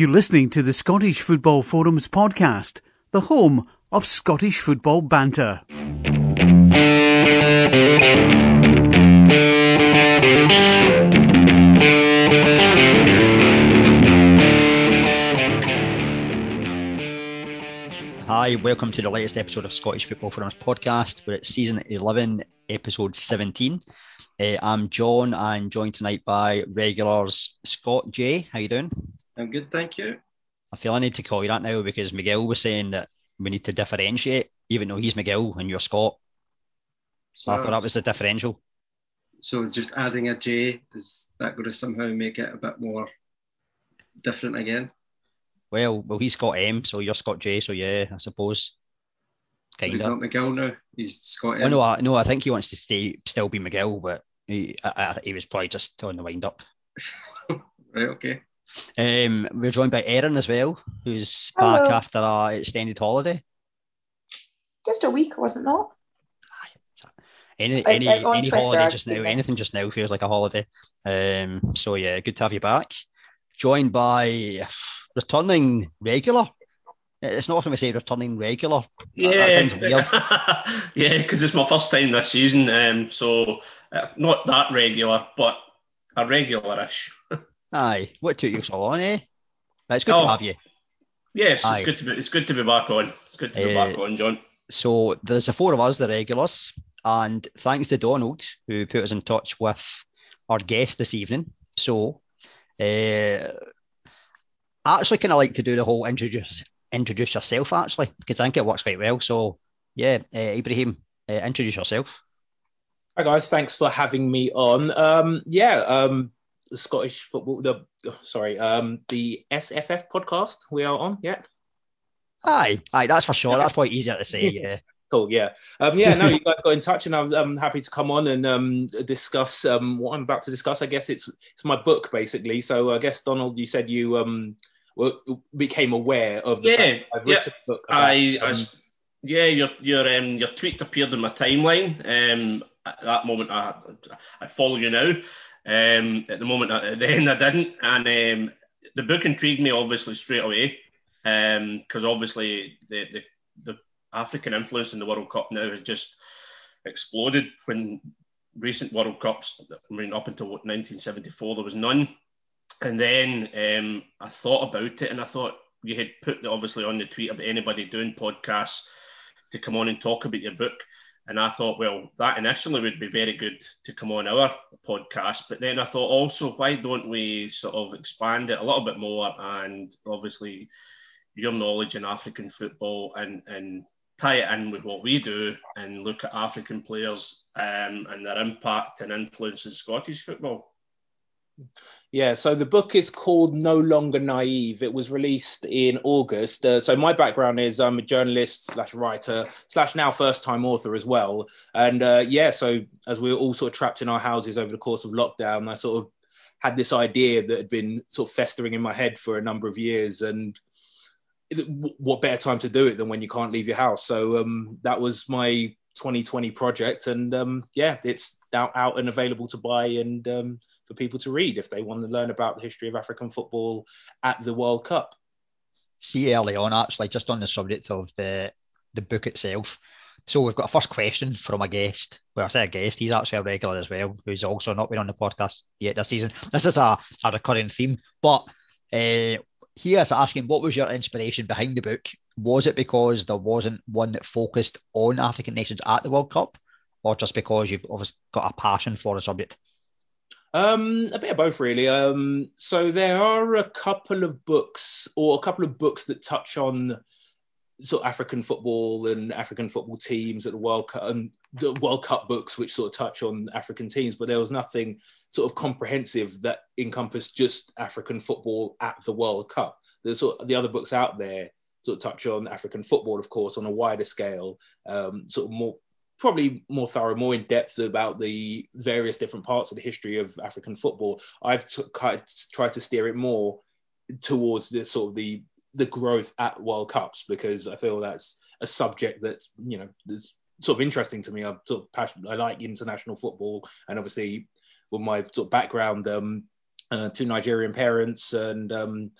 You're listening to the Scottish Football Forums podcast, the home of Scottish football banter. Hi, welcome to the latest episode of Scottish Football Forums podcast. We're at season 11, episode 17. Uh, I'm John and joined tonight by regulars Scott J. How you doing? I'm good, thank you. I feel I need to call you that now because Miguel was saying that we need to differentiate, even though he's Miguel and you're Scott. So I thought that was the differential. So just adding a J, is that going to somehow make it a bit more different again? Well, well, he's Scott M, so you're Scott J, so yeah, I suppose. Kind. So he's not Miguel now. He's Scott M. Oh, no, I, no, I think he wants to stay, still be Miguel, but he, I, I, he was probably just on the wind up. right. Okay. Um, we're joined by Erin as well, who's Hello. back after our extended holiday. Just a week, was it not? Any any I- any Twitter, holiday just now, this. anything just now feels like a holiday. Um, so yeah, good to have you back. Joined by returning regular. It's not often we say returning regular. That- that sounds weird. yeah, because it's my first time this season, um, so uh, not that regular, but a regularish. Aye, what took you so long, eh? But it's good Oh. to have you. Yes, Aye. it's good to be. It's good to be back on. It's good to be Uh, back on, John. So there's the four of us, the regulars, and thanks to Donald who put us in touch with our guest this evening. So, uh, I actually kind of like to do the whole introduce introduce yourself actually because I think it works quite well. So, yeah, uh, Ibrahim, uh, introduce yourself. Hi guys, thanks for having me on. Um, yeah, um, the Scottish football, the sorry, um, the SFF podcast we are on. Yeah, Aye, aye, that's for sure. That's quite easier to say. Yeah, cool. Yeah, um, yeah. No, you guys got in touch, and I'm, I'm happy to come on and um, discuss um, what I'm about to discuss. I guess it's it's my book basically. So I guess Donald, you said you um were, became aware of the Yeah, fact I've yeah. a book. About, I, I um, s- yeah, your your um your tweet appeared in my timeline. Um, at that moment, I I follow you now. Um, at the moment, I, then I didn't, and um, the book intrigued me obviously straight away. Um, because obviously the, the the African influence in the World Cup now has just exploded. When recent World Cups, I mean, up until 1974, there was none. And then um, I thought about it, and I thought you had put the, obviously on the tweet about anybody doing podcasts to come on and talk about your book. And I thought, well, that initially would be very good to come on our podcast. But then I thought also, why don't we sort of expand it a little bit more and obviously your knowledge in African football and, and tie it in with what we do and look at African players um, and their impact and influence in Scottish football. Yeah, so the book is called No Longer Naive. It was released in August. Uh, so my background is I'm a journalist slash writer slash now first time author as well. And uh, yeah, so as we were all sort of trapped in our houses over the course of lockdown, I sort of had this idea that had been sort of festering in my head for a number of years. And what better time to do it than when you can't leave your house? So um, that was my 2020 project. And um, yeah, it's now out and available to buy and um, for people to read if they want to learn about the history of African football at the World Cup. see early on actually, just on the subject of the the book itself. So we've got a first question from a guest. Well, I say a guest, he's actually a regular as well, who's also not been on the podcast yet this season. This is a, a recurring theme. But uh, he is asking, what was your inspiration behind the book? Was it because there wasn't one that focused on African nations at the World Cup, or just because you've obviously got a passion for the subject? Um, a bit of both, really. Um, so there are a couple of books, or a couple of books that touch on sort of African football and African football teams at the World Cup, and the World Cup books which sort of touch on African teams, but there was nothing sort of comprehensive that encompassed just African football at the World Cup. There's sort of the other books out there sort of touch on African football, of course, on a wider scale, um, sort of more probably more thorough, more in depth about the various different parts of the history of African football. I've t- tried to steer it more towards the sort of the the growth at World Cups because I feel that's a subject that's you know that's sort of interesting to me. I'm sort of passionate. I like international football, and obviously with my sort of background, um, uh, two Nigerian parents, and um,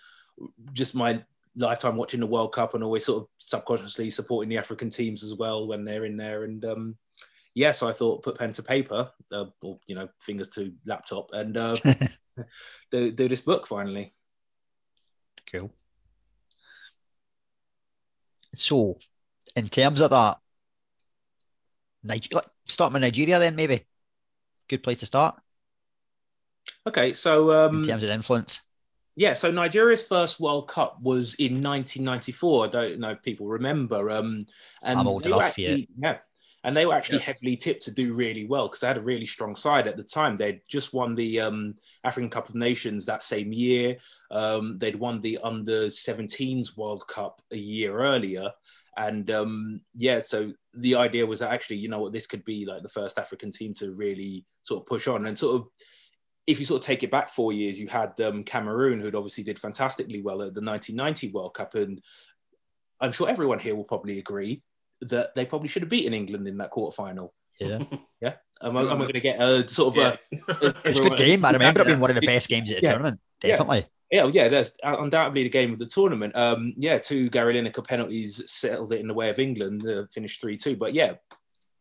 just my lifetime watching the World Cup and always sort of subconsciously supporting the African teams as well when they're in there. And um, yeah, so I thought put pen to paper, uh, or you know, fingers to laptop, and uh, do, do this book finally. Cool. So, in terms of that, Niger- start with Nigeria then, maybe. Good place to start Okay, so um, in terms of influence. Yeah, so Nigeria's first World Cup was in 1994. I don't know if people remember. Um, and I'm old enough, yeah. actually, yeah. And they were actually Yeah. heavily tipped to do really well because they had a really strong side at the time. They'd just won the um, African Cup of Nations that same year. Um, they'd won the under 17s World Cup a year earlier. And um, yeah, so the idea was that actually, you know what, this could be like the first African team to really sort of push on and sort of if you sort of take it back four years, you had um, Cameroon, who'd obviously did fantastically well at the 1990 World Cup, and I'm sure everyone here will probably agree that they probably should have beaten England in that quarterfinal. Yeah. Yeah, am I, am I going to get a sort of a? It's a good game. I remember it being one of the best games at the Yeah. tournament. Yeah. Definitely. Yeah, yeah, that's undoubtedly the game of the tournament. Um, yeah, two Gary Lineker penalties settled it in the way of England, uh, finished 3 2. But yeah,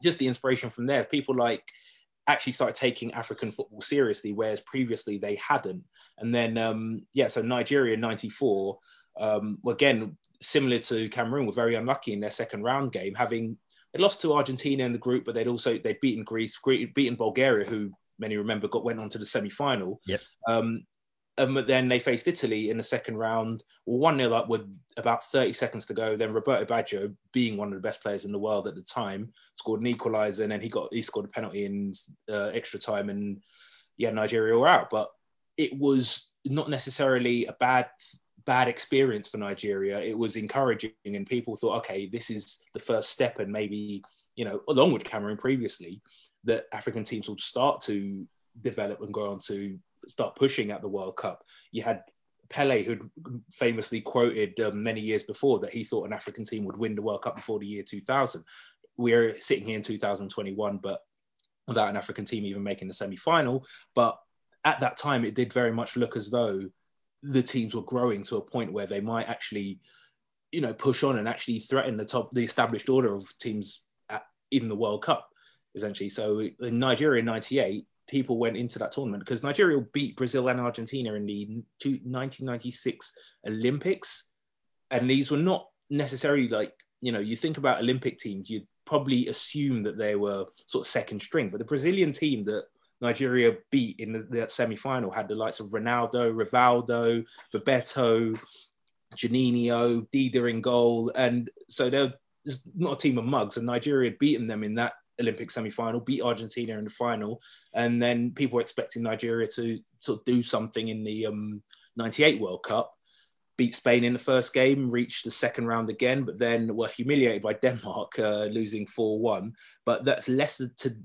just the inspiration from there. People like actually started taking African football seriously, whereas previously they hadn't. And then, um, yeah, so Nigeria in 94, um, again, similar to Cameroon, were very unlucky in their second round game, having they lost to Argentina in the group, but they'd also they'd beaten Greece, beaten Bulgaria, who many remember got went on to the semi final. Yep. Um, um, but then they faced Italy in the second round, 1 0 up with about 30 seconds to go. Then Roberto Baggio, being one of the best players in the world at the time, scored an equaliser and then he got he scored a penalty in uh, extra time and yeah, Nigeria were out. But it was not necessarily a bad bad experience for Nigeria. It was encouraging and people thought, okay, this is the first step and maybe, you know, along with Cameroon previously, that African teams will start to develop and go on to start pushing at the World Cup. You had Pele, who'd famously quoted um, many years before that he thought an African team would win the World Cup before the year 2000. We're sitting here in 2021, but without an African team even making the semi-final. But at that time, it did very much look as though the teams were growing to a point where they might actually, you know, push on and actually threaten the top, the established order of teams at, in the World Cup, essentially. So in Nigeria in '98, people went into that tournament because Nigeria beat Brazil and Argentina in the 1996 Olympics, and these were not necessarily like you know you think about Olympic teams, you'd probably assume that they were sort of second string, but the Brazilian team that Nigeria beat in the, semi-final had the likes of Ronaldo, Rivaldo, Bebeto, Juninho, Dida in goal, and so they're not a team of mugs. And Nigeria had beaten them in that Olympic semi-final, beat Argentina in the final, and then people were expecting Nigeria to sort of do something in the um, 98 World Cup. Beat Spain in the first game, reached the second round again, but then were humiliated by Denmark, uh, losing 4-1. But that's less to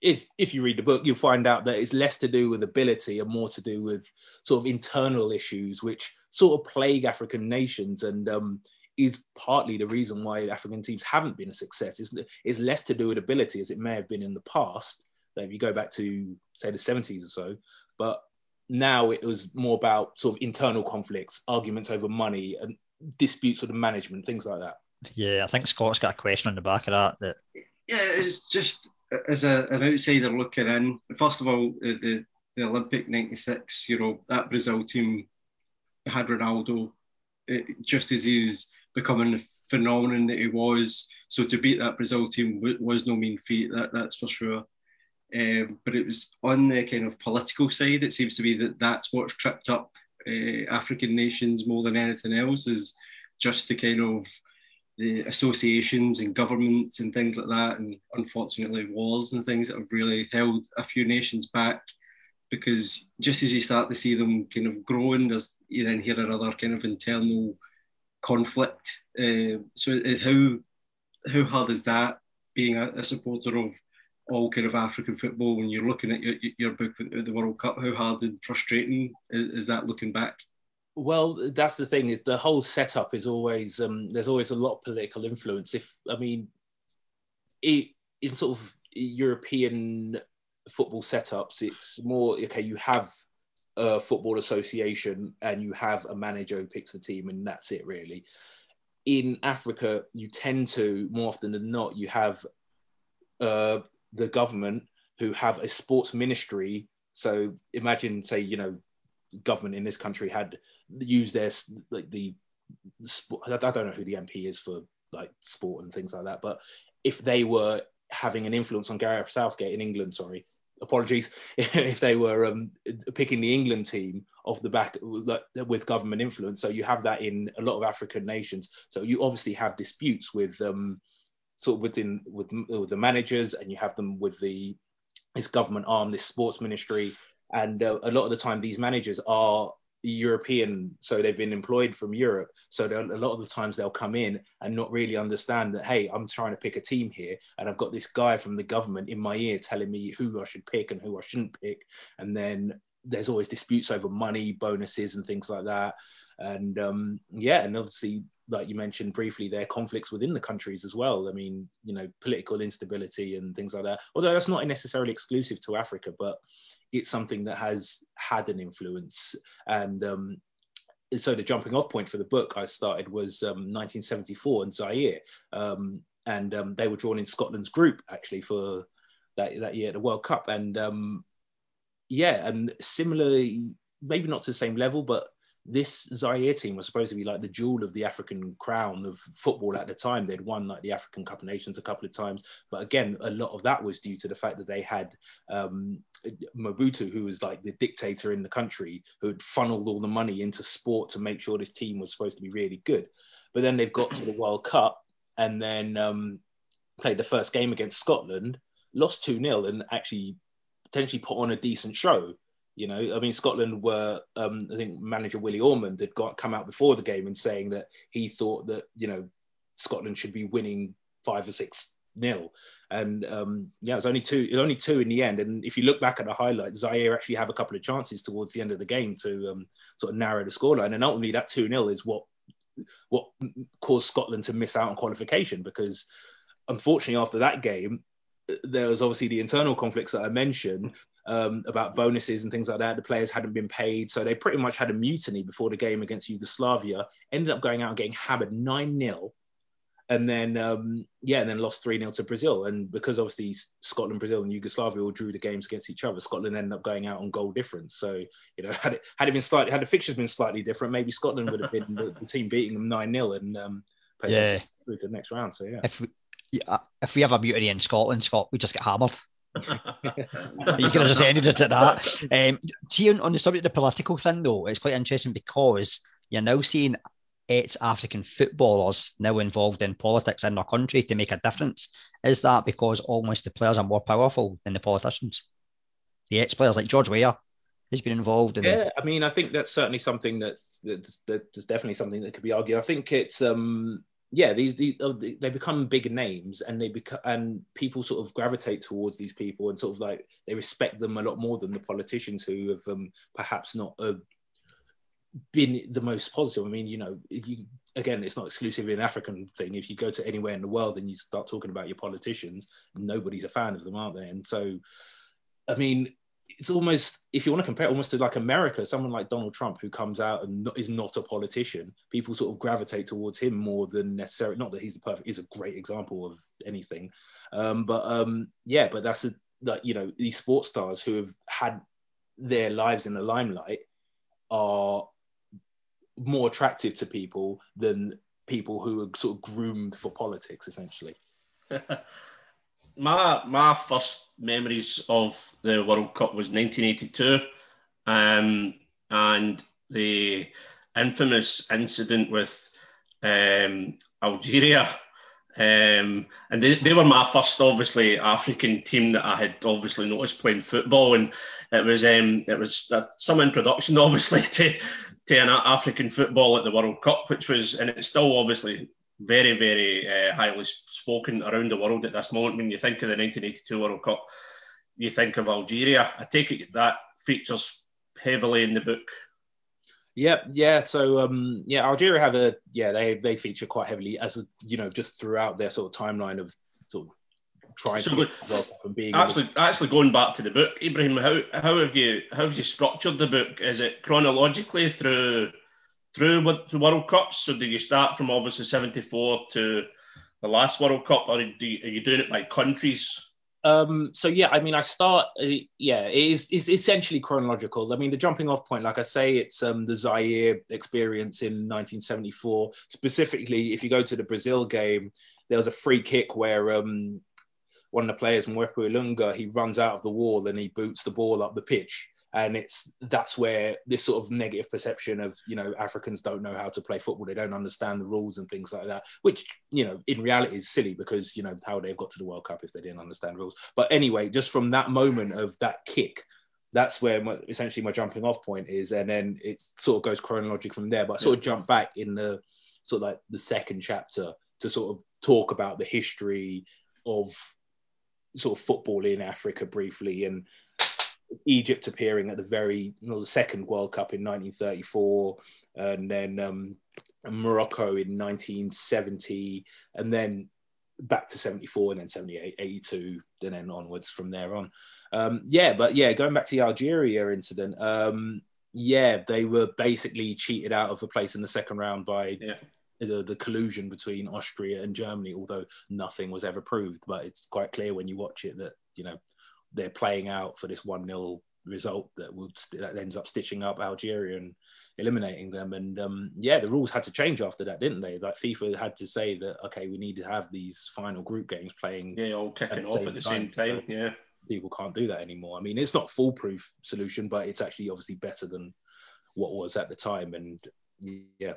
if, if you read the book, you'll find out that it's less to do with ability and more to do with sort of internal issues, which sort of plague African nations and um, is partly the reason why African teams haven't been a success. It's, is less to do with ability as it may have been in the past. If you go back to say the 70s or so, but now it was more about sort of internal conflicts, arguments over money, and disputes with the management, things like that. Yeah, I think Scott's got a question on the back of that. That Yeah, it's just as a, an outsider looking in. First of all, the, the, the Olympic '96, you know, that Brazil team had Ronaldo it, just as he was becoming the phenomenon that he was. So to beat that Brazil team w- was no mean feat. That that's for sure. Um, but it was on the kind of political side. It seems to be that that's what's tripped up uh, African nations more than anything else. Is just the kind of the associations and governments and things like that, and unfortunately wars and things that have really held a few nations back. Because just as you start to see them kind of growing, there's you then hear another kind of internal conflict. Uh, so how how hard is that being a, a, supporter of all kind of African football when you're looking at your, your book at the World Cup? How hard and frustrating is, is that looking back? Well, that's the thing is the whole setup is always um, there's always a lot of political influence. If I mean, it, in sort of European football setups, it's more okay. You have a football association and you have a manager who picks the team and that's it really. In Africa, you tend to more often than not you have uh, the government who have a sports ministry. So imagine, say, you know, government in this country had used their like the. I don't know who the MP is for like sport and things like that, but if they were having an influence on Gareth Southgate in England, sorry, apologies, if they were um, picking the England team off the back with government influence. So you have that in a lot of African nations. So you obviously have disputes with um, sort of within with, with the managers, and you have them with the this government arm, this sports ministry, and uh, a lot of the time these managers are European, so they've been employed from Europe. So a lot of the times they'll come in and not really understand that, hey, I'm trying to pick a team here, and I've got this guy from the government in my ear telling me who I should pick and who I shouldn't pick. And then there's always disputes over money, bonuses, and things like that. And um, yeah, and obviously, like you mentioned briefly, there are conflicts within the countries as well. I mean, you know, political instability and things like that. Although that's not necessarily exclusive to Africa, but it's something that has had an influence. And um, so the jumping off point for the book I started was um, 1974 in Zaire. Um, and um, they were drawn in Scotland's group actually for that, that year at the World Cup. And um, yeah, and similarly, maybe not to the same level, but this Zaire team was supposed to be like the jewel of the African crown of football at the time. They'd won like the African Cup of Nations a couple of times, but again, a lot of that was due to the fact that they had um, Mobutu, who was like the dictator in the country, who had funneled all the money into sport to make sure this team was supposed to be really good. But then they've got to the World Cup and then um, played the first game against Scotland, lost 2 0, and actually potentially put on a decent show. You know, I mean, Scotland were, um, I think manager Willie Ormond had got come out before the game and saying that he thought that, you know, Scotland should be winning five or six nil. And um, yeah, it was only two, it was only two in the end. And if you look back at the highlights, Zaire actually have a couple of chances towards the end of the game to um, sort of narrow the scoreline. And ultimately, that two 0 is what what caused Scotland to miss out on qualification because unfortunately after that game there was obviously the internal conflicts that I mentioned um, about bonuses and things like that. The players hadn't been paid, so they pretty much had a mutiny before the game against Yugoslavia. Ended up going out and getting hammered nine 0 and then um, yeah, and then lost three 0 to Brazil. And because obviously Scotland, Brazil, and Yugoslavia all drew the games against each other, Scotland ended up going out on goal difference. So you know, had it had it been slightly had the fixtures been slightly different, maybe Scotland would have been the, the, team beating them nine 0 and um, yeah. through to the next round. So yeah. If we, yeah, if we have a mutiny in Scotland, Scott, we just get hammered. you could have just ended it at that. Um, on, the subject of the political thing, though, it's quite interesting because you're now seeing ex African footballers now involved in politics in their country to make a difference. Is that because almost the players are more powerful than the politicians? The ex players, like George Weah, has been involved in. Yeah, I mean, I think that's certainly something that that's, that's definitely something that could be argued. I think it's um yeah, these, these oh, they become big names, and they become and people sort of gravitate towards these people, and sort of like they respect them a lot more than the politicians who have um, perhaps not uh, been the most positive. I mean, you know, you, again, it's not exclusively an African thing. If you go to anywhere in the world and you start talking about your politicians, nobody's a fan of them, aren't they? And so, I mean, it's almost if you want to compare almost to like America, someone like Donald Trump who comes out and not, is not a politician, people sort of gravitate towards him more than necessarily. Not that he's the perfect, he's a great example of anything, um, but um, yeah, but that's a, like you know these sports stars who have had their lives in the limelight are more attractive to people than people who are sort of groomed for politics, essentially. my my first memories of the World Cup was 1982, um, and the infamous incident with um, Algeria. Um, and they, they were my first, obviously, African team that I had obviously noticed playing football, and it was um, it was uh, some introduction, obviously, to to an African football at the World Cup, which was, and it's still obviously very, very uh, highly spoken around the world at this moment. When you think of the 1982 World Cup, you think of Algeria. I take it that features heavily in the book. Yeah, yeah. So um, yeah, Algeria have a yeah they they feature quite heavily as a, you know just throughout their sort of timeline of sort of trying So to good. get the World Cup and being Actually, actually going back to the book, Ibrahim, how how have you how have you structured the book? Is it chronologically through through the World Cups? So do you start from obviously '74 to the last World Cup, or you, are you doing it by countries? Um, so yeah, I mean, I start. Uh, yeah, it is it's essentially chronological. I mean, the jumping off point, like I say, it's um, the Zaire experience in 1974. Specifically, if you go to the Brazil game, there was a free kick where um, one of the players, Mwepu Ilunga, he runs out of the wall and he boots the ball up the pitch. And it's that's where this sort of negative perception of you know Africans don't know how to play football, they don't understand the rules and things like that, which you know in reality is silly because you know how they've got to the World Cup if they didn't understand rules. But anyway, just from that moment of that kick, that's where my, essentially my jumping off point is, and then it sort of goes chronologic from there. But I sort of jump back in the sort of like the second chapter to sort of talk about the history of sort of football in Africa briefly and Egypt appearing at the very you know, the second World Cup in 1934, and then um, Morocco in 1970, and then back to 74, and then 78, 82, and then onwards from there on. Um, yeah, but yeah, going back to the Algeria incident, um, yeah, they were basically cheated out of a place in the second round by Yeah. the, the collusion between Austria and Germany, although nothing was ever proved. But it's quite clear when you watch it that you know they're playing out for this one 0 result that will that ends up stitching up Algeria and eliminating them. And um, yeah, the rules had to change after that, didn't they? Like FIFA had to say that okay, we need to have these final group games playing. Yeah, all kicking At off at the same time. time. Yeah. People can't do that anymore. I mean, it's not foolproof solution, but it's actually obviously better than what was at the time. And yeah,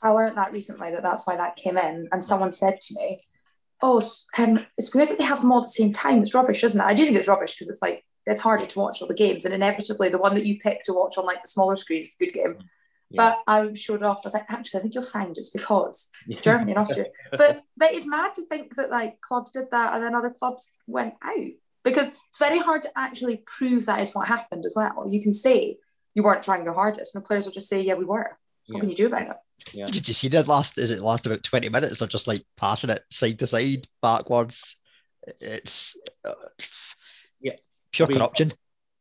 I learned that recently that that's why that came in, and someone said to me, "Oh, um, it's weird that they have them all at the same time. It's rubbish, isn't it?" I do think it's rubbish because it's like it's harder to watch all the games, and inevitably the one that you pick to watch on like the smaller screen is a good game. Yeah. But I showed off. I was like, actually, I think you'll find it's because Germany and Austria. But that is mad to think that like clubs did that and then other clubs went out because it's very hard to actually prove that is what happened as well. You can say you weren't trying your hardest, and the players will just say, yeah, we were. What Yeah. can you do about it? Yeah. Did you see that last? Is it last about 20 minutes? They're just like passing it side to side, backwards. It's uh, Yeah. pure I mean- corruption.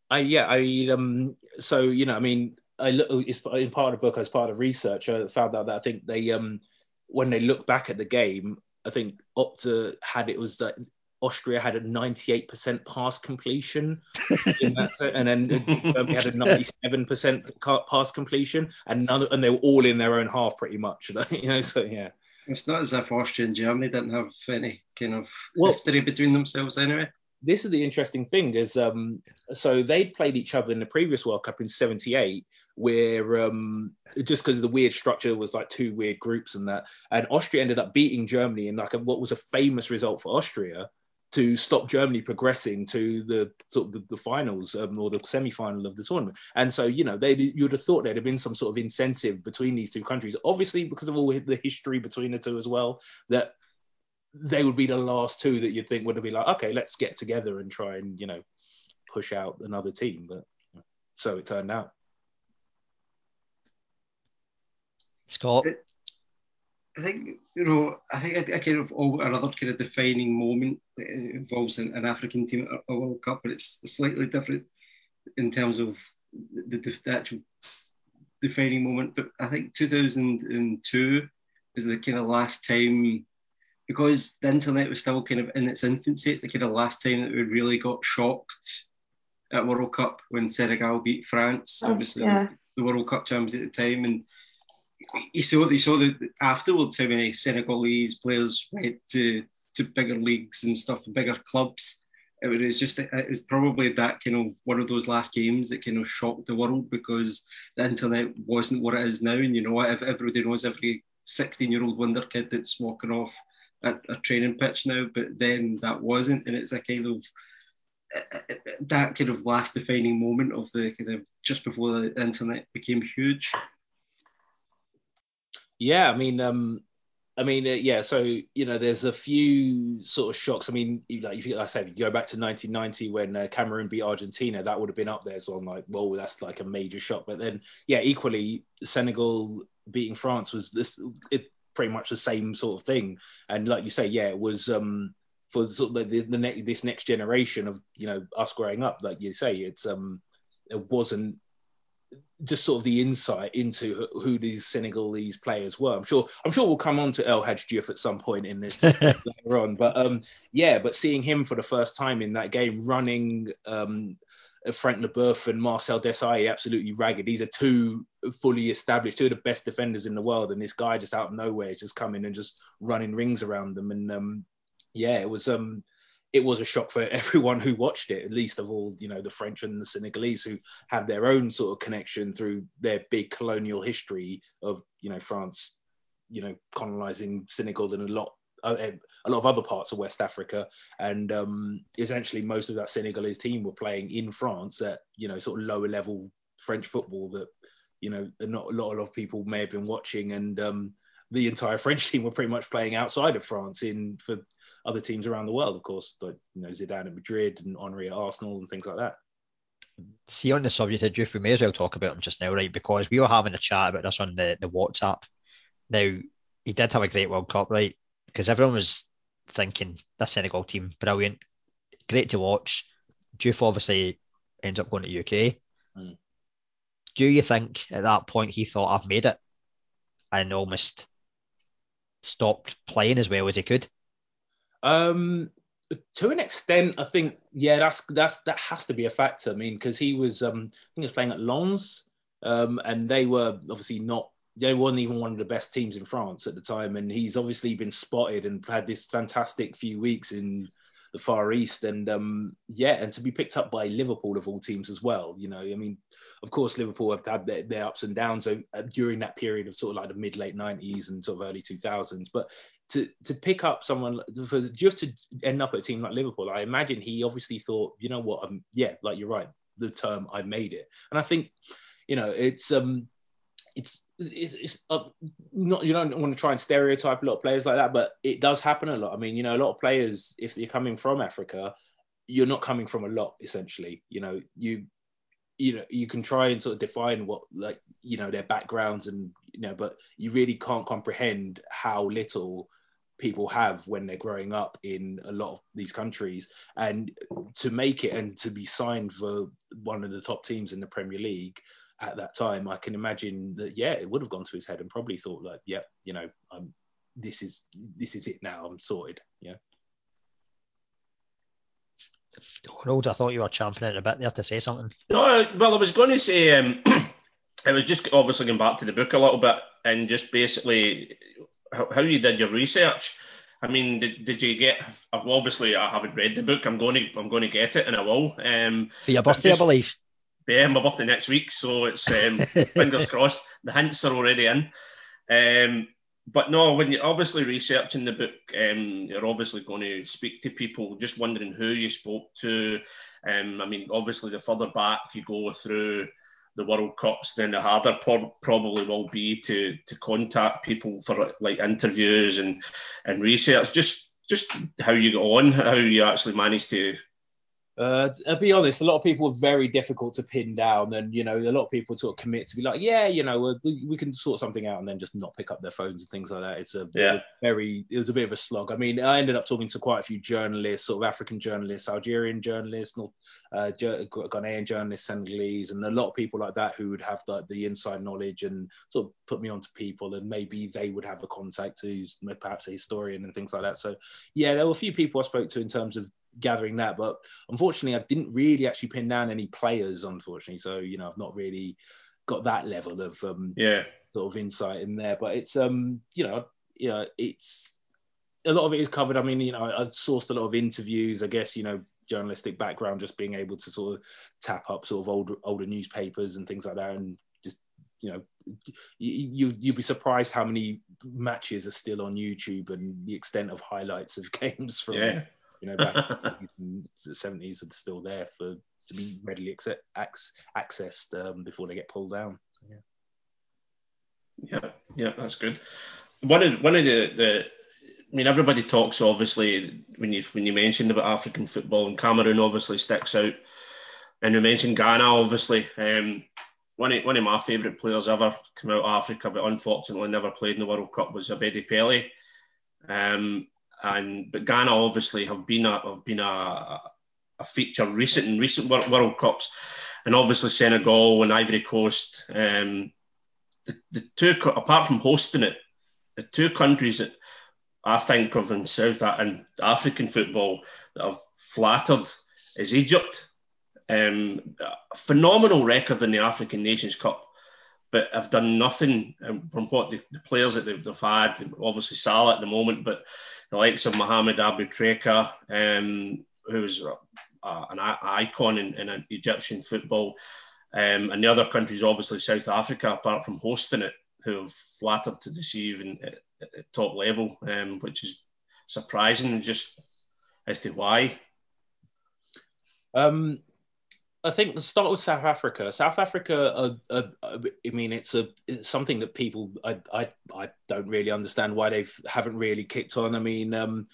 I yeah, I um so you know, I mean, I look it's in part of the book as part of research, I found out that I think they um when they look back at the game, I think Opta had it was that Austria had a 98% pass completion, in that, and then Germany had a 97% pass completion, and none and they were all in their own half pretty much, you know. So yeah, It's not as if Austria and Germany didn't have any kind of Well- history between themselves anyway. this is the interesting thing is um so they played each other in the previous World Cup in 78 where um just because of the weird structure was like two weird groups and that and Austria ended up beating Germany in like a, what was a famous result for Austria to stop Germany progressing to the sort of the, the finals um, or the semi-final of the tournament and so you know they you'd have thought there'd have been some sort of incentive between these two countries obviously because of all the history between the two as well that they would be the last two that you'd think would have been like, okay, let's get together and try and you know push out another team. But so it turned out. Scott, I think you know. I think a, a kind of oh, another kind of defining moment that involves an, an African team at a World Cup, but it's slightly different in terms of the, the, the actual defining moment. But I think 2002 was the kind of last time because the internet was still kind of in its infancy. It's the kind of last time that we really got shocked at World Cup when Senegal beat France. Oh, Obviously, yeah. the World Cup champions at the time, and you saw you saw that afterwards how many Senegalese players went to to bigger leagues and stuff, bigger clubs. It was just it was probably that kind of one of those last games that kind of shocked the world because the internet wasn't what it is now, and you know? Everybody knows every 16 year old wonder kid that's walking off at a training pitch now, but then that wasn't, and it's a kind of that kind of last defining moment of the kind of just before the internet became huge. Yeah, I mean, um, I mean, uh, yeah. So you know, there's a few sort of shocks. I mean, like you, like I said, you go back to 1990 when uh, Cameroon beat Argentina, that would have been up there. So I'm like, well, that's like a major shock. But then, yeah, equally, Senegal beating France was this it pretty much the same sort of thing. And like you say, yeah, it was um for sort of the, the next this next generation of you know us growing up, like you say, it's um it wasn't just sort of the insight into who these Senegalese players were. I'm sure I'm sure we'll come on to El Hadj Diouf at some point in this later on. But um, yeah, but seeing him for the first time in that game running um, Frank Leboeuf and Marcel Desailly absolutely ragged. These are two fully established, two of the best defenders in the world, and this guy just out of nowhere just coming and just running rings around them. And um, yeah, it was um, it was a shock for everyone who watched it, at least of all, you know, the French and the Senegalese who have their own sort of connection through their big colonial history of, you know, France, you know, colonizing Senegal and a lot uh, a lot of other parts of West Africa, and um, essentially most of that Senegalese team were playing in France at you know sort of lower level French football that you know not a lot, a lot of people may have been watching, and um, the entire French team were pretty much playing outside of France in for other teams around the world, of course, like you know Zidane at Madrid and Henry at Arsenal and things like that. See, on the subject of Diouf, we may as well talk about him just now, right? Because we were having a chat about this on the, the WhatsApp. Now, he did have a great World Cup, right? Because everyone was thinking the Senegal team, brilliant, great to watch. Diouf obviously ends up going to UK. Mm. Do you think at that point he thought I've made it and almost stopped playing as well as he could? Um, to an extent, I think yeah, that's that's that has to be a factor. I mean, because he was um, I think he was playing at Lens, um, and they were obviously not. They weren't even one of the best teams in France at the time, and he's obviously been spotted and had this fantastic few weeks in the Far East, and um, yeah, and to be picked up by Liverpool of all teams as well. You know, I mean, of course, Liverpool have had their, their ups and downs so, uh, during that period of sort of like the mid late 90s and sort of early 2000s, but to to pick up someone for just to end up at a team like Liverpool, I imagine he obviously thought, you know what, um, yeah, like you're right, the term I made it, and I think, you know, it's um, it's it's, it's uh, not you don't want to try and stereotype a lot of players like that, but it does happen a lot. I mean, you know, a lot of players, if you're coming from Africa, you're not coming from a lot essentially. You know, you you know you can try and sort of define what like you know their backgrounds and you know, but you really can't comprehend how little people have when they're growing up in a lot of these countries and to make it and to be signed for one of the top teams in the Premier League at that time I can imagine that yeah it would have gone to his head and probably thought like yeah you know I'm this is this is it now I'm sorted yeah Donald I thought you were champing championing a bit there to say something no well I was going to say um, it was just obviously going back to the book a little bit and just basically how, how you did your research. I mean, did, did you get? Obviously, I haven't read the book. I'm going to I'm going to get it, and I will. Um, For your birthday, just, I believe. Yeah, my birthday next week, so it's um, fingers crossed. The hints are already in. Um, but no, when you're obviously researching the book, um, you're obviously going to speak to people. Just wondering who you spoke to. Um, I mean, obviously, the further back you go through the World Cups, then the harder por- probably will be to to contact people for like interviews and and research. Just just how you got on, how you actually managed to uh, I'll be honest, a lot of people are very difficult to pin down, and you know, a lot of people sort of commit to be like, yeah, you know, we, we can sort something out, and then just not pick up their phones and things like that. It's a yeah. very, it was a bit of a slog. I mean, I ended up talking to quite a few journalists, sort of African journalists, Algerian journalists, North uh, Ghanaian journalists, Senegalese, and a lot of people like that who would have the, the inside knowledge and sort of put me onto people, and maybe they would have a contact who's perhaps a historian and things like that. So yeah, there were a few people I spoke to in terms of gathering that. But unfortunately, I didn't really actually pin down any players, unfortunately. So you know, I've not really got that level of um, yeah sort of insight in there. But it's um you know you know it's a lot of it is covered. I mean you know I've sourced a lot of interviews. I guess you know journalistic background, just being able to sort of tap up sort of older older newspapers and things like that, and just you know you, you would be surprised how many matches are still on YouTube and the extent of highlights of games from yeah you know, back in the 70s are still there for to be readily accept, accessed um, before they get pulled down. So, yeah. yeah, yeah, that's good. One of one of the, the I mean, everybody talks obviously when you when you mentioned about African football and Cameroon obviously sticks out, and you mentioned Ghana obviously. Um, one of, one of my favourite players ever come out of Africa, but unfortunately never played in the World Cup was Abedi Pele. Um, and but Ghana obviously have been a have been a, a feature recent in recent World, Cups, and obviously Senegal and Ivory Coast. Um, the, the two apart from hosting it, the two countries that I think of in South and African football that have flattered is Egypt. Um, phenomenal record in the African Nations Cup, but have done nothing um, from what the, the, players that they've, they've had. Obviously Salah at the moment, but the likes of Mohamed Aboutrika, um, who's uh, an icon in, in Egyptian football, um, and the other countries, obviously South Africa, apart from hosting it, who have flattered to deceive in, at, at top level, um, which is surprising just as to why. Um, I think let's start with South Africa. South Africa, uh, uh, I mean, it's a it's something that people I, I I don't really understand why they haven't really kicked on. I mean, um,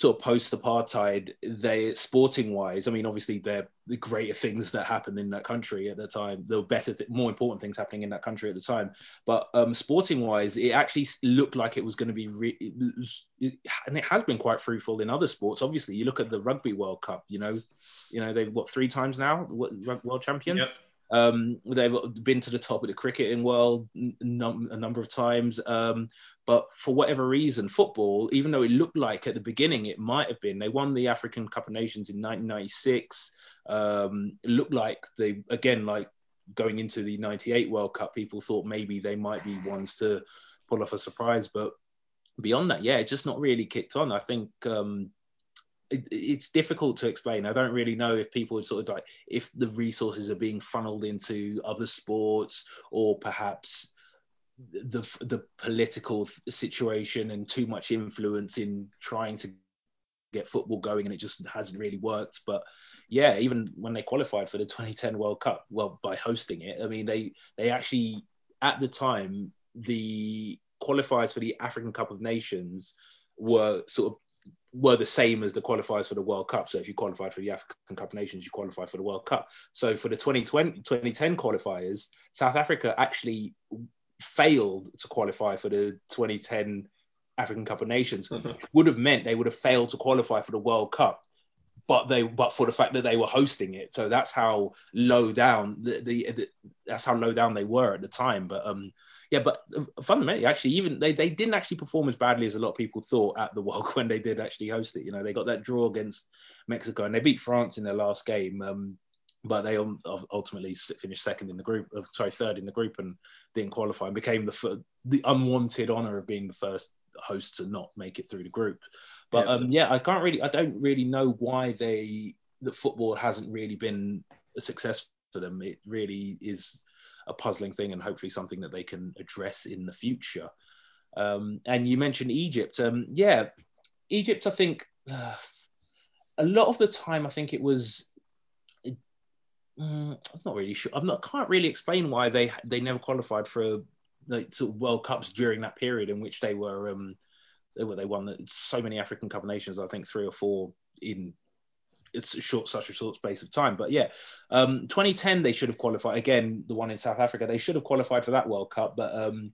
sort of post apartheid, they sporting wise, I mean, obviously they're the greater things that happened in that country at the time. There were better, th- more important things happening in that country at the time. But um, sporting wise, it actually looked like it was going to be, re- it was, it, and it has been quite fruitful in other sports. Obviously, you look at the Rugby World Cup. You know, you know they've what three times now world champions. Yep. Um, they've been to the top of the cricketing world num- a number of times. Um, but for whatever reason, football, even though it looked like at the beginning it might have been, they won the African Cup of Nations in 1996. Um, it looked like they, again, like going into the 98 World Cup, people thought maybe they might be ones to pull off a surprise. But beyond that, yeah, it's just not really kicked on. I think um, it, it's difficult to explain. I don't really know if people sort of like if the resources are being funneled into other sports or perhaps the the political situation and too much influence in trying to get football going and it just hasn't really worked but yeah even when they qualified for the 2010 world cup well by hosting it i mean they they actually at the time the qualifiers for the african cup of nations were sort of were the same as the qualifiers for the World Cup. So if you qualified for the African Cup of Nations, you qualified for the World Cup. So for the 2020, 2010 qualifiers, South Africa actually failed to qualify for the 2010 African Cup of Nations, mm-hmm. would have meant they would have failed to qualify for the World Cup. But they, but for the fact that they were hosting it, so that's how low down the, the, the that's how low down they were at the time. But um, yeah, but fundamentally, actually, even they, they didn't actually perform as badly as a lot of people thought at the World when they did actually host it. You know, they got that draw against Mexico and they beat France in their last game. Um, but they ultimately finished second in the group, uh, sorry, third in the group, and didn't qualify and became the the unwanted honor of being the first host to not make it through the group. But yeah, um, yeah I can't really, I don't really know why they the football hasn't really been a success for them. It really is a puzzling thing and hopefully something that they can address in the future. Um, and you mentioned Egypt. Um, yeah, Egypt, I think uh, a lot of the time, I think it was. Uh, I'm not really sure. I'm not. Can't really explain why they they never qualified for like sort of World Cups during that period in which they were um they were they won so many African Cup of nations. I think three or four in it's a short such a short space of time. But yeah, um, 2010 they should have qualified again. The one in South Africa they should have qualified for that World Cup, but um,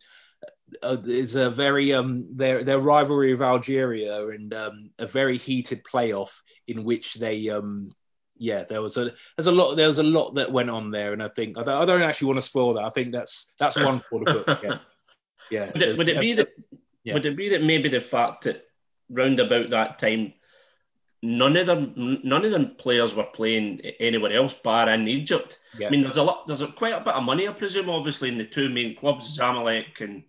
uh, it's a very um, their their rivalry of Algeria and um, a very heated playoff in which they um, yeah there was a there's a lot there was a lot that went on there, and I think I don't, I don't actually want to spoil that. I think that's that's one for the book. Yeah. yeah. Would it, would it be that yeah. would it be that maybe the fact that round about that time none of them none of them players were playing anywhere else bar in Egypt. Yeah. I mean, there's a lot, there's a, quite a bit of money, I presume, obviously in the two main clubs, Zamalek and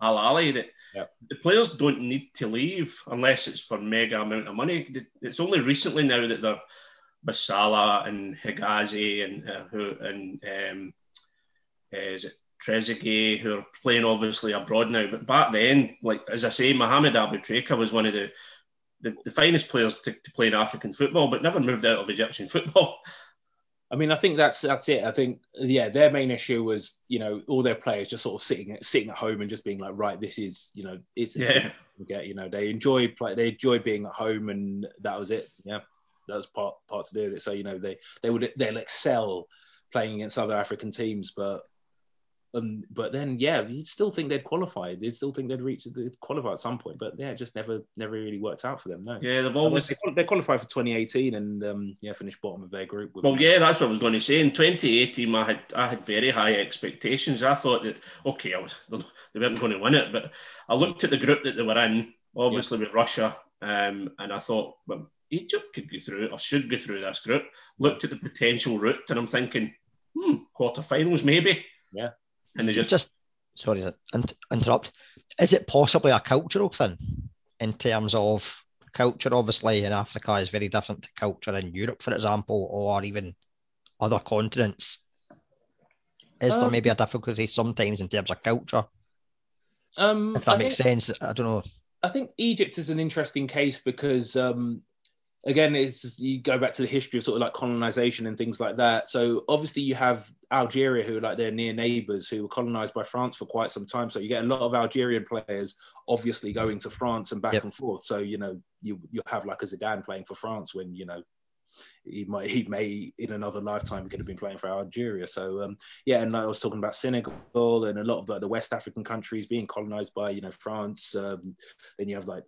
Al Ahly. That yeah. the players don't need to leave unless it's for mega amount of money. It's only recently now that they're Basala and Hegazi and uh, who and um, uh, is it Trezeguet who are playing obviously abroad now. But back then, like as I say, Mohamed Aboutrika was one of the the, the finest players to, to play in African football, but never moved out of Egyptian football. I mean, I think that's that's it. I think yeah, their main issue was you know all their players just sort of sitting sitting at home and just being like, right, this is you know it's yeah. get you know they enjoy play they enjoy being at home and that was it. Yeah, that was part part to do with it. So you know they they would they'll excel playing against other African teams, but and but then yeah, you still think they'd qualify. They still think they'd reach the qualify at some point, but yeah, it just never never really worked out for them. No. Yeah, they've always they, they qualified for 2018 and um, yeah, finished bottom of their group. Well, yeah, that's what I was going to say. In 2018, I had I had very high expectations. I thought that okay, I was they weren't going to win it, but I looked at the group that they were in, obviously yeah. with Russia, um, and I thought, well, Egypt could go through or should go through this group. Looked at the potential route, and I'm thinking, hmm, quarterfinals maybe. Yeah. And they just, just sorry to interrupt. Is it possibly a cultural thing in terms of culture? Obviously, in Africa is very different to culture in Europe, for example, or even other continents. Is um, there maybe a difficulty sometimes in terms of culture? Um, if that I makes think, sense, I don't know. I think Egypt is an interesting case because um, again, it's you go back to the history of sort of like colonization and things like that. So obviously you have Algeria, who are like their near neighbors, who were colonized by France for quite some time. So you get a lot of Algerian players obviously going to France and back yep. and forth. So you know you you have like a Zidane playing for France when you know he might he may in another lifetime could have been playing for Algeria. So um, yeah, and I was talking about Senegal and a lot of like, the West African countries being colonized by you know France. Um, then you have like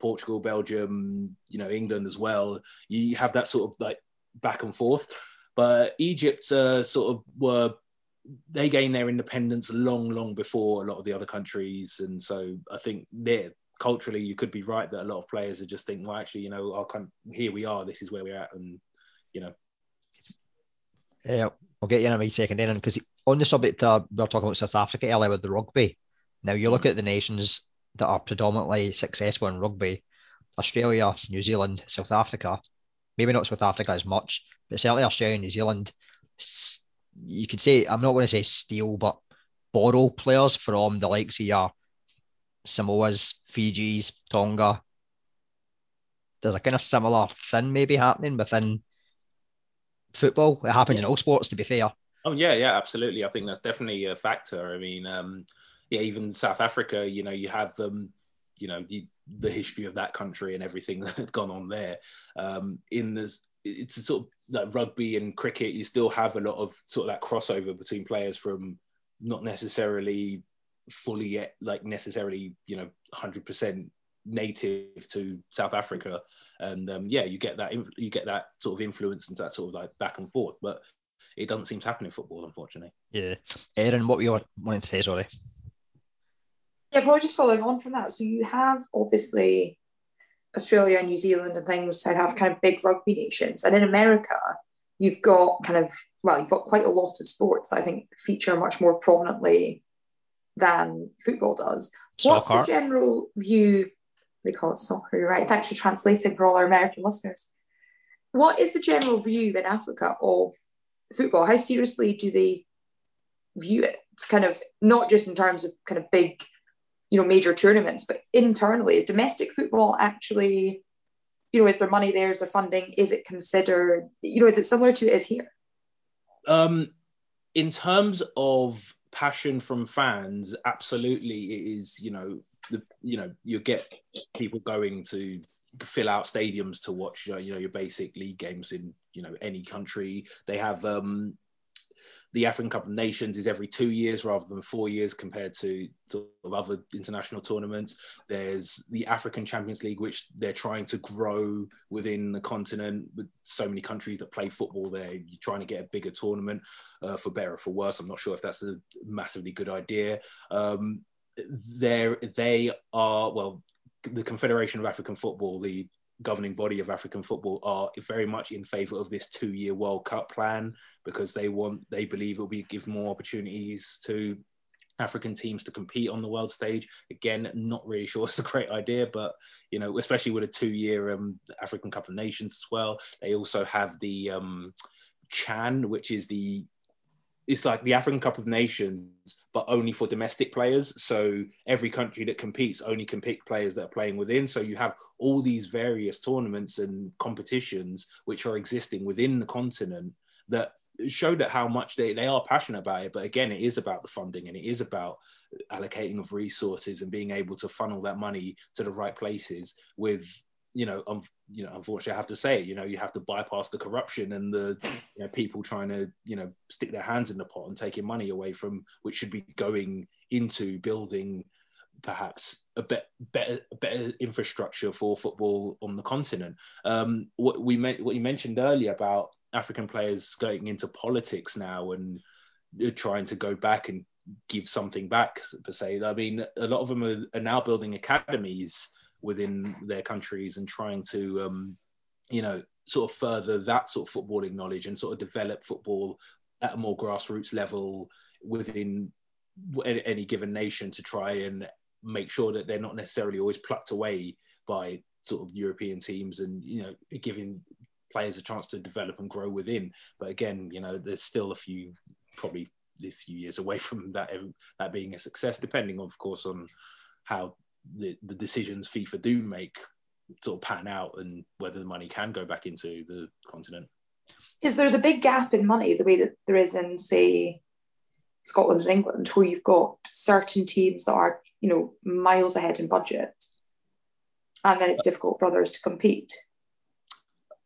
Portugal, Belgium, you know, England as well. You have that sort of like back and forth. But Egypt uh, sort of were they gained their independence long, long before a lot of the other countries, and so I think there culturally you could be right that a lot of players are just thinking, well, actually, you know, our here we are, this is where we're at, and you know. Yeah, I'll get you in a wee second then, because on the subject uh, we were talking about South Africa earlier with the rugby. Now you look mm. at the nations that are predominantly successful in rugby Australia, New Zealand, South Africa. Maybe not South Africa as much, but certainly Australia, New Zealand. You could say, I'm not going to say steal, but borrow players from the likes of your Samoas, Fiji's, Tonga. There's a kind of similar thing maybe happening within football. It happens yeah. in all sports, to be fair. Oh yeah, yeah, absolutely. I think that's definitely a factor. I mean, um, yeah, even South Africa, you know, you have um, you know, the, the history of that country and everything that had gone on there. Um, in this, it's sort of like rugby and cricket. You still have a lot of sort of that crossover between players from not necessarily fully yet, like necessarily, you know, 100% native to South Africa, and um, yeah, you get that you get that sort of influence and that sort of like back and forth, but it doesn't seem to happen in football, unfortunately. Yeah, Aaron, what were you wanting to say? Sorry. Yeah, probably just following on from that. So you have obviously Australia, and New Zealand, and things that have kind of big rugby nations, and in America, you've got kind of well, you've got quite a lot of sports that I think feature much more prominently than football does. Soccer. What's the general view? They call it soccer, right? Thanks for translating for all our American listeners. What is the general view in Africa of football? How seriously do they view it? It's kind of not just in terms of kind of big you know, major tournaments, but internally, is domestic football actually, you know, is there money there? Is there funding? Is it considered, you know, is it similar to it is here? Um, in terms of passion from fans, absolutely, it is. You know, the you know you get people going to fill out stadiums to watch you know your basic league games in you know any country. They have um the African Cup of Nations is every two years rather than four years compared to sort of other international tournaments. There's the African Champions League, which they're trying to grow within the continent with so many countries that play football there. You're trying to get a bigger tournament uh, for better or for worse. I'm not sure if that's a massively good idea. Um, they are, well, the Confederation of African Football, the governing body of African football are very much in favour of this two-year World Cup plan because they want they believe it will be give more opportunities to African teams to compete on the world stage. Again, not really sure it's a great idea, but you know, especially with a two-year um, African Cup of Nations as well. They also have the um, Chan, which is the it's like the African Cup of Nations, but only for domestic players. So every country that competes only can pick players that are playing within. So you have all these various tournaments and competitions which are existing within the continent that show that how much they, they are passionate about it. But again, it is about the funding and it is about allocating of resources and being able to funnel that money to the right places with you know, um, you know, unfortunately, I have to say. You know, you have to bypass the corruption and the you know, people trying to, you know, stick their hands in the pot and taking money away from which should be going into building perhaps a bit better better infrastructure for football on the continent. Um, what we what you mentioned earlier about African players going into politics now and uh, trying to go back and give something back per se. I mean, a lot of them are, are now building academies within their countries and trying to, um, you know, sort of further that sort of footballing knowledge and sort of develop football at a more grassroots level within any given nation to try and make sure that they're not necessarily always plucked away by sort of European teams and you know giving players a chance to develop and grow within. But again, you know, there's still a few probably a few years away from that that being a success, depending of course on how the, the decisions FIFA do make sort of pan out and whether the money can go back into the continent. Because there's a big gap in money the way that there is in say Scotland and England, where you've got certain teams that are you know miles ahead in budget, and then it's difficult for others to compete.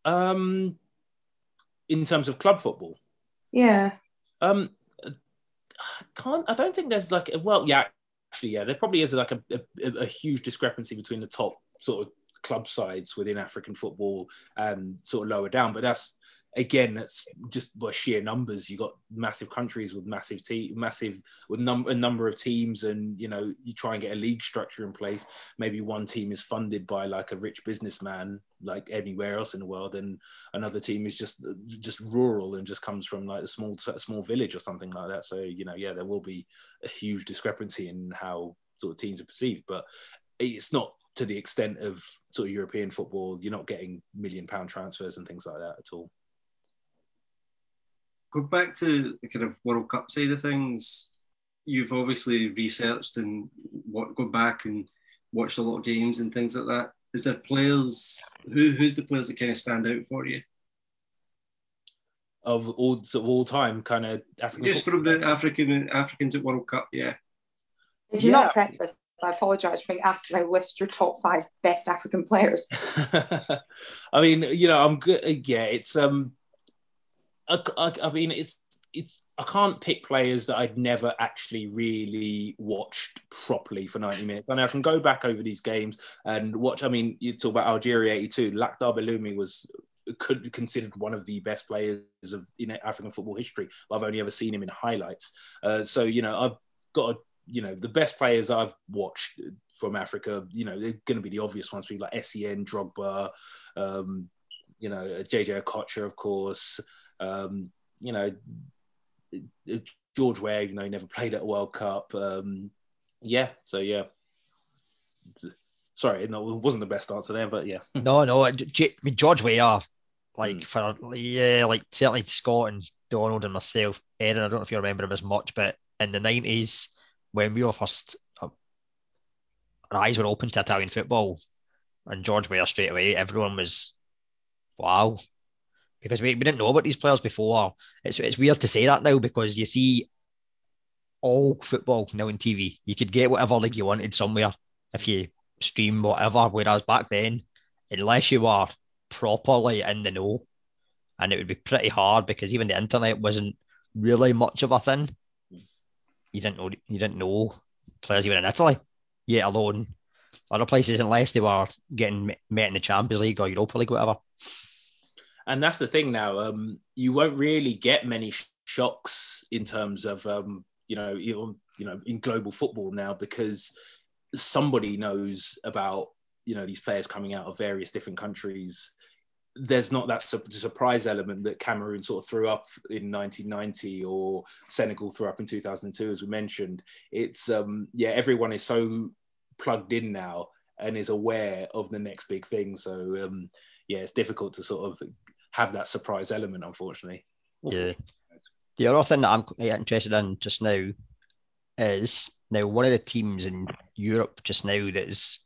Um, in terms of club football. Yeah. Um, I can't. I don't think there's like. Well, yeah, actually, yeah, there probably is like a, a, a huge discrepancy between the top sort of club sides within African football and sort of lower down. But that's again, that's just by sheer numbers. You got massive countries with massive te- massive with num- a number of teams, and you know you try and get a league structure in place. Maybe one team is funded by like a rich businessman, like anywhere else in the world, and another team is just just rural and just comes from like a small a small village or something like that. So you know, yeah, there will be a huge discrepancy in how sort of teams are perceived, but it's not to the extent of sort of European football. You're not getting million pound transfers and things like that at all go back to the kind of World Cup side of things. You've obviously researched and what go back and watched a lot of games and things like that. Is there players who who's the players that kind of stand out for you? Of all of all time, kind of African. Just from the African Africans at World Cup, yeah. Did you yeah. not prep this? I apologise for being asked to list your top five best African players. I mean, you know, I'm good. Yeah, it's um, I, I, I mean, it's it's I can't pick players that I'd never actually really watched properly for 90 minutes. I know I can go back over these games and watch. I mean, you talk about Algeria 82. Lakhdar Belloumi was could considered one of the best players of in African football history. I've only ever seen him in highlights. Uh, so you know, I've got a, you know the best players I've watched from Africa. You know, they're going to be the obvious ones, like Sen, Drogba, um, you know, JJ Okocha, of course. Um, you know, George Weah, you know, he never played at a World Cup. Um, yeah, so yeah. Sorry, no, it wasn't the best answer there, but yeah. no, no, I mean, George Weah, like mm. for yeah, like certainly Scott and Donald and myself, Aaron, I don't know if you remember him as much, but in the nineties when we were first, uh, our eyes were open to Italian football, and George Weah straight away, everyone was, wow, because we, we didn't know about these players before. It's it's weird to say that now because you see all football now on TV. You could get whatever league you wanted somewhere if you stream whatever. Whereas back then, unless you were properly in the know, and it would be pretty hard because even the internet wasn't really much of a thing. You didn't know you didn't know players even in Italy, yet alone other places unless they were getting met in the Champions League or Europa League, whatever and that's the thing now. Um, you won't really get many sh- shocks in terms of um, you know even, you know in global football now because somebody knows about you know these players coming out of various different countries. There's not that su- surprise element that Cameroon sort of threw up in 1990 or Senegal threw up in 2002, as we mentioned. It's um, yeah, everyone is so plugged in now and is aware of the next big thing. So um, yeah, it's difficult to sort of have that surprise element, unfortunately. Yeah. The other thing that I'm interested in just now is now one of the teams in Europe just now that is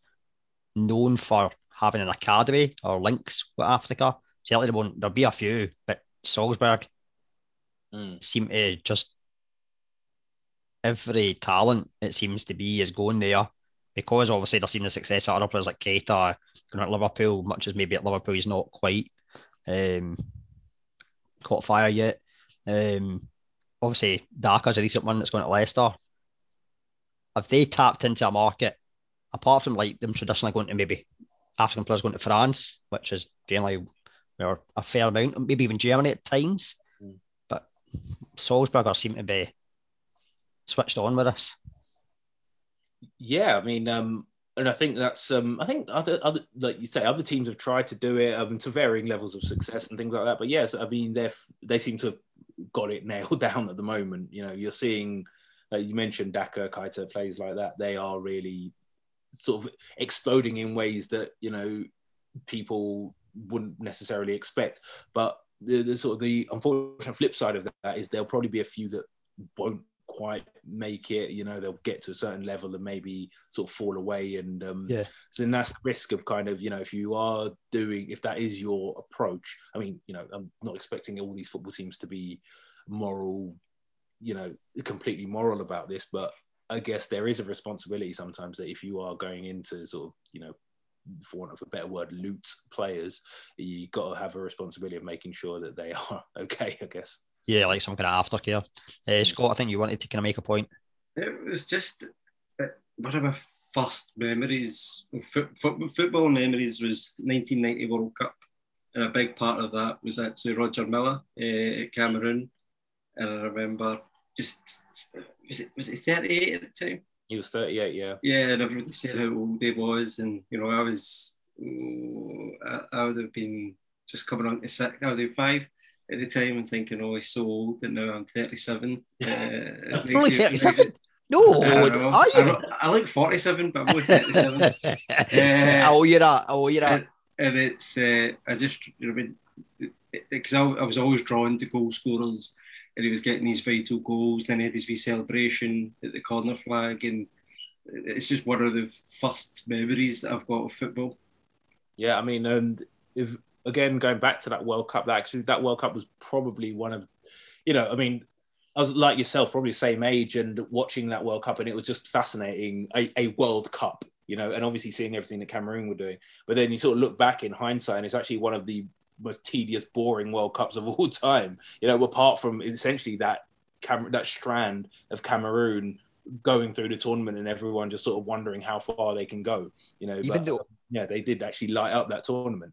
known for having an academy or links with Africa. Certainly there won't there'll be a few, but Salzburg mm. seem to just every talent it seems to be is going there because obviously they're seeing the success of other players like Keita going at Liverpool, much as maybe at Liverpool he's not quite um, caught fire yet. Um, obviously, Daka's a recent one that's going to Leicester. Have they tapped into a market apart from like them traditionally going to maybe African players going to France, which is generally or a fair amount, maybe even Germany at times. Mm. But Salzburg seem to be switched on with us. Yeah, I mean, um, and I think that's um, I think other other like you say, other teams have tried to do it um, to varying levels of success and things like that. But yes, I mean they they seem to have got it nailed down at the moment. You know, you're seeing like you mentioned Daka, Keita, plays like that. They are really sort of exploding in ways that you know people wouldn't necessarily expect. But the, the sort of the unfortunate flip side of that is there'll probably be a few that won't quite make it. You know, they'll get to a certain level and maybe sort of fall away. And um, yeah. so then that's the risk of kind of, you know, if you are doing, if that is your approach. I mean, you know, I'm not expecting all these football teams to be moral, you know, completely moral about this, but I guess there is a responsibility sometimes that if you are going into sort of, you know, for want of a better word, loot players, you got to have a responsibility of making sure that they are okay, I guess. Yeah, like some kind of aftercare. Uh, hmm. Scott, I think you wanted to kind of make a point. It was just uh, one of my first memories, football memories, was 1990 World Cup, and a big part of that was actually Roger Milla uh, at Cameroon, and I remember just was it was it 38 at the time? He was 38, yeah. Yeah, and everybody said how old he was, and you know I was, oh, I, I, would have been just coming on to six, I would have been five at the time and thinking, oh, he's so old, and now I'm 37. Uh, only 37? No, I, I, I, like 47, but I'm only 37. uh, oh, you're that. Oh, you're that. And, and it's, uh, I just, you know, because I, I was always drawn to goal scorers and he was getting these vital goals. Then he had his wee celebration at the corner flag, and it's just one of the first memories that I've got of football. Yeah, I mean, and if again going back to that World Cup, that actually that World Cup was probably one of, you know, I mean, I was like yourself, probably same age, and watching that World Cup, and it was just fascinating, a, a World Cup, you know, and obviously seeing everything that Cameroon were doing. But then you sort of look back in hindsight, and it's actually one of the most tedious, boring World Cups of all time. You know, apart from essentially that Cam- that strand of Cameroon going through the tournament and everyone just sort of wondering how far they can go. You know, even but, though yeah, they did actually light up that tournament.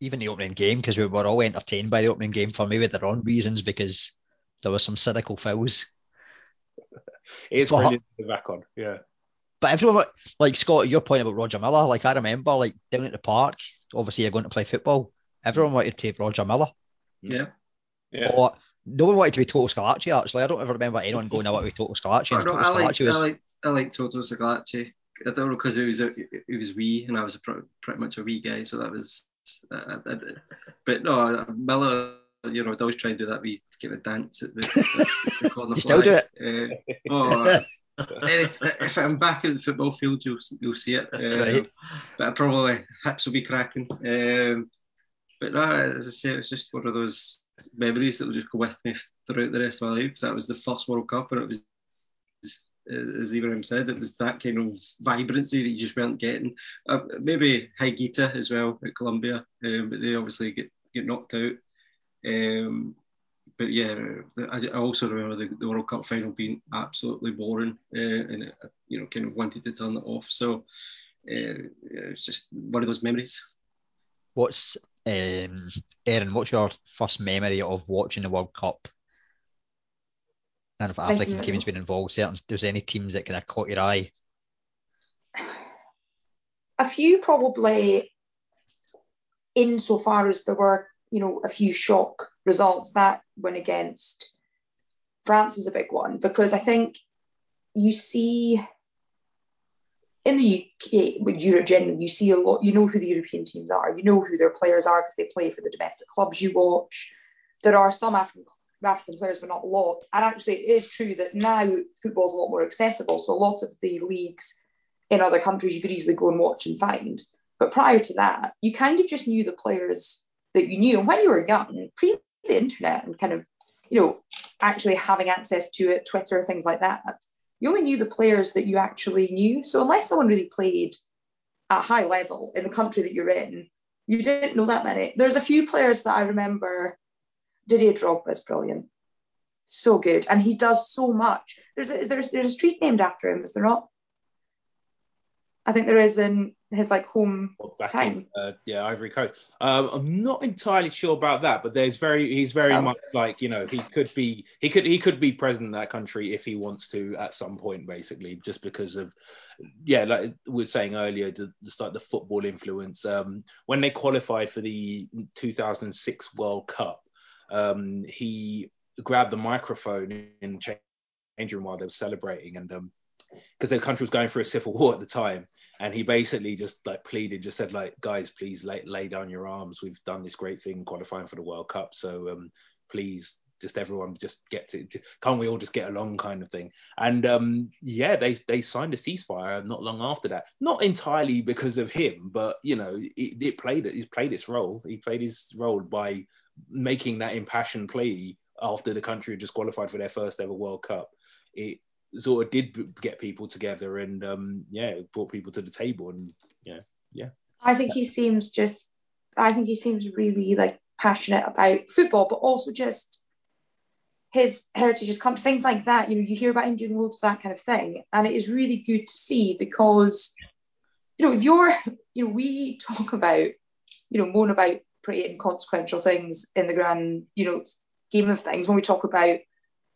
Even the opening game, because we were all entertained by the opening game for maybe their own reasons, because there were some cynical fouls. it is but, brilliant to back on, yeah. But everyone, like Scott, your point about Roger Milla, like I remember, like down at the park, obviously you're going to play football Everyone wanted to take Roger Milla. Yeah. Yeah. Or no one wanted to be Toto Schillaci, actually. I don't ever remember anyone going, I want to be Toto Schillaci. I, liked, was... I, liked, I liked Toto Schillaci. I don't know because it was a, it was wee and I was a pretty, pretty much a wee guy, so that was. Uh, I, I, but no, Milla, you know, I'd always try and do that wee kind of dance at the, the, the corner. you still do it? Uh, oh, if I'm back in the football field, you'll you'll see it. Um, right. But probably hips will be cracking. Um, but no, as I say, it's just one of those memories that will just go with me throughout the rest of my life. Because that was the first World Cup, and it was, as Ibrahim said, it was that kind of vibrancy that you just weren't getting. Uh, maybe Higuita as well at Colombia, um, but they obviously get get knocked out. Um, but yeah, I, also remember the, the, World Cup final being absolutely boring, uh, and you know, kind of wanted to turn it off. So uh, it's just one of those memories. What's um, Erin, what's your first memory of watching the World Cup? And if African teams been involved, certain there's any teams that kind of caught your eye? A few probably, insofar as there were, you know, a few shock results. That went against France is a big one because I think you see in the UK, with Europe generally, you see a lot, you know who the European teams are, you know who their players are because they play for the domestic clubs you watch. There are some African, African players, but not a lot. And actually, it is true that now football's a lot more accessible. So a lot of the leagues in other countries you could easily go and watch and find. But prior to that, you kind of just knew the players that you knew. And when you were young, pre the internet and kind of, you know, actually having access to it, Twitter, things like that, you only knew the players that you actually knew. So unless someone really played at a high level in the country that you're in, you didn't know that many. There's a few players that I remember. Didier Drogba is brilliant, so good, and he does so much. There's a, is there, there's a street named after him, is there not? I think there is in his like home back town. in uh, yeah Ivory Coast. Um, I'm not entirely sure about that, but there's very he's very Oh. much like you know he could be he could he could be president of that country if he wants to at some point basically just because of yeah like we were saying earlier to start the football influence um, when they qualified for the 2006 World Cup um, he grabbed the microphone in the changing room while they were celebrating and um because their country was going through a civil war at the time. And he basically just like pleaded just said like guys please lay, lay down your arms. We've done this great thing qualifying for the world cup. So um please just everyone just get to can't we all just get along kind of thing. And um yeah they they signed a ceasefire not long after that. Not entirely because of him but you know it, it played it played its role. He played his role by making that impassioned plea after the country just qualified for their first ever world cup it sort of did get people together and um yeah brought people to the table and yeah, yeah I think he seems just I think he seems really like passionate about football, but also just his heritage, his country, things like that. You know, you hear about him doing loads of that kind of thing, and it is really good to see because, you know, you're, you know, we talk about, you know, moan about pretty inconsequential things in the grand, you know, game of things when we talk about,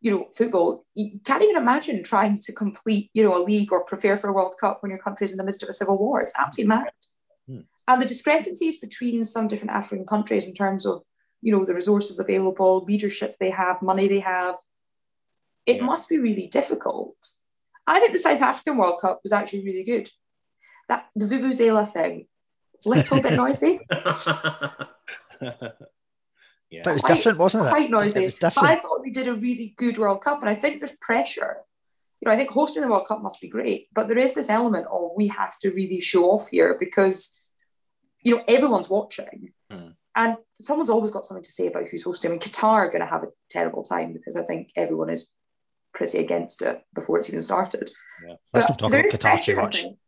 you know, football. You can't even imagine trying to complete, you know, a league or prepare for a World Cup when your country's in the midst of a civil war. It's absolutely mad. Hmm. And the discrepancies between some different African countries in terms of, you know, the resources available, leadership they have, money they have, it Yeah. must be really difficult. I think the South African World Cup was actually really good. That the Vuvuzela thing, little bit noisy, yeah But it was Quite- different, wasn't it? quite noisy. It was But I thought they did a really good World Cup, and I think there's pressure. You know, I think hosting the World Cup must be great, but there is this element of we have to really show off here because, you know, everyone's watching, Hmm. and someone's always got something to say about who's hosting. I mean, Qatar are going to have a terrible time because I think everyone is pretty against it before it's even started. yeah Let's But not talk about Qatar too much. think.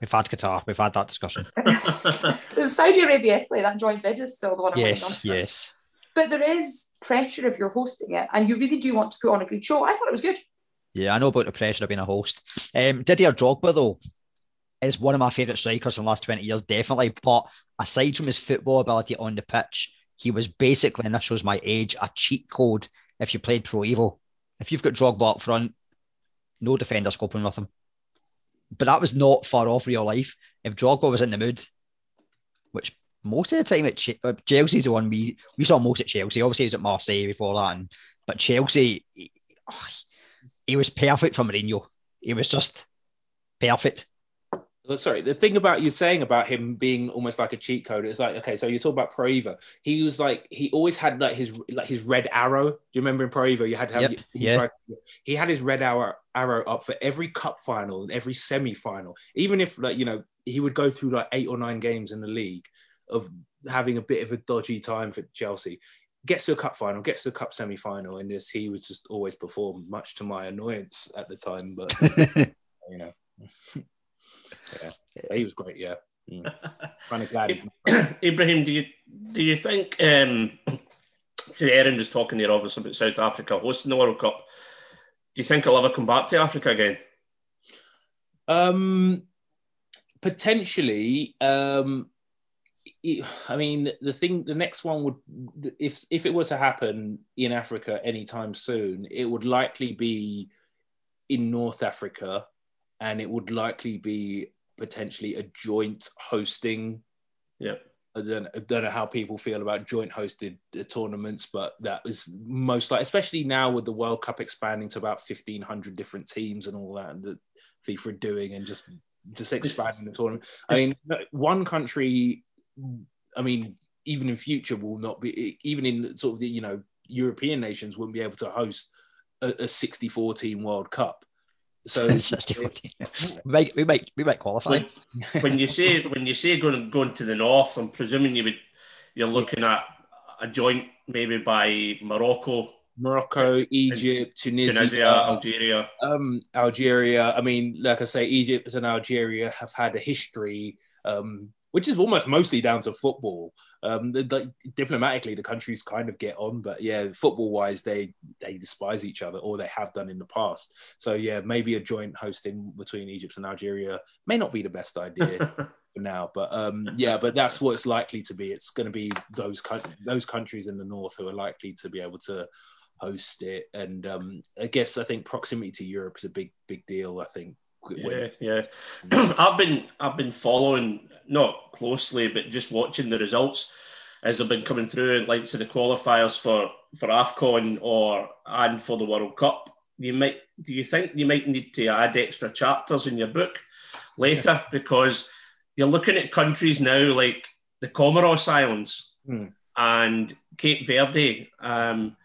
We've had Qatar. We've had that discussion. There's Saudi Arabia, Italy. That joint bid is still the one I'm waiting on. Yes, yes. But there is pressure if you're hosting it, and you really do want to put on a good show. I thought it was good. Yeah, I know about the pressure of being a host. Um, Didier Drogba, though, is one of my favourite strikers in the last 20 years, definitely. But aside from his football ability on the pitch, he was basically, and this shows my age, a cheat code if you played Pro Evo. If you've got Drogba up front, no defender scoping with him. But that was not far off real life. If Drogba was in the mood, which most of the time at Che- uh, Chelsea's the one we we saw most at Chelsea. Obviously, he was at Marseille before that, and, but Chelsea, he, oh, he was perfect for Mourinho. He was just perfect. Sorry, the thing about you saying about him being almost like a cheat code is like, okay, so you talk about Pro Evo. He was like, he always had like his like his red arrow. Do you remember in Pro Evo you had to have Yep, you yeah. tried- he had his red arrow arrow up for every cup final and every semi final. Even if like you know he would go through like eight or nine games in the league of having a bit of a dodgy time for Chelsea. Gets to a cup final, gets to a cup semi final, and just he was just always performed, much to my annoyance at the time. But you know, yeah, he was great. Yeah, mm. kind of glad. Ibrahim, do you do you think? Um, so Erin was talking there, obviously about South Africa hosting the World Cup. Do you think he'll ever come back to Africa again? Um, potentially. Um, I mean, the thing, the next one would, if if it were to happen in Africa anytime soon, it would likely be in North Africa, and it would likely be potentially a joint hosting. Yeah. I don't, I don't know how people feel about joint hosted tournaments, but that is most like, especially now with the World Cup expanding to about 1,500 different teams and all that, and that FIFA are doing, and just just expanding the tournament. I mean, one country, I mean, even in future will not be, even in sort of the you know European nations wouldn't be able to host a, a 64 team World Cup. So 64 we might, we might, we might qualify. When, when you say when you say going going to the north, I'm presuming you would you're looking at a joint maybe by Morocco, Morocco, Egypt, Tunisia, Tunisia, Algeria. um, Algeria. I mean, like I say, Egypt and Algeria have had a history, um, which is almost mostly down to football. Um, the, the, diplomatically, the countries kind of get on, but yeah, football-wise, they they despise each other, or they have done in the past. So yeah, maybe a joint hosting between Egypt and Algeria may not be the best idea. for now. But um, yeah, but that's what it's likely to be. It's going to be those those countries in the north who are likely to be able to host it. And um, I guess I think proximity to Europe is a big big deal. I think. Yeah, yeah. I've been I've been following not closely, but just watching the results as they've been coming through, like to the qualifiers for for Afcon or and for the World Cup. You might do you think you might need to add extra chapters in your book later because you're looking at countries now like the Comoros Islands mm. and Cape Verde. Um,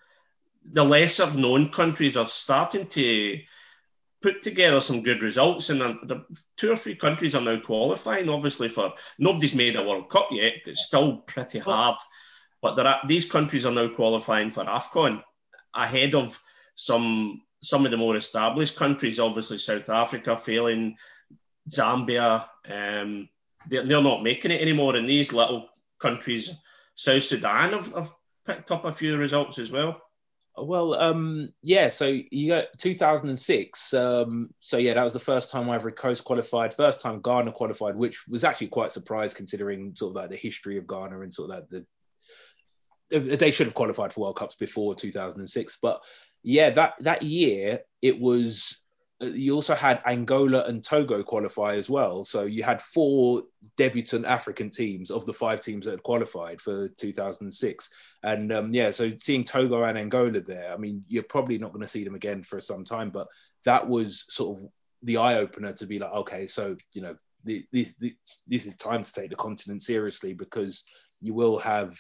the lesser known countries are starting to put together some good results, and the two or three countries are now qualifying. Obviously, for nobody's made a World Cup yet; it's still pretty hard. But are, these countries are now qualifying for Afcon ahead of some some of the more established countries. Obviously, South Africa failing, Zambia. Um, they're, they're not making it anymore. And these little countries, South Sudan, have, have picked up a few results as well. Well, um, yeah. So you got 2006. Um, so yeah, that was the first time Ivory Coast qualified. First time Ghana qualified, which was actually quite surprised considering sort of like the history of Ghana and sort of like the they should have qualified for World Cups before 2006. But yeah, that that year it was you also had Angola and Togo qualify as well. So you had four debutant African teams of the five teams that had qualified for 2006. And um, yeah, so seeing Togo and Angola there, I mean, you're probably not going to see them again for some time, but that was sort of the eye opener to be like, okay, so, you know, this, this, this is time to take the continent seriously because you will have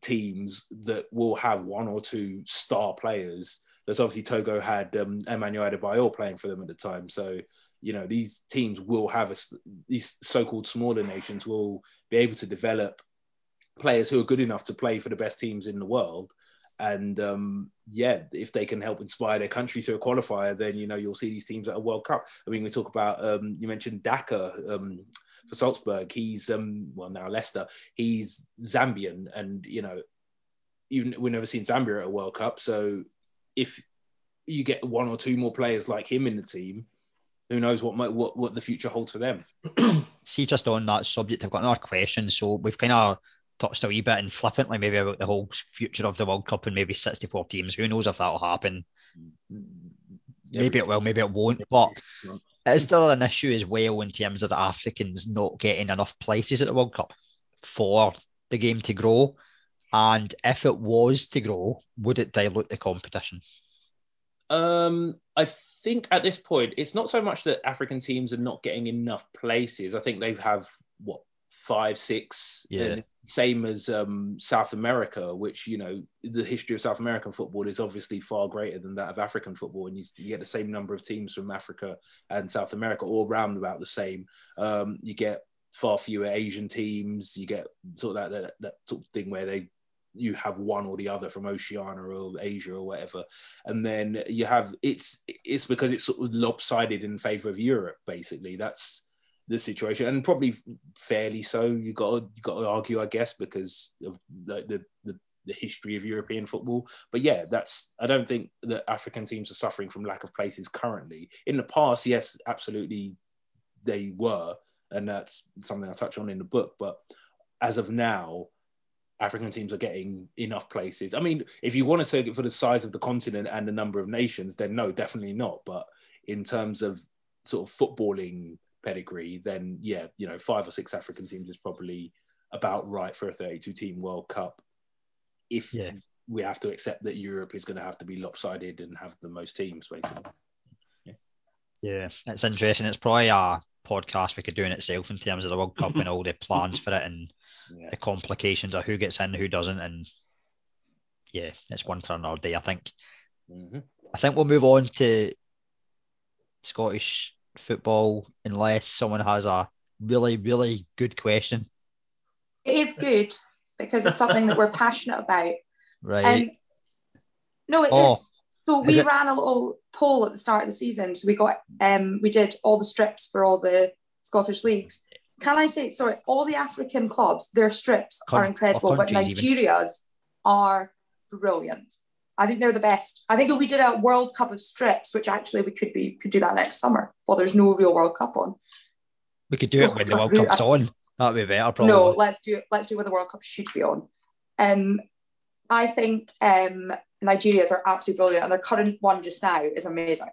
teams that will have one or two star players there's obviously Togo had um, Emmanuel Adebayor playing for them at the time. So, you know, these teams will have a, these so-called smaller nations will be able to develop players who are good enough to play for the best teams in the world. And um, yeah, if they can help inspire their country to a qualifier, then you know you'll see these teams at a World Cup. I mean, we talk about um, you mentioned Daka um, for Salzburg. He's um, well now Leicester. He's Zambian, and you know even we've never seen Zambia at a World Cup, so if you get one or two more players like him in the team, who knows what might, what what the future holds for them. See, just on that subject, I've got another question. So we've kind of touched a wee bit and flippantly maybe about the whole future of the World Cup and maybe 64 teams. Who knows if that'll happen? Maybe it will, maybe it won't. But is there an issue as well in terms of the Africans not getting enough places at the World Cup for the game to grow? And if it was to grow, would it dilute the competition? Um, I think at this point, it's not so much that African teams are not getting enough places. I think they have what five, six, yeah. same as um, South America, which you know the history of South American football is obviously far greater than that of African football, and you, you get the same number of teams from Africa and South America, all around about the same. Um, you get far fewer Asian teams. You get sort of that, that, that sort of thing where they you have one or the other from Oceania or Asia or whatever, and then you have it's it's because it's sort of lopsided in favor of Europe. Basically, that's the situation, and probably fairly so. You got you got to argue, I guess, because of the, the the the history of European football. But yeah, that's I don't think that African teams are suffering from lack of places currently. In the past, yes, absolutely they were, and that's something I touch on in the book. But as of now, African teams are getting enough places. I mean, if you want to take it for the size of the continent and the number of nations, then no, definitely not. But in terms of sort of footballing pedigree, then yeah, you know, five or six African teams is probably about right for a 32 team World Cup. If yeah. we have to accept that Europe is going to have to be lopsided and have the most teams, basically. Yeah, yeah it's interesting. It's probably a podcast we could do in itself in terms of the World Cup and all the plans for it and yeah. the complications of who gets in, who doesn't, and yeah, it's one for another day. I think. Mm-hmm. I think we'll move on to Scottish football unless someone has a really, really good question. It is good because it's something that we're passionate about. Right. Um, No, it is. Oh, So is we it? ran a little poll at the start of the season. So we got um we did all the strips for all the Scottish leagues. Can I say sorry? All the African clubs, their strips Con- are incredible, but countries even. Nigeria's are brilliant. I think they're the best. I think if we did a World Cup of strips, which actually we could be could do that next summer. Well, there's no real World Cup on. We could do it Oh, when the World God, Cup's on. That'd be better, probably. No, let's do it. Let's do when the World Cup should be on. Um, I think um Nigeria's are absolutely brilliant, and their current one just now is amazing.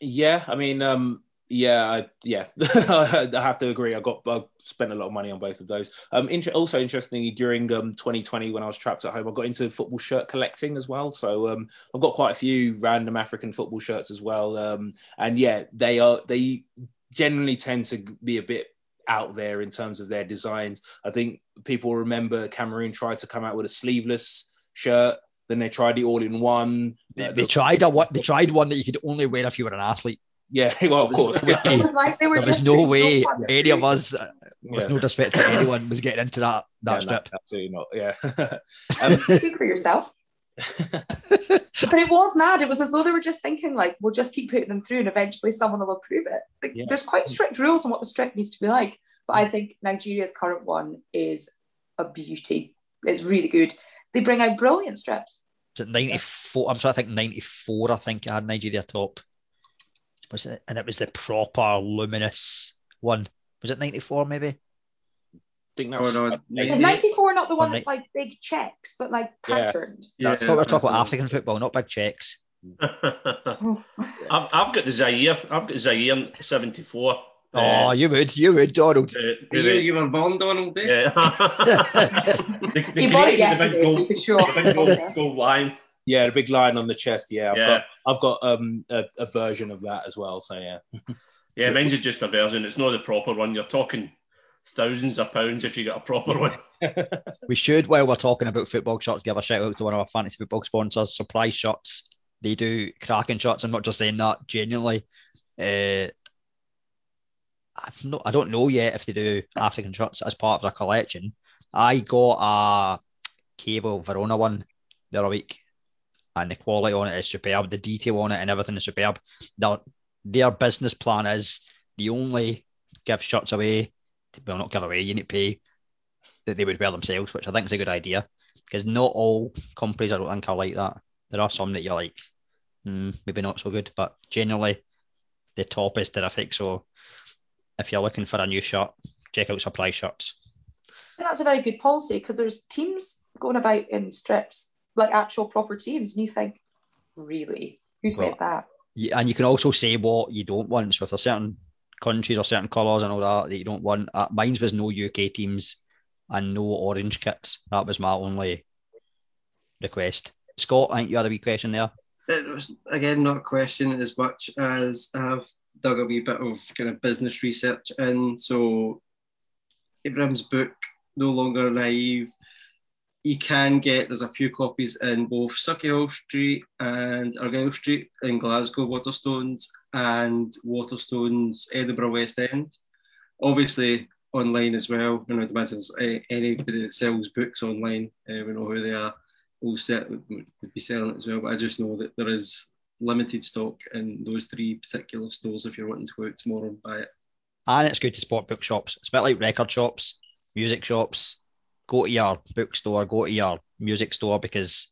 Yeah, I mean, um, yeah, I, yeah, I have to agree. I got I spent a lot of money on both of those. Um, inter- also interestingly, during um 2020 when I was trapped at home, I got into football shirt collecting as well. So um, I've got quite a few random African football shirts as well. Um, and yeah, they are they generally tend to be a bit out there in terms of their designs. I think people remember Cameroon tried to come out with a sleeveless shirt. Then they tried the all-in-one. They, Uh, they tried a one. They tried one that you could only wear if you were an athlete. Yeah, well, of course. There It was like they were was no way ones. any of us, uh, with Yeah. no disrespect to anyone, was getting into that that Yeah, no, strip. absolutely not. Yeah. um, Speak for yourself. But it was mad. It was as though they were just thinking, like, we'll just keep putting them through and eventually someone will approve it. Like, Yeah. There's quite strict rules on what the strip needs to be like. But I think Nigeria's current one is a beauty. It's really good. They bring out brilliant strips. 94? I'm sorry, I think 94. I think I had Nigeria top. Was it? And it was the proper luminous one. Was it 94 maybe? think that Oh, was no, uh, Is Is 94 not the one that's like big checks, but like Yeah. patterned? I thought we were talking about African football, not big checks. I've, I've got the Zaire. I've got Zaire 74. Oh, you would, you would, Donald. uh, You, the- you were born, Donald, eh? yeah. the, the He bought green with the it yesterday, big so you could show off. the big gold, gold line. Yeah, the big line on the chest. Yeah, I've Yeah. got I've got um a, a version of that as well. So yeah. Yeah, mine's just a version. It's not the proper one. You're talking thousands of pounds if you get a proper one. We should, while we're talking about football shirts, give a shout out to one of our fantasy football sponsors, Surprise Shirts. They do cracking shots. I'm not just saying that genuinely. Uh, I've not, I don't know yet if they do African shirts as part of their collection. I got a Cable Verona one the other week, and the quality on it is superb. The detail on it and everything is superb. Their, their business plan is the only give shirts away. Well, not give away. You need to pay that they would wear themselves, which I think is a good idea. Because not all companies, I don't think, are like that. There are some that you're like, hmm, maybe not so good, but generally, the top is terrific. So if you're looking for a new shirt, check out Supply Shirts. And that's a very good policy because there's teams going about in strips, like actual proper teams, and you think, really, who's Well, made that? Yeah, and you can also say what you don't want. So if there's certain countries or certain colours and all that that you don't want, uh, mine's was no UK teams and no orange kits. That was my only request. Scott, I think you had a wee question there. It was again not a question as much as I've dug a wee bit of kind of business research in. So Ibrahim's book, No Longer Naive, you can get there's a few copies in both Sauchiehall Street and Argyle Street in Glasgow, Waterstones, and Waterstones, Edinburgh West End. Obviously online as well. And I'd imagine there's anybody that sells books online, uh, we know who they are will set, would be selling it as well. But I just know that there is limited stock in those three particular stores if you're wanting to go out tomorrow and buy it. And it's good to support bookshops. It's a bit like record shops, music shops. Go to your bookstore, go to your music store because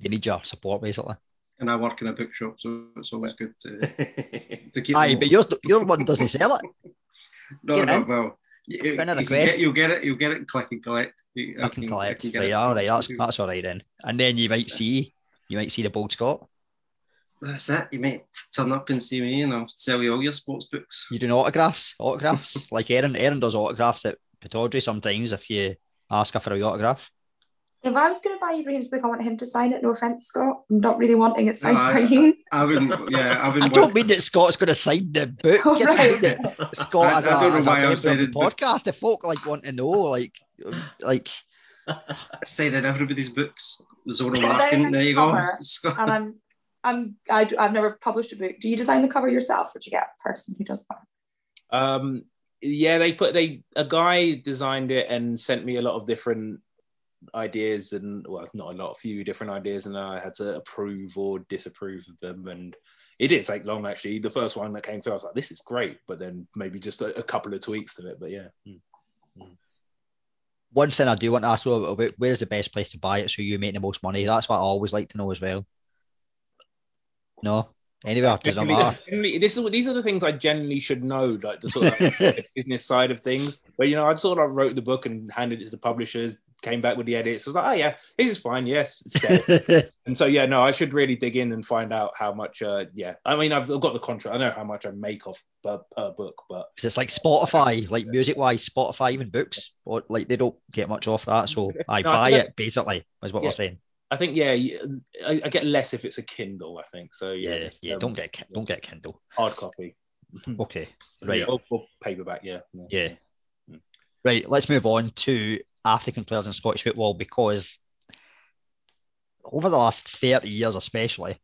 they need your support basically. And I work in a bookshop, so it's always good to, to keep. Aye, them but yours, your one doesn't sell it. no, get no, in. well, you, you, Put in a you can request. get, you'll get it. You'll get it. and Click and collect. You- I can collect. get Right, it. all right, that's that's all right then. And then you might see, you might see the bold Scott. That's it. You might turn up and see me, and I'll sell you all your sports books. You doing autographs? Autographs? like Erin, Erin does autographs at Pataudry sometimes if you ask her for a autograph. If I was going to buy Ibrahim's book, I want him to sign it. No offense, Scott. I'm not really wanting it signed No, I- by you. I wouldn't. Yeah, I I wouldn't. I don't mean that Scott's going to sign the book. Oh, You right. that Scott I- as I a, don't know as a why I'm member of the podcast, if folk like want to know, like, like signing everybody's books. Zonal Well, marking. then There you go. cover. Scott. And I'm, I'm, I, I've never published a book. Do you design the cover yourself, or do you get a person who does that? Um, yeah, they put they a guy designed it and sent me a lot of different ideas and well, not a lot, a few different ideas, and I had to approve or disapprove of them. And it didn't take long actually. The first one that came through, I was like, this is great, but then maybe just a, a couple of tweaks to it. But yeah. Mm. Mm. One thing I do want to ask about, about where's the best place to buy it so you make the most money? That's what I always like to know as well. No? Anyway, doesn't matter. This is, these are the things I generally should know, like the sort of business side of things. But you know, I sort of wrote the book and handed it to the publishers, came back with the edits. I was like, oh yeah, this is fine. Yes, and so yeah, no, I should really dig in and find out how much. Uh, yeah, I mean, I've got the contract. I know how much I make off per, per book, but it's like Spotify, like music wise, Spotify even books, or like they don't get much off that. So I no, buy I it basically, is what yeah. we're saying. I think yeah, I, I, get less if it's a Kindle. I think so. Yeah, yeah. yeah um, don't get don't get Kindle. Hard copy. okay, right. Yeah, or, or, paperback. Yeah. Yeah. yeah. Hmm. Right. Let's move on to African players in Scottish football because over the last 30 years, especially,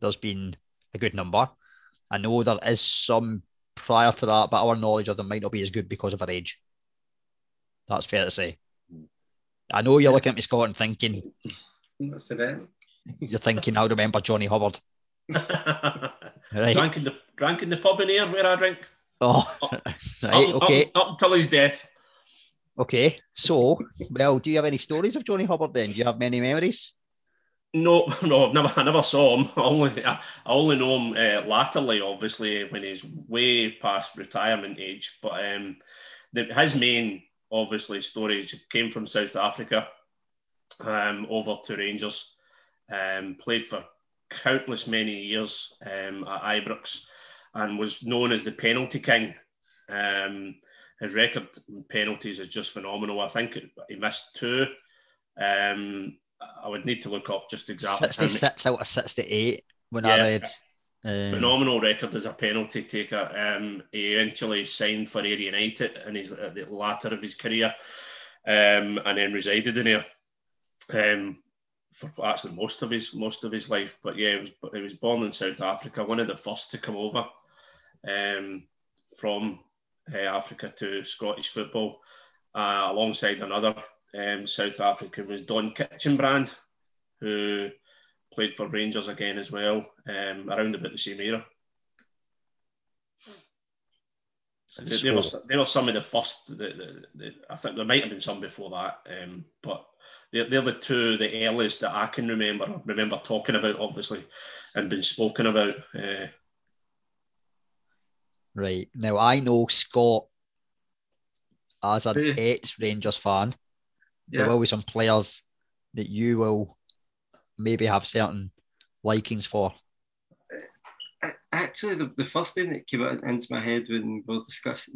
there's been a good number. I know there is some prior to that, but our knowledge of them might not be as good because of our age. That's fair to say. Hmm. I know you're looking at me, Scott, and thinking, What's the You're thinking, I remember Johnny Hubbard. right. Drank in the drank in the pub in here where I drink. Oh, right, up, okay. Up, up, until his death. Okay, so well, do you have any stories of Johnny Hubbard? Then do you have many memories? No, no, I've never, I never saw him. I only, I, only know him uh, latterly, obviously, when he's way past retirement age. But um, the, his main, obviously, stories came from South Africa um, over to Rangers. Um, played for countless many years um, at Ibrox and was known as the penalty king. Um, his record in penalties is just phenomenal. I think he missed two. Um, I would need to look up just exactly. 66 out of 68 when yeah, I read. Um, phenomenal record as a penalty taker. Um, he eventually signed for Ayr United in his at the latter of his career, um, and then resided in there um, for actually most of his most of his life. But yeah, he was he was born in South Africa, one of the first to come over um, from uh, Africa to Scottish football, uh, alongside another um, South African was Don Kitchenbrand, who played for Rangers again as well, um, around about the same era. They, were, they were some of the first. The, the, the, I think there might have been some before that, um, but they're, they're the two, the earliest that I can remember. Remember talking about, obviously, and been spoken about. Uh, right now, I know Scott as an yeah. ex Rangers fan. Yeah. There will be some players that you will maybe have certain likings for. Actually, the, the first thing that came into my head when we discussed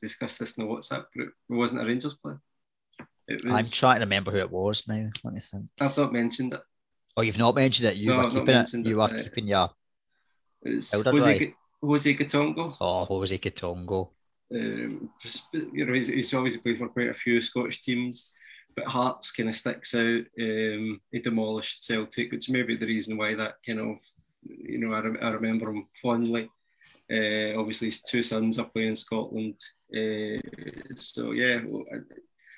discussed this in the WhatsApp group wasn't a Rangers player. Was, I'm trying to remember who it was now. Let me think. I've not mentioned it. Oh, you've not mentioned it. You no, were keeping it. You were uh, keeping your. It was Jose, Jose Quitongo. Oh, Jose Quitongo. Um, you know, he's, he's obviously played for quite a few Scottish teams, but Hearts kind of sticks out. Um, he demolished Celtic, which may be the reason why that kind of, you know, I, I remember him fondly. Uh, obviously, his two sons are playing in Scotland. Uh, so yeah,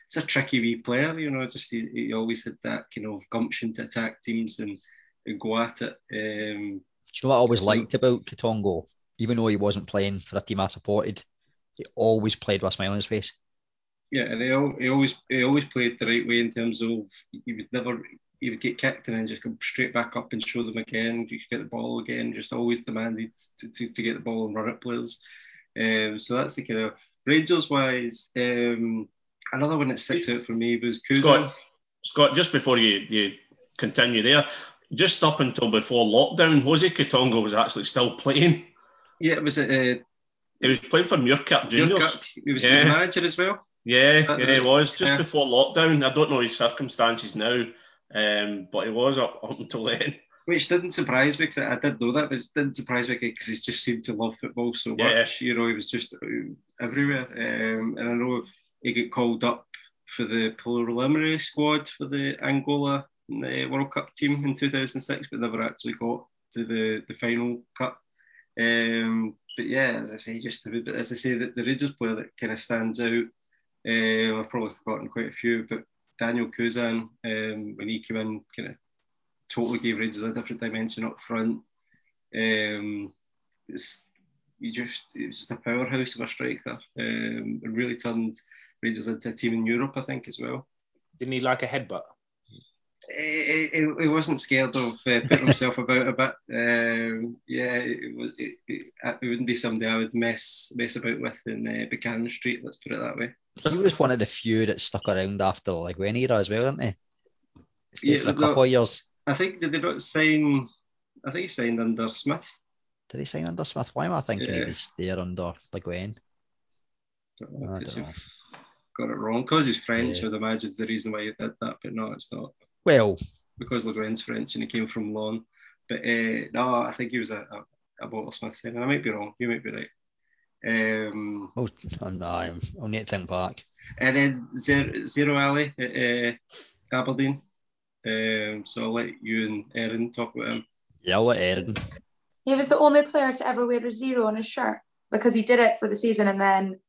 it's a tricky wee player, you know. Just he, he, always had that kind of gumption to attack teams and, and go at it. Um, Do you know what I always liked about Quitongo? Even though he wasn't playing for a team I supported, he always played with a smile on his face. Yeah, and he, he always he always played the right way in terms of he would never he would get kicked and then just come straight back up and show them again. You could get the ball again. Just always demanded to, to, to get the ball and run at players. Um, so that's the kind of Rangers wise. Um, another one that sticks out for me was Kuzo. Scott, Scott, just before you, you continue there, just up until before lockdown, Jose Quitongo was actually still playing. Yeah, it was at. Uh, he was playing for Muirkirk Juniors. He was, yeah. he was a manager as well. Yeah, yeah, he was just yeah. before lockdown. I don't know his circumstances now, um, but he was up, up until then. Which didn't surprise me because I did know that, but it didn't surprise me because he just seemed to love football so much. Yeah. You know, he was just uh, everywhere. Um, and I know he got called up for the preliminary squad for the Angola the World Cup team in 2006, but never actually got to the, the final cup. Um, but yeah, as I say, just as I say, the, the Rangers player that kind of stands out. Uh, I've probably forgotten quite a few, but Daniel Cousin um, when he came in, kind of totally gave Rangers a different dimension up front. Um, it's you just it was just a powerhouse of a striker, um, and really turned Rangers into a team in Europe, I think, as well. Didn't he like a headbutt? He, wasn't scared of uh, putting himself about a bit. Um, yeah, it, was, it, it, it, wouldn't be somebody I would mess mess about with in uh, Buchanan Street. Let's put it that way. He was one of the few that stuck around after like when era as well, didn't he? Yeah, for a no- couple of years. I think did they not sign? I think he signed under Smith. Did he sign under Smith? Why am I thinking he was there under Le Guen? Don't know, I 'cause don't know. you've got it wrong because he's French. Yeah. I'd imagine the reason why you did that, but no, it's not Well, because Le Guen's French and he came from Lawn. But uh, no, I think he was a, a, a Walter Smith signing. I might be wrong. You might be right. Um, oh, no, I'm, I'll need to think back. and then Zero, Zerouali at uh, Aberdeen. Um, so I'll let you and Erin talk about him. Yeah, I'll let Erin. He was the only player to ever wear a zero on his shirt because he did it for the season and then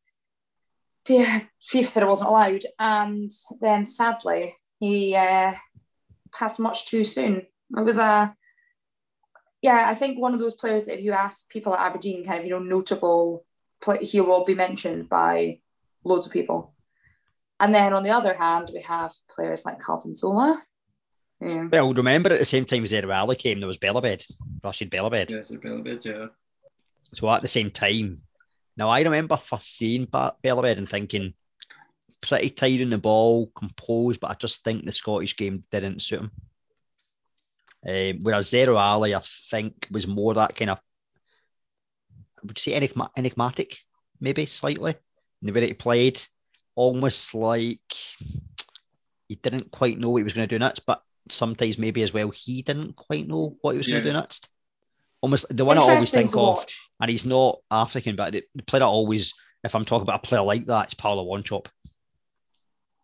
F- FIFA said it wasn't allowed. And then sadly, he uh, passed much too soon. It was a, yeah, I think one of those players that if you ask people at Aberdeen, kind of, you know, notable, play, he will be mentioned by loads of people. And then on the other hand, we have players like Calvin Zola. Um, Well, remember at the same time Zerouali came, there was Belabed, Rashid Belabed. Yeah, so Belabed, yeah. So at the same time, now I remember first seeing Ba- Belabed and thinking pretty tight on the ball, composed, but I just think the Scottish game didn't suit him. Um, whereas Zerouali, I think, was more that kind of, would you say enigma- enigmatic, maybe slightly, in the way that he played, almost like he didn't quite know what he was going to do next, but sometimes maybe as well he didn't quite know what he was going to do next. Almost the one I always think of and he's not African, but the, the player I always, if I'm talking about a player like that, it's Paulo Wanchope.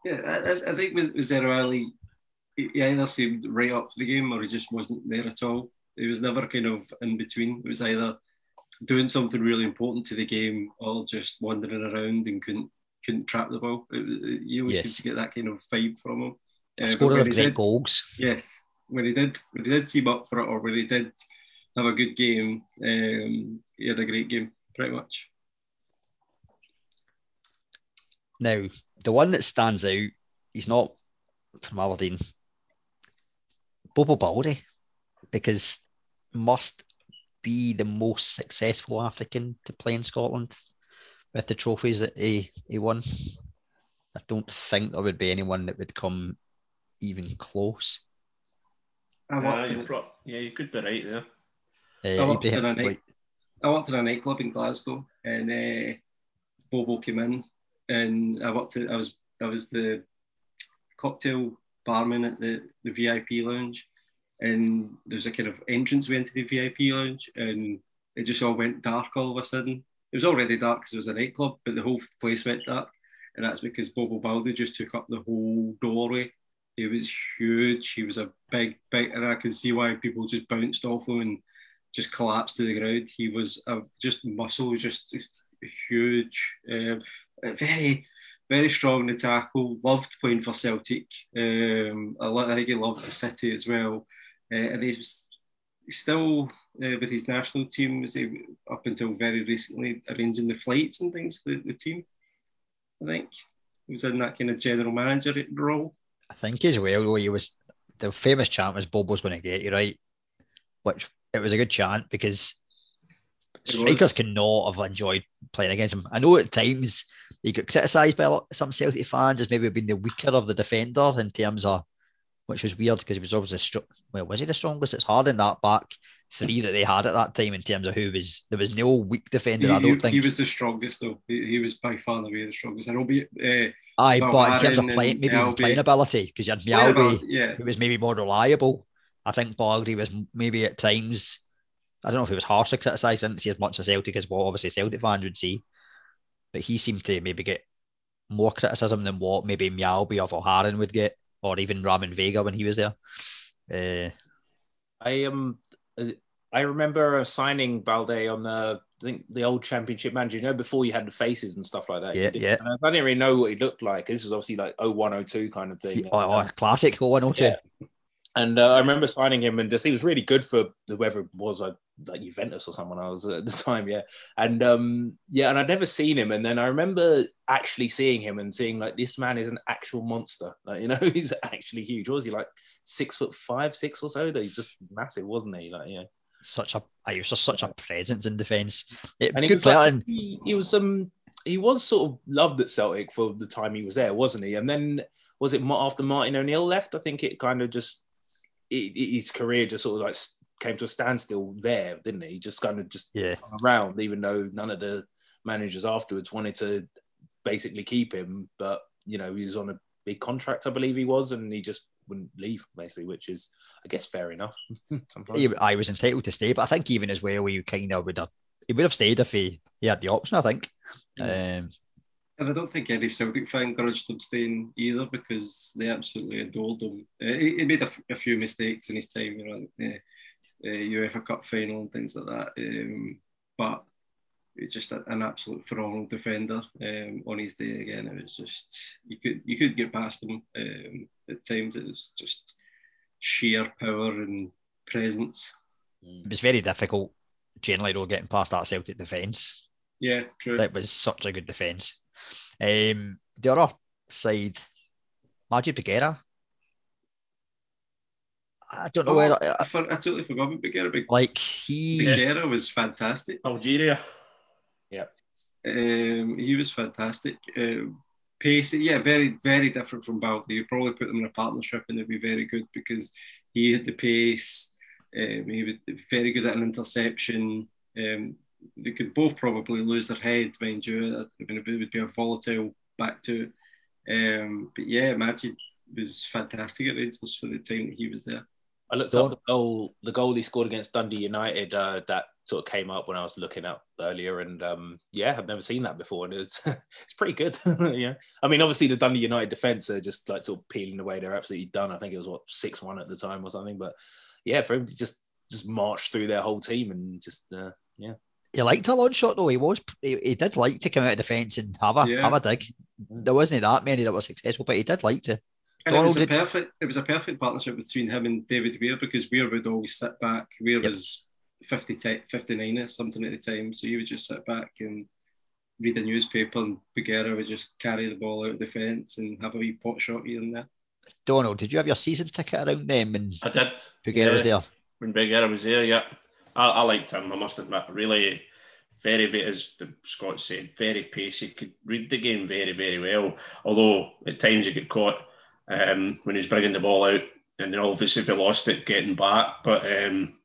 Yeah, I, I- think with, with Zero Ali, he he either seemed right up for the game or he just wasn't there at all. He was never kind of in between. It was either doing something really important to the game or just wandering around and couldn't couldn't trap the ball. It, you always Yes. seem to get that kind of vibe from him. A Uh, but scorer when of great did- goals. Yes, when he did when he did team up for it or when he did have a good game, um, he had a great game, pretty much. Now, the one that stands out, he's not from Aberdeen, Bobo Balde, because must be the most successful African to play in Scotland with the trophies that he, he won. I don't think there would be anyone that would come even close. I Yeah, worked, you're in, pro- yeah, you could be right there. Uh, worked Ibrahim- in a night- I worked in a nightclub in Glasgow, and uh, Bobo came in, and I worked. At, I was I was the cocktail barman at the, the VIP lounge, and there was a kind of entrance way into the VIP lounge, and it just all went dark all of a sudden. It was already dark because it was a nightclub, but the whole place went dark, and that's because Bobo Balde just took up the whole doorway. He was huge. He was a big, big, and I can see why people just bounced off him and just collapsed to the ground. He was a, just muscle, just, just huge, um, very, very strong in the tackle. Loved playing for Celtic. Um, I, I think he loved the city as well, uh, and he was still uh, with his national team. Was up until very recently arranging the flights and things for the, the team. I think he was in that kind of general manager role. I think as well, he was the famous chant was Bobo's going to get you right, which it was a good chant because strikers cannot have enjoyed playing against him. I know at times he got criticised by lot- some Celtic fans as maybe being the weaker of the defender in terms of, which was weird because he was always the strong. Well, was he the strongest? It's hard in that back three that they had at that time in terms of who was there was no weak defender. He, I don't he- think. he was the strongest though. He, he was by far and away the strongest. I know, be, uh, Aye, but in terms of playing, maybe even playing ability, because you had Mjällby, yeah, who was maybe more reliable. I think Balde was maybe at times, I don't know if he was harshly criticised. I didn't see as much as Celtic as what obviously Celtic fans would see, but he seemed to maybe get more criticism than what maybe Mjällby or O'Haran would get, or even Ramon Vega when he was there. Uh, I um, uh, I remember signing Balde on the I think the old championship manager, you know, before you had the faces and stuff like that. Yeah, yeah. And I didn't really know what he looked like. This was obviously like 0102 kind of thing. Oh, oh, classic 0102. Yeah. And uh, I remember signing him, and just he was really good for whoever it was, like, like Juventus or someone I was at the time, yeah. And um, yeah, and I'd never seen him, and then I remember actually seeing him and seeing like this man is an actual monster. Like you know, he's actually huge. What was he like six foot five, six or so? He's just massive, wasn't he? Like yeah. Such a, he was just such a presence in defence. And he Good was player. like, and he, he was um he was sort of loved at Celtic for the time he was there, wasn't he? And then was it after Martin O'Neill left? I think it kind of just it, it- his career just sort of like came to a standstill there, didn't he? He just kind of just yeah, around, even though none of the managers afterwards wanted to basically keep him. But you know, he was on a big contract, I believe he was, and he just wouldn't leave basically, which is, I guess, fair enough. sometimes. he, I was entitled to stay, but I think even as well, he kind of would have, he would have stayed if he, he had the option. I think. Um, And I don't think any Celtic fan grudged him staying either because they absolutely adored him. Uh, he, he made a, f- a few mistakes in his time, you know, uh, uh, UEFA Cup final and things like that. Um, but he's just a, an absolute phenomenal defender um, on his day again. It was just you could you could get past him um, at times. It was just sheer power and presence. it was very difficult, generally, though, getting past that Celtic defence. Yeah, true. That was such a good defence. Um, the other side, Majid Bougherra. I don't know Oh, where. I, for, I totally forgot about Bougherra. Big Like he, Bougherra was fantastic. Algeria. Um, he was fantastic. Um, pace, yeah, very, very different from Balde. You probably put them in a partnership and they'd be very good because he had the pace. Um, he was very good at an interception. Um, they could both probably lose their head, mind you. I mean, it would be a volatile back to it. Um, but yeah, Majid was fantastic at Rangers for the time that he was there. I looked Go up the goal, the goal he scored against Dundee United. Uh, that sort of came up when I was looking up earlier, and um, yeah, I've never seen that before, and it's it's pretty good. yeah, I mean, obviously the Dundee United defense are just like sort of peeling away. They're absolutely done. I think it was what six one at the time or something, but yeah, for him to just just march through their whole team and just uh, yeah. he liked a long shot though. He was, he, he did like to come out of defence and have a Yeah. have a dig. There wasn't that many that were successful, but he did like to. And it was a perfect it was a perfect partnership between him and David Weir because Weir would always sit back. Weir Yep. was 50 ti- 59 or something at the time, so he would just sit back and read a newspaper and Bougherra would just carry the ball out of the fence and have a wee pot shot here and there. Donald, did you have your season ticket around them and I did. Bougherra was there? when Big Era was there, yeah. I, I liked him, I must admit. Really, very, very, as the Scott said, very pacey. Could read the game very, very well. Although at times he got caught um, when he was bringing the ball out, and then obviously he lost it, getting back. But um,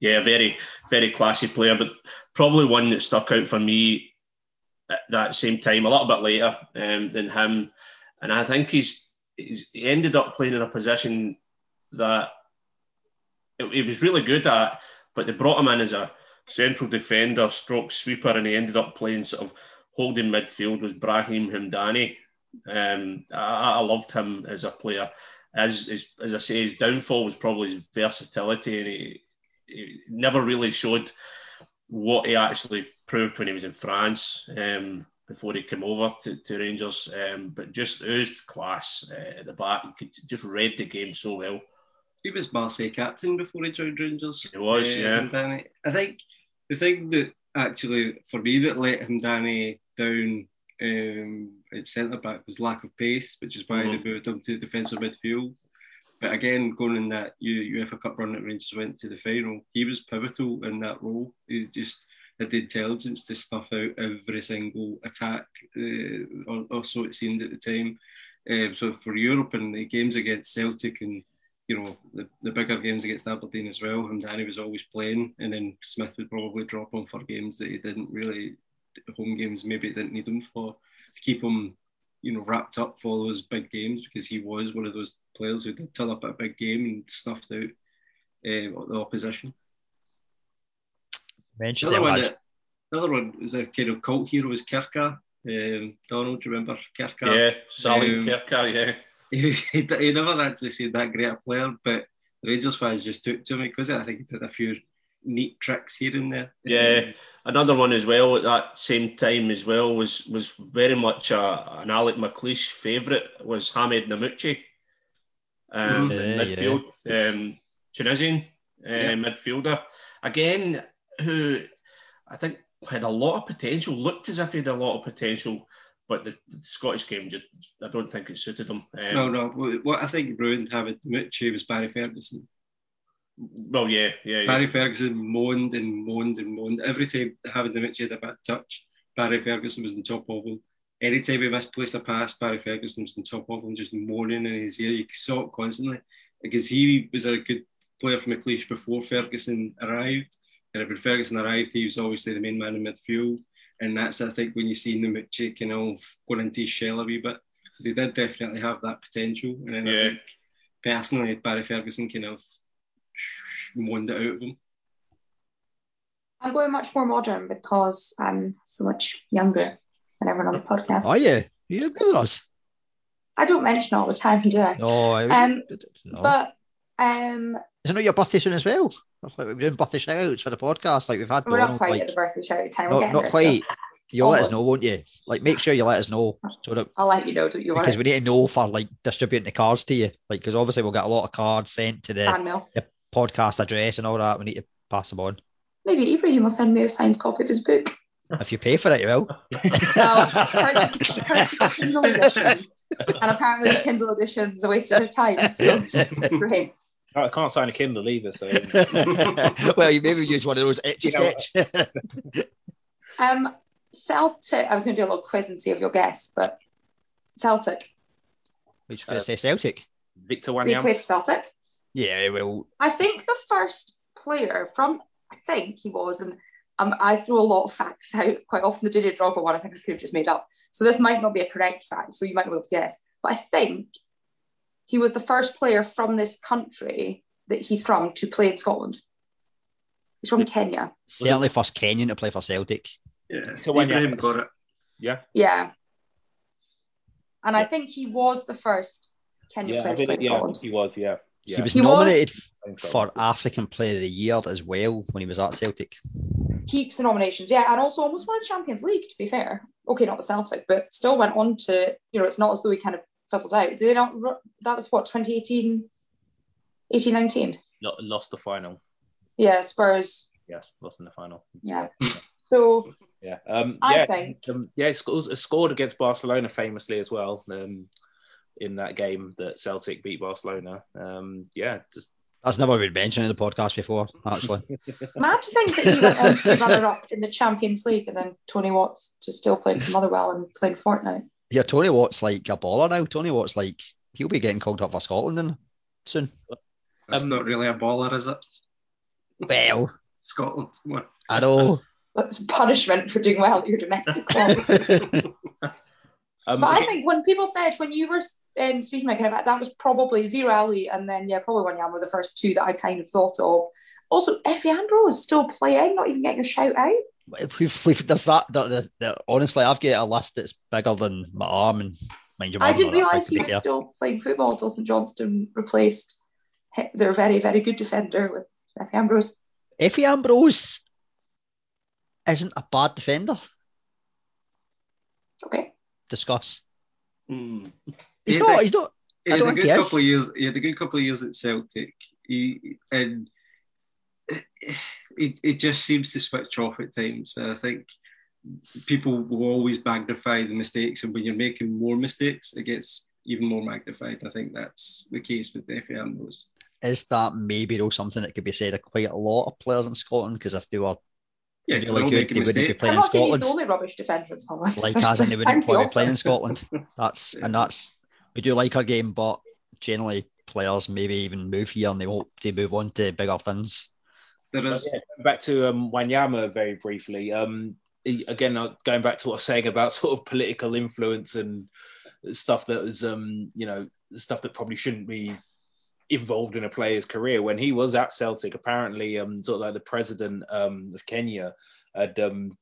yeah, very, very classy player. But probably one that stuck out for me at that same time, a little bit later um, than him. And I think he's, he's he ended up playing in a position that he was really good at, but they brought him in as a central defender, stroke sweeper, and he ended up playing sort of holding midfield with Brahim Hemdani. Um, I, I loved him as a player. As, as as I say, his downfall was probably his versatility, and he, he never really showed what he actually proved when he was in France um, before he came over to, to Rangers. Um, but just oozed class uh, at the back. He could just read the game so well. He was Marseille captain before he joined Rangers. He was, yeah. Danny, I think the thing that actually for me that let him Danny down um, at centre back was lack of pace, which is why Mhm. they moved him to defensive midfield. But again, going in that U- UEFA Cup run that Rangers went to the final, he was pivotal in that role. He just had the intelligence to snuff out every single attack, uh, or, or so it seemed at the time. Um, so for Europe and the games against Celtic and you know the, the bigger games against Aberdeen as well, and Danny was always playing, and then Smith would probably drop him for games that he didn't really home games maybe didn't need him for to keep him you know wrapped up for those big games because he was one of those players who did turn up at a big game and snuffed out uh, the opposition. Mentioned The other one, that, the other one was a kind of cult hero was Kerkar. Um, Donald, do you remember Kerkar? Yeah, Sally Um, Kerkar, yeah. he, he, he never actually seemed that great a player, but the Rangers fans just took to him because I think he did a few neat tricks here and there. Yeah, another one as well at that same time as well was was very much a, an Alex McLeish favourite was Hamed Namouchi um, Yeah, in midfield, um, Tunisian uh, Yeah. midfielder again who I think had a lot of potential, looked as if he had a lot of potential, but the, the Scottish game just I don't think it suited him. Um, No, no. What- What I think ruined Havid Mucci was Barry Ferguson. Well, yeah, yeah, yeah. Barry Ferguson moaned and moaned and moaned. Every time Havid Mucci had a bad touch, Barry Ferguson was on top of him. Anytime he misplaced a pass, Barry Ferguson was on top of him, just moaning in his ear. You saw it constantly because he was a good player for McLeish before Ferguson arrived. And when Ferguson arrived, he was obviously the main man in midfield. And that's, I think, when you see Namouchi kind of going into his shell a wee bit. Because he did definitely have that potential. And then I think, personally, Barry Ferguson kind of moaned it out of him. I'm going much more modern because I'm so much younger than everyone on the podcast. Are you? You're good with us. I don't mention it all the time, you do I? No, I, Um, no. But um, Isn't it your birthday soon as well? Like we're doing birthday shout outs for the podcast. Like we've had we're Donald, not quite like, at the birthday shout time. We're not, not there, quite. so You'll let us know, won't you? Like make sure you let us know so that I'll let you know. Don't you worry. because we need to know for like distributing the cards to you. Like because obviously we'll get a lot of cards sent to the Fan mail. Podcast address and all that. We need to pass them on. Maybe Ibrahim will send me a signed copy of his book. If you pay for it, you will. No, purchase, purchase Kindle edition. And apparently the Kindle edition is a waste of his time. So it's great. I can't sign a Kindle either, so well, you maybe use one of those etch a sketch. Um, Celtic. I was going to do a little quiz and see if you'll guess, but Celtic. Which uh, say Celtic. Victor He Wanyama. played for Celtic. Yeah, well, I think the first player from, I think he was, and um, I throw a lot of facts out quite often. The Didier Drogba one, I think I could have just made up. So this might not be a correct fact, so you might not be able to guess. But I think he was the first player from this country that he's from to play in Scotland. He's from Kenya. certainly first Kenyan to play for Celtic. Yeah, So when Ibrahim you- got it. Yeah, Yeah. And I think he was the first Kenyan yeah, player to play in yeah, Scotland. he was. Yeah, yeah. He was He nominated Playing for African Player of the Year as well when he was at Celtic. Heaps of nominations, yeah, and also almost won a Champions League, to be fair. Okay, not the Celtic, but still went on to, you know, it's not as though he kind of fizzled out. Did they not, that was what, 2018, 18, 19? Lo- lost the final. Yeah, Spurs, Yeah, lost in the final. yeah. So, Yeah. Um, I yeah, think- Um, yeah, he scores, scored against Barcelona famously as well. Um, in that game that Celtic beat Barcelona. Um, yeah, just That's never been mentioned in the podcast before, actually. mad to think that he went on to be runner-up in the Champions League and then Tony Watts just still playing for Motherwell and playing Fortnite. yeah, Tony Watt's like a baller now. Tony Watt's like he'll be getting called up for Scotland then soon. That's Um, not really a baller, is it? Well, Scotland. Come on. I know. That's punishment for doing well at your domestic club. um, But I think when people said when you were um, speaking about that, that was probably Zerouali and then yeah, probably One Wanyama were the first two that I kind of thought of. Also, Efe Ambrose still playing, not even getting a shout out. we've, we've, there's that. The, the, the, honestly, I've got a list that's bigger than my arm, and mind you, my I didn't not that big realise to he was fair. still playing football until St Johnstone replaced hi- their very, very good defender with Efe Ambrose. Efe Ambrose isn't a bad defender. Okay. Discuss. Hmm. He's not. they- He's not. He had a don't good think couple of years. He had a good couple of years at Celtic. He and it, it just seems to switch off at times. And I think people will always magnify the mistakes, and when you're making more mistakes, it gets even more magnified. I think that's the case with Efe Ambrose. Is that maybe though something that could be said of quite a lot of players in Scotland? Because if they were Yeah, Really because they're good, they wouldn't be playing I'm in not saying he's Scotland. the only rubbish defender in Scotland. like as in they wouldn't Plenty probably of play in. Scotland. That's and that's we do like our game, but generally players maybe even move here and they hope to move on to bigger things. There But is. yeah, back to um, Wanyama very briefly. Um, he- again, uh, going back to what I was saying about sort of political influence and stuff that was, um, you know, stuff that probably shouldn't be involved in a player's career. When he was at Celtic, apparently, um, sort of like the president um, of Kenya had um,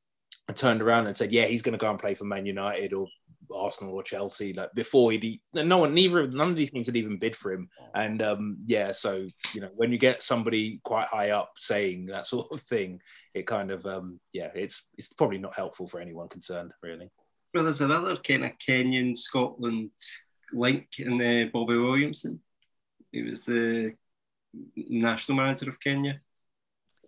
turned around and said, "Yeah, he's going to go and play for Man United or Arsenal or Chelsea like before he'd no one neither none of these teams had even bid for him. And um yeah so you know when you get somebody quite high up saying that sort of thing it kind of um yeah it's it's probably not helpful for anyone concerned really. Well there's another kind of Kenyan Scotland link in the Bobby Williamson. He was the national manager of Kenya.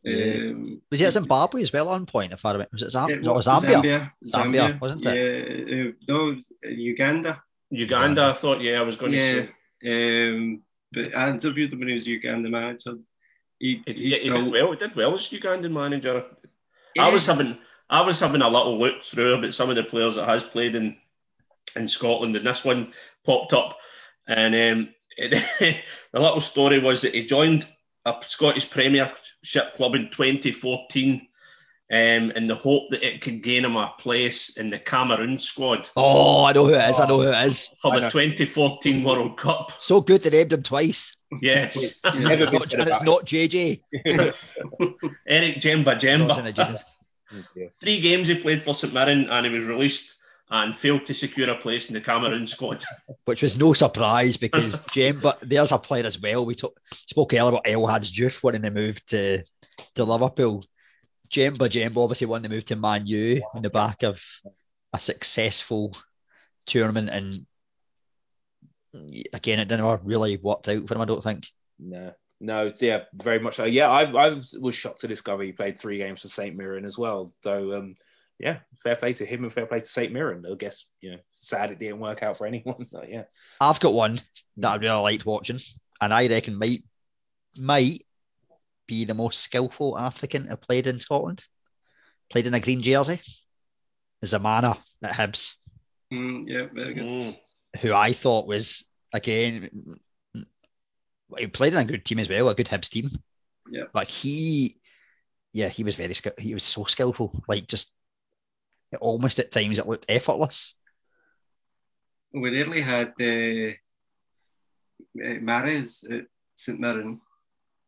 Um, was it Zimbabwe as well on point? If I remember, was it Zam- it no, was Zambia? Zambia, Zambia, wasn't it? Yeah, uh, no, it was Uganda. Uganda, I thought, yeah, I was going Yeah, to say. um, but I interviewed him when he was Uganda manager. He, He, he he still, did well. He did well as Ugandan manager. Yeah. I was having I was having a little look through about some of the players that has played in in Scotland, and this one popped up. And um, the little story was that he joined a Scottish Premiership club in 2014 um, in the hope that it could gain him a place in the Cameroon squad Oh, I know who it is. I know who it is. for the 2014 World Cup. So good they named him twice. Yes, Yeah. And Never not, said and it's not JJ. Eric Djemba-Djemba. Three games he played for St Mirren and he was released and failed to secure a place in the Cameroon squad. Which was no surprise because Jem, but there's a player as well. We talk, spoke earlier about El Hadji Diouf wanting to move to, to Liverpool. Djemba-Djemba obviously wanted to move to Man U on the back of a successful tournament and again it didn't really worked out for him I don't think. No, no, yeah, very much so. Yeah, I, I was shocked to discover he played three games for St. Mirren as well. So, um, yeah, fair play to him and fair play to St. Mirren. I guess, you know, sad it didn't work out for anyone. But yeah. I've got one that I really liked watching, and I reckon might might be the most skillful African to played in Scotland. Played in a green jersey. Zemmama at Hibs, Mm, yeah, very good. Mm. who I thought was again he played in a good team as well, a good Hibs team. Yeah. Like he, yeah, he was very skill. He was so skillful. Like just almost at times it looked effortless. We nearly had uh, uh, Mares at St Mirren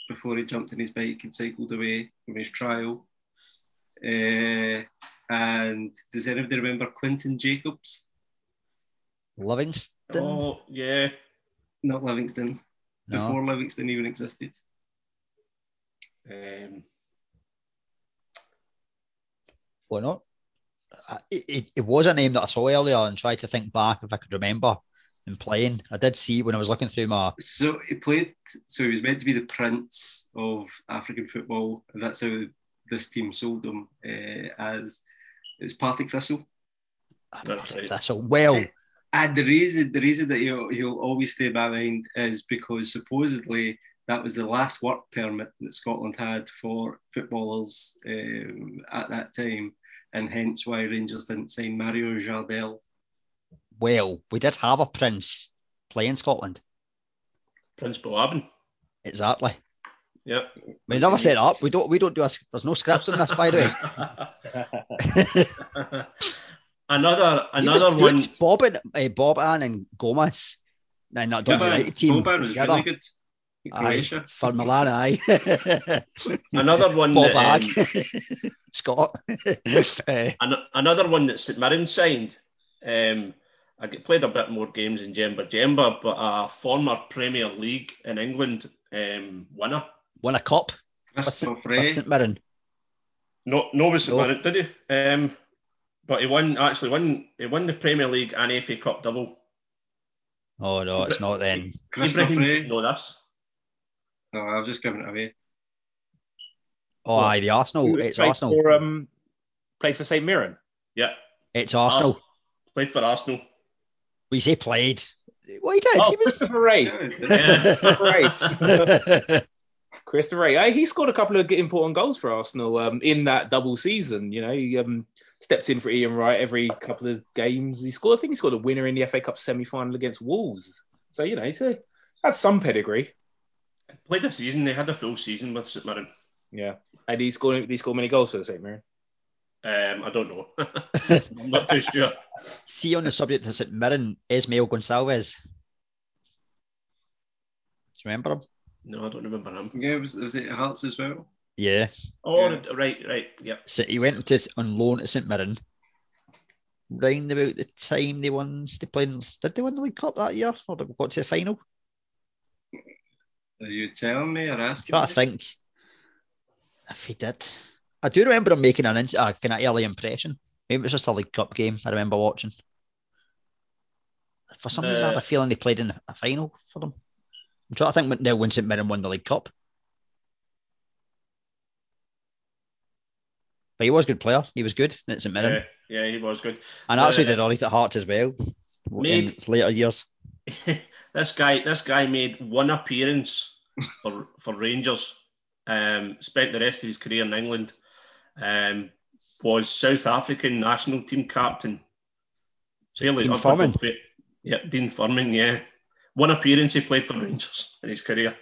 before he jumped on his bike and cycled away from his trial. Uh, and does anybody remember Quinton Jacobs? Livingston, Oh, yeah. Not Livingston. no, Before Livingston even existed. Um, why not? I- It, it, it was a name that I saw earlier and tried to think back if I could remember him playing. I did see when I was looking through my So he played. So he was meant to be the prince of African football, and that's how this team sold him. Uh, as it was Partick Thistle. That's right. That's all. Well, And the reason the reason that he'll, he'll always stay in my mind is because supposedly that was the last work permit that Scotland had for footballers um, at that time, and hence why Rangers didn't sign Mario Jardel. well, we did have a prince play in Scotland. Prince Buaben. Exactly. Yeah. We never set up. We don't. We don't do a. There's no scripts on this, by the way. another another one. good. Bob and uh, Bob Ann and Gomez. And that Dundee United team Boban was together. really good. In Aye, for Milan, aye. Another one. Bob that, um, Scott. Eh, an- another one that St Mirren signed. Um, I played a bit more games in Djemba-Djemba, but a former Premier League in England um, winner. won a cup St, Frey. Mirren. No, no, with St No. Mirren, did he? Um, but he won actually won he won the Premier League and FA Cup double. Oh no, it's not then. Christopher Ibrahim Frey. should know this. No, I've just given it away. Oh, aye, the Arsenal. It's played Arsenal. For, um, played for St. Mirren. Yeah, It's Arsenal. Ars- played for Arsenal. We say played. Well, he did. Oh, he was. Christopher Wreh. Yeah, Yeah. Wreh. Christopher Wreh. He scored a couple of important goals for Arsenal um, in that double season. You know, he um, stepped in for Ian Wright every couple of games. He scored. I think he scored a winner in the FA Cup semi-final against Wolves. So you know, he's a, had some pedigree. Played a season. They had a full season with St Mirren. Yeah. And he scored. Did he score many goals for the St. Mirren? Um, I don't know. I'm not too sure. See on the subject of St Mirren, Ismail Gonsalves. Do you remember him? No, I don't remember him. yeah was, was it Hearts as well? Yeah. Oh, Yeah. right, right, yep. So he went to on loan to St Mirren. round about the time they won. They played. Did they win the League Cup that year, or did we got to the final? Are you telling me or I'm asking? trying to me? think if he did. I do remember him making an ins- a kind of early impression. Maybe it was just a League Cup game I remember watching. For some reason, I had Uh, a feeling they played in a final for them. I'm trying to think now when St Mirren won the League Cup. But he was a good player. He was good at St Mirren. Yeah, yeah, he was good. And actually Uh, did alright at Hearts as well in Made- his later years. this guy, this guy made one appearance for for Rangers. Um, spent the rest of his career in England. Um, was South African national team captain. Fairly Dean up- Furman. up- Yep, Dean Furman. Yeah, one appearance he played for Rangers in his career.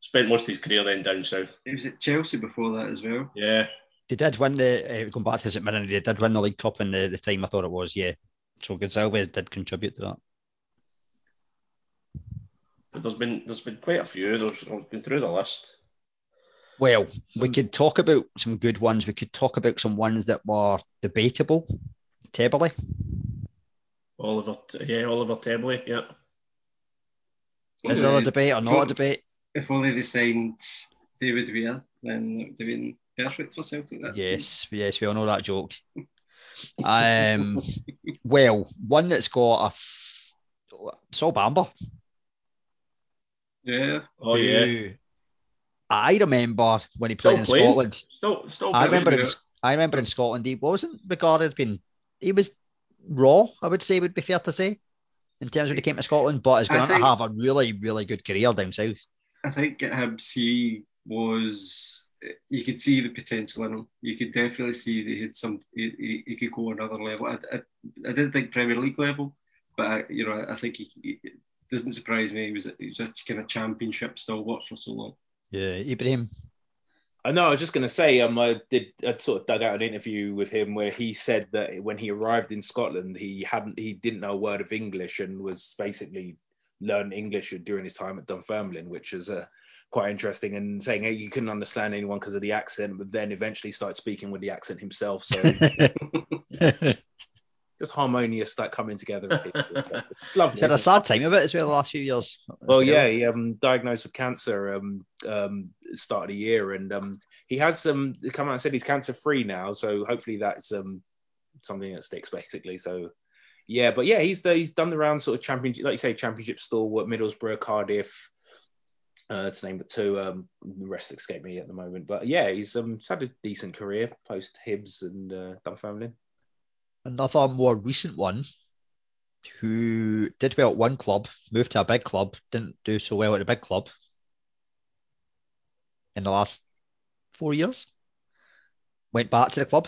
Spent most of his career then down south. He was at Chelsea before that as well. Yeah, They did win the, uh, going back to St Mirren, they did win the League Cup in the, the time I thought it was, yeah. So Gonzalez did contribute to that. But there's been there's been quite a few. There's I've been through the list. Well, we could talk about some good ones. We could talk about some ones that were debatable. Tebily. Oliver, yeah, Oliver Tebily. Yeah. Is there a debate or not a If- debate? If only they signed David Weir, then it would have been perfect for Celtic. That season. Yes, yes, we all know that joke. Um, well, one that's got us Sol Bamba. Yeah. Oh yeah. I remember when he played Still in playing. Scotland. Still, still. I remember in I remember in Scotland he wasn't regarded being he was raw, I would say would be fair to say, in terms of when he came to Scotland, but is I going to have a really, really good career down south. I think at Hibs he was. You could see the potential in him. You could definitely see that he had some. He, he, he could go another level. I, I, I didn't think Premier League level, but I, you know I think he, he doesn't surprise me. He was a, he was a kind of championship stalwart for so long. Yeah, Ibrahim. I know. I was just going to say, um, I did I sort of dug out an interview with him where he said that when he arrived in Scotland, he hadn't, he didn't know a word of English and was basically learned English during his time at Dunfermline, which is uh, quite interesting. And saying, hey, you couldn't understand anyone because of the accent, but then eventually started speaking with the accent himself. So just harmonious, like coming together. Lovely. He's had a sad time of it as well the last few years. Well, yeah, he um diagnosed with cancer um um start of the year, and um he has um come out and said he's cancer free now, so hopefully that's um something that sticks basically. So yeah, but yeah, he's the, he's done the round sort of championship, like you say, championship stalwart, Middlesbrough, Cardiff. Uh, to name but two, um, the rest escape me at the moment. But yeah, he's um had a decent career post Hibs and uh, Dunfermline. Another more recent one who did well at one club, moved to a big club, didn't do so well at a big club in the last four years. Went back to the club.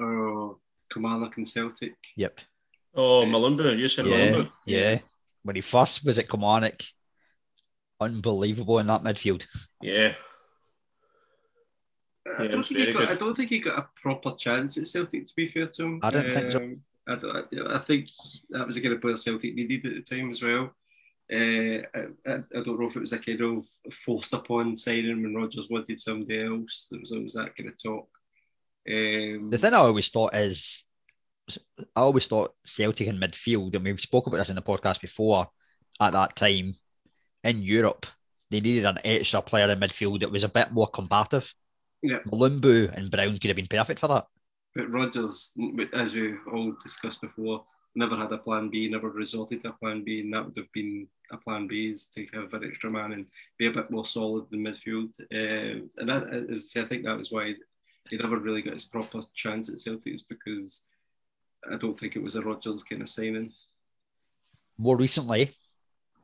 Oh, Kilmarnock and Celtic. Yep. Oh, Mulumbu. You said Yeah, Mulumbu. yeah. When he first was at Kilmarnock, unbelievable in that midfield. Yeah. I Yeah, don't think he got. good. I don't think he got a proper chance at Celtic. To be fair to him, I didn't think so. Um, I, don't- I think that was the kind of player Celtic needed at the time as well. Uh, I, I I don't know if it was a kind of forced upon signing when Rodgers wanted somebody else. There was always that kind of talk. Um, The thing I always thought is, I always thought Celtic in midfield, and we've spoken about this in the podcast before. At that time, in Europe, they needed an extra player in midfield that was a bit more combative. Yeah. Mulumbu and Brown could have been perfect for that. But Rodgers, as we all discussed before, never had a plan B, never resorted to a plan B, and that would have been a plan B is to have an extra man and be a bit more solid in midfield. Uh, and that, as I, I think that was why he never really got his proper chance at Celtic, is because I don't think it was a Rodgers kind of signing. More recently,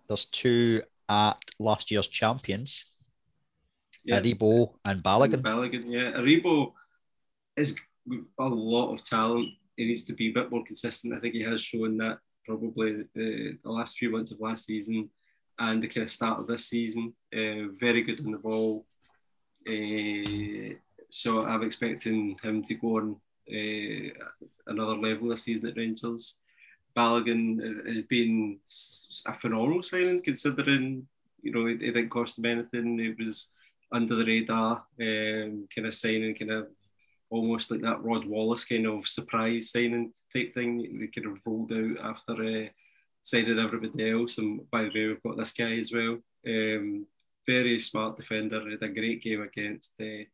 there's two at last year's champions, Yeah. Aribo and Balogun. Balogun, yeah. Aribo is a lot of talent. He needs to be a bit more consistent. I think he has shown that probably the, the last few months of last season and the kind of start of this season. Uh, very good on the ball. Uh, so I'm expecting him to go on uh, another level this season at Rangers. Balogun has been a phenomenal signing considering you know it, it didn't cost him anything. It was under the radar um, kind of signing, kind of almost like that Rod Wallace kind of surprise signing type thing. They kind of rolled out after uh, signing everybody else. And by the way, we've got this guy as well. Um, very smart defender. Had a great game against uh,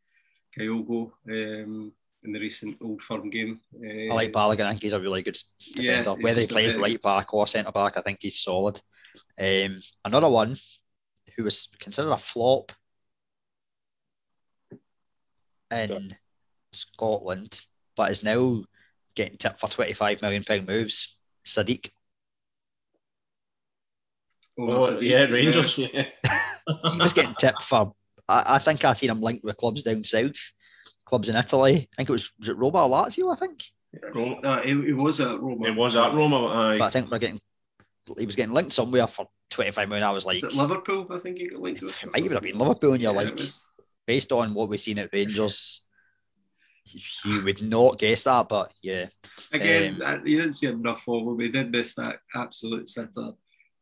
Kyogo um, in the recent Old Firm game. Uh, I like Balogun. I think he's a really good defender. Yeah, Whether he plays right back or centre back, I think he's solid. Um, another one who was considered a flop in Scotland, but is now getting tipped for twenty-five million pound moves. Sadiq. oh, Oh, yeah, Rangers. Yeah. He was getting tipped for. I, I think I seen him linked with clubs down south, clubs in Italy. I think it was, was it Roma or Lazio. I think. Roma. Uh, he, he was at Roma. It was at Roma. Aye. But I think we're getting. He was getting linked somewhere for twenty-five million. I was like, Is it Liverpool? I think he got linked with. it might even have been Liverpool, and you're Yeah, like, it was- based on what we've seen at Rangers, you would not guess that, but yeah. Again, Um, uh, you didn't see enough of him. We did miss that absolute sitter.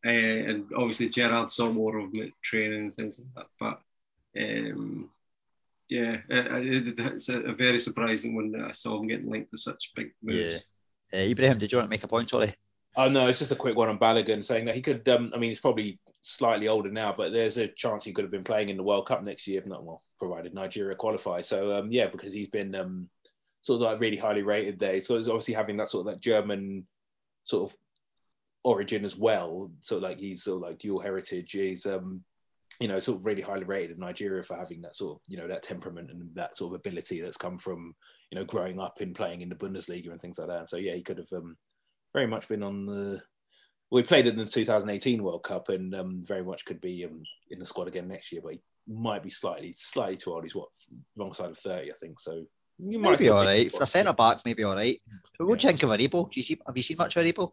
Uh, and obviously, Gerrard saw more of him at training and things like that. But um, yeah, it, it, it's a, a very surprising one that I saw him getting linked with such big moves. Uh, Ibrahim, did you want to make a point? Sorry. Oh no, it's just a quick one on Balogun saying that he could. Um, I mean, he's probably slightly older now, but there's a chance he could have been playing in the World Cup next year, if not well, provided Nigeria qualify. So um, yeah, because he's been um, sort of like really highly rated there. So he's obviously having that sort of that German sort of origin as well. So like he's sort of like dual heritage. He's um, you know, sort of really highly rated in Nigeria for having that sort of, you know, that temperament and that sort of ability that's come from, you know, growing up in playing in the Bundesliga and things like that. So yeah, he could have um, very much been on the. He played in the 2018 World Cup and um, very much could be um, in the squad again next year, but he might be slightly slightly too old. He's what wrong side of 30, I think. So you might Maybe all right for a centre back. Maybe all right. But what do you think of Aribo? Do you see? Have you seen much of Aribo?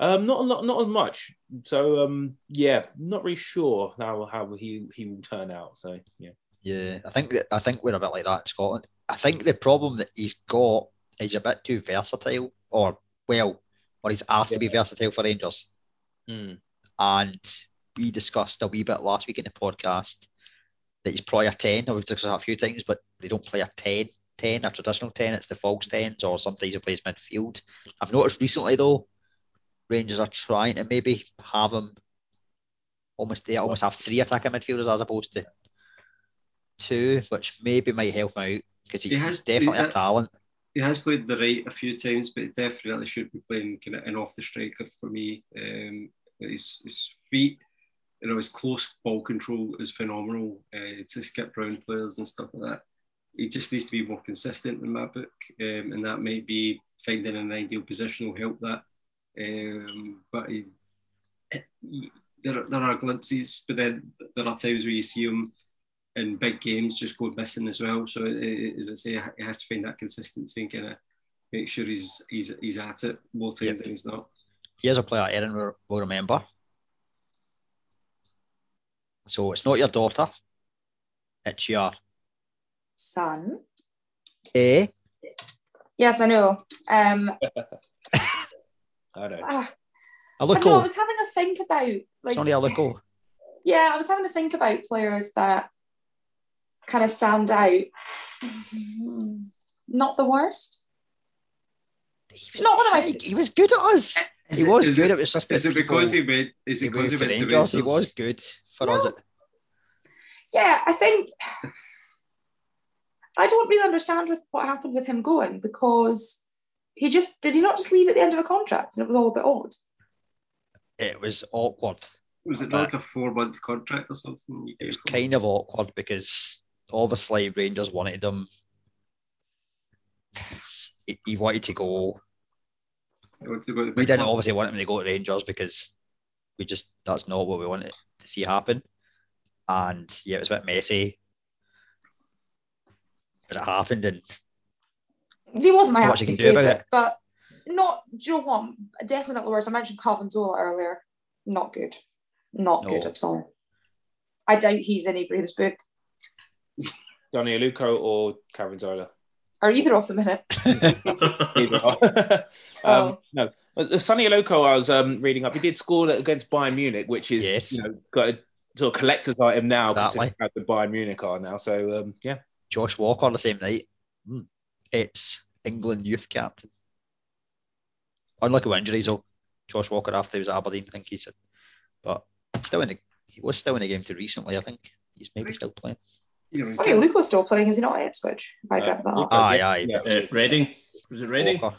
Um, not a lot, not as much. So um, yeah, not really sure how how he he will turn out. So yeah. Yeah, I think that I think we're a bit like that in Scotland. I think the problem that he's got is a bit too versatile, or well, or he's asked to be versatile for Rangers. Hmm. And we discussed a wee bit last week in the podcast that he's probably a 10, or we've discussed that a few times, but they don't play a 10, 10, a traditional 10, it's the false 10s, or sometimes he plays midfield. I've noticed recently, though, Rangers are trying to maybe have him almost, they almost have three attacking midfielders as opposed to two, which maybe might help him out because he, He has- he's definitely he- a talent. He has played the right a few times, but definitely should be playing kind of an off the striker for me. Um, his, his feet, you know, his close ball control is phenomenal. Uh, to skip round players and stuff like that. He just needs to be more consistent in my book, um, and that might be finding an ideal position will help that. Um, but he, he- there, there are glimpses, but then there are times where you see him in big games just go missing as well. So uh, as I say, he has to find that consistency and kind of make sure he's he's he's at it more times Yep. than he's not. Here's a player Erin will, will remember. So it's not your daughter, it's your Son. A. Yes, I know. Um, I know. ah, A I don't know. I was having a think about It's like only a local. yeah, I was having to think about players that kind of stand out. Mm-hmm. Not the worst. He was, Not one of my- he was good at us. Is He it- was is good. It, It was just is it because he went? Is it because he moved to went to Rangers. He was good for us. No. At, Yeah, I think I don't really understand with what happened with him going because he just did he not just leave at the end of a contract and it was all a bit odd. it was awkward. Was it like a four month contract or something? It was kind of awkward because obviously Rangers wanted him. He, he wanted to go. He wanted to go to We didn't club. obviously want him to go to Rangers because we just that's not what we wanted to see happen. And yeah, it was a bit messy. But it happened, and He wasn't my much you absolute can do about favourite, it. but not do you know what? Definitely not the worst. I mentioned Calvin Zola earlier. Not good. Not No. good at all. I doubt he's in Ibrahim's book. Sone Aluko or Karen Zola? Are either of them in it? Either or. Oh. um, no, But the Sone Aluko I was um, reading up. He did score against Bayern Munich, which is Yes. you know got a sort of collector's item now Exactly. considering how good Bayern Munich are now. So um, yeah, Josh Walker the same night. it's England youth captain. Unlucky with injuries though. Josh Walker after he was at Aberdeen, I think he said. But still in the he was still in the game too recently, I think. He's maybe still playing. You know, Okay, Luke was still playing, is he not at Ipswich? If I Uh, dreamt that up. Aye, Yeah, aye. yeah. Uh, Reading. Was it Reading? Walker.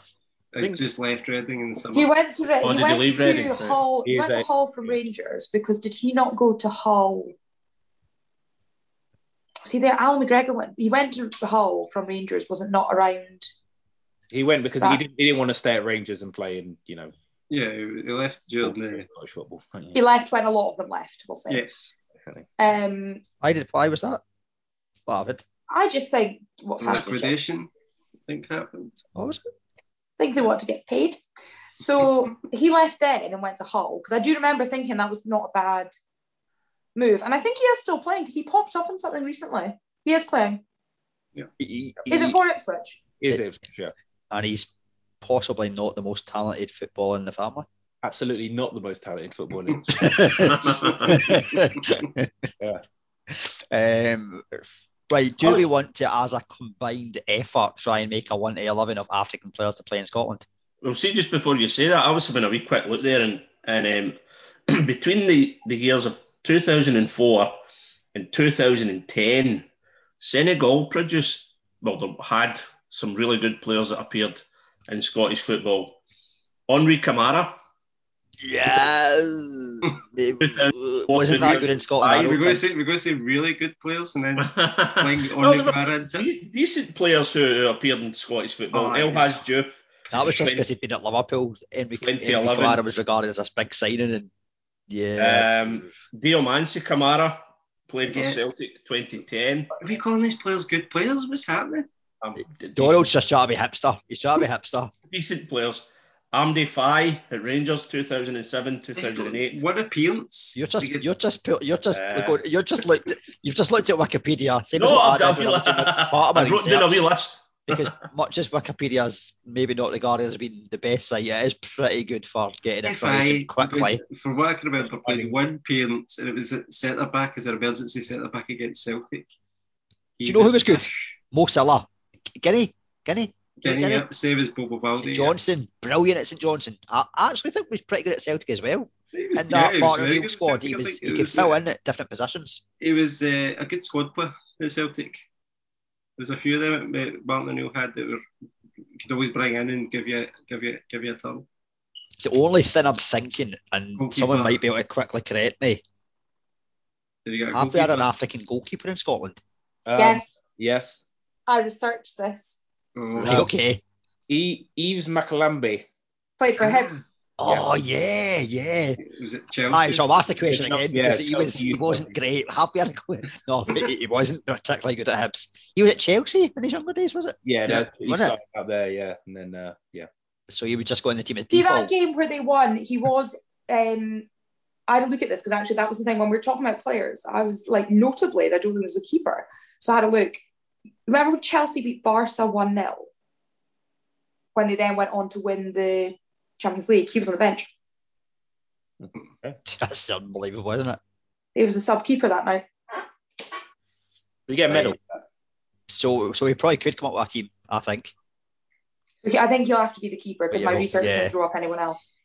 I just left Reading in the summer. He went to Re- Oh, he did he went leave to Reading? Hull. He He is went to a- Hull from Rangers because did he not go to Hull? See there, Allan McGregor went. He went to Hull from Rangers. Was it not around? He went because he didn't, he didn't want to stay at Rangers and play in, you know, Yeah, he he left during the. Scottish football. He left when a lot of them left. We'll say. Yes, Um, I did why was that? What happened? I just think what the fancy job. liquidation. I think happened. What was it? I think they want to get paid. So he left then and went to Hull because I do remember thinking that was not a bad move, and I think he is still playing because he popped up in something recently. He is playing. He- Is he- it for Ipswich? Is it? Ipswich, Yeah. and he's possibly not the most talented footballer in the family. Absolutely not the most talented footballer. Yeah. Um, right, do Oh. we want to, as a combined effort, try and make a 1 to 11 of African players to play in Scotland? Well, see, just before you say that, I was having a wee quick look there, and and um, between the, the years of 2004 and 2010, Senegal produced, well, they had some really good players that appeared in Scottish football. Henri Camara, Yeah. Wasn't that good in Scotland? I we're going to think. say we're going to say really good players and then Playing playing on the Guarantee. de- decent players who appeared in Scottish football. Oh, El yes. Haj Diouf. That was just because he'd been at Liverpool. Henry, Henry 2011. Kamara was regarded as a big signing, and yeah. Um, Diomansy Kamara played for Yeah. Celtic 2010. Are we calling these players good players? What's happening? Um, d- Donald's just trying to be hipster. He's trying to be hipster. decent players. Amdy Faye at Rangers 2007, 2008. What appearance. You're just, We you're just, put- you're just, Uh, going, you're just looked, you've just looked at Wikipedia. Same as No, what I've I did got when I was doing a part of my I wrote down a wee list. because much as Wikipedia's maybe not regarded as being the best site, it is pretty good for getting If information I, quickly. from what I can remember, played one appearance and it was at centre back as an emergency centre back against Celtic. Do you know who was good? Mo Sylla, Guinea, Guinea, Getting Guinea. up, same as Bobo Balde. St Johnstone, brilliant at St Johnstone. I I actually think he was pretty good at Celtic as well. He was, In that he was Martin very O'Neill squad, Celtic, he was he It could was, fill uh, in at different positions. He was uh, a good squad player at Celtic. There's a few of them that Martin O'Neill had that were could always bring in and give you give you give you a turn. The only thing I'm thinking, and Goalkeeper. someone might be able to quickly correct me, Did you get a have we had an? African goalkeeper in Scotland? Um, yes, Yes. I researched this. Right, okay. E- Yves Ma-Kalambay. Played for Hibs. Oh yeah, yeah. was it Chelsea? Aye, so I'll ask the question Yeah, again yeah, because he was he wasn't great. Have we had a no? He, he wasn't particularly good at Hibs. He was at Chelsea in his younger days, was it? Yeah, Yeah, that's, he wasn't it? started out there, yeah. And then, uh, yeah. So he would just go in the team as See that game where they won, he was. Um, I had a look at this because actually that was the thing when we were talking about players. I was like, notably, I don't think was a keeper. So I had a look. Remember when Chelsea beat Barca 1 0 when they then went on to win the Champions League? He was on the bench. That's unbelievable, isn't it? He was a sub keeper that night. You get a medal. So so he probably could come up with a team. I think. I think he'll have to be the keeper because my research yeah. didn't draw up anyone else.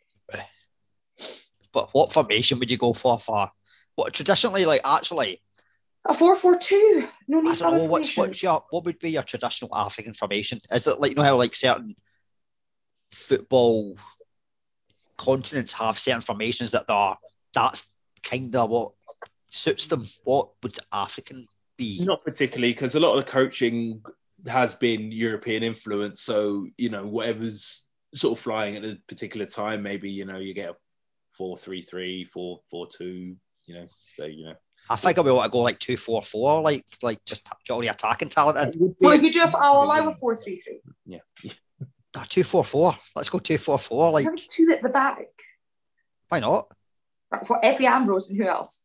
But what formation would you go for? For what traditionally, like actually, A 4 4 2. No I need for don't know what's what's your what would be your traditional African formation? Is that like you know how like certain football continents have certain formations that are that's kind of what suits them. What would African be? Not particularly, because a lot of the coaching has been European influence. So, you know, whatever's sort of flying at a particular time, maybe, you know, you get a 4 3 3, 4 4 2, you know, so, you know. I think I'll be able to go like two four four, like like just get all the attacking talent in. Well, if you do, a, I'll allow a 4 3 3. Yeah. Ah, two four four. Let's go two four four. Like Have two at the back. why not? Right, For Efe Ambrose and who else?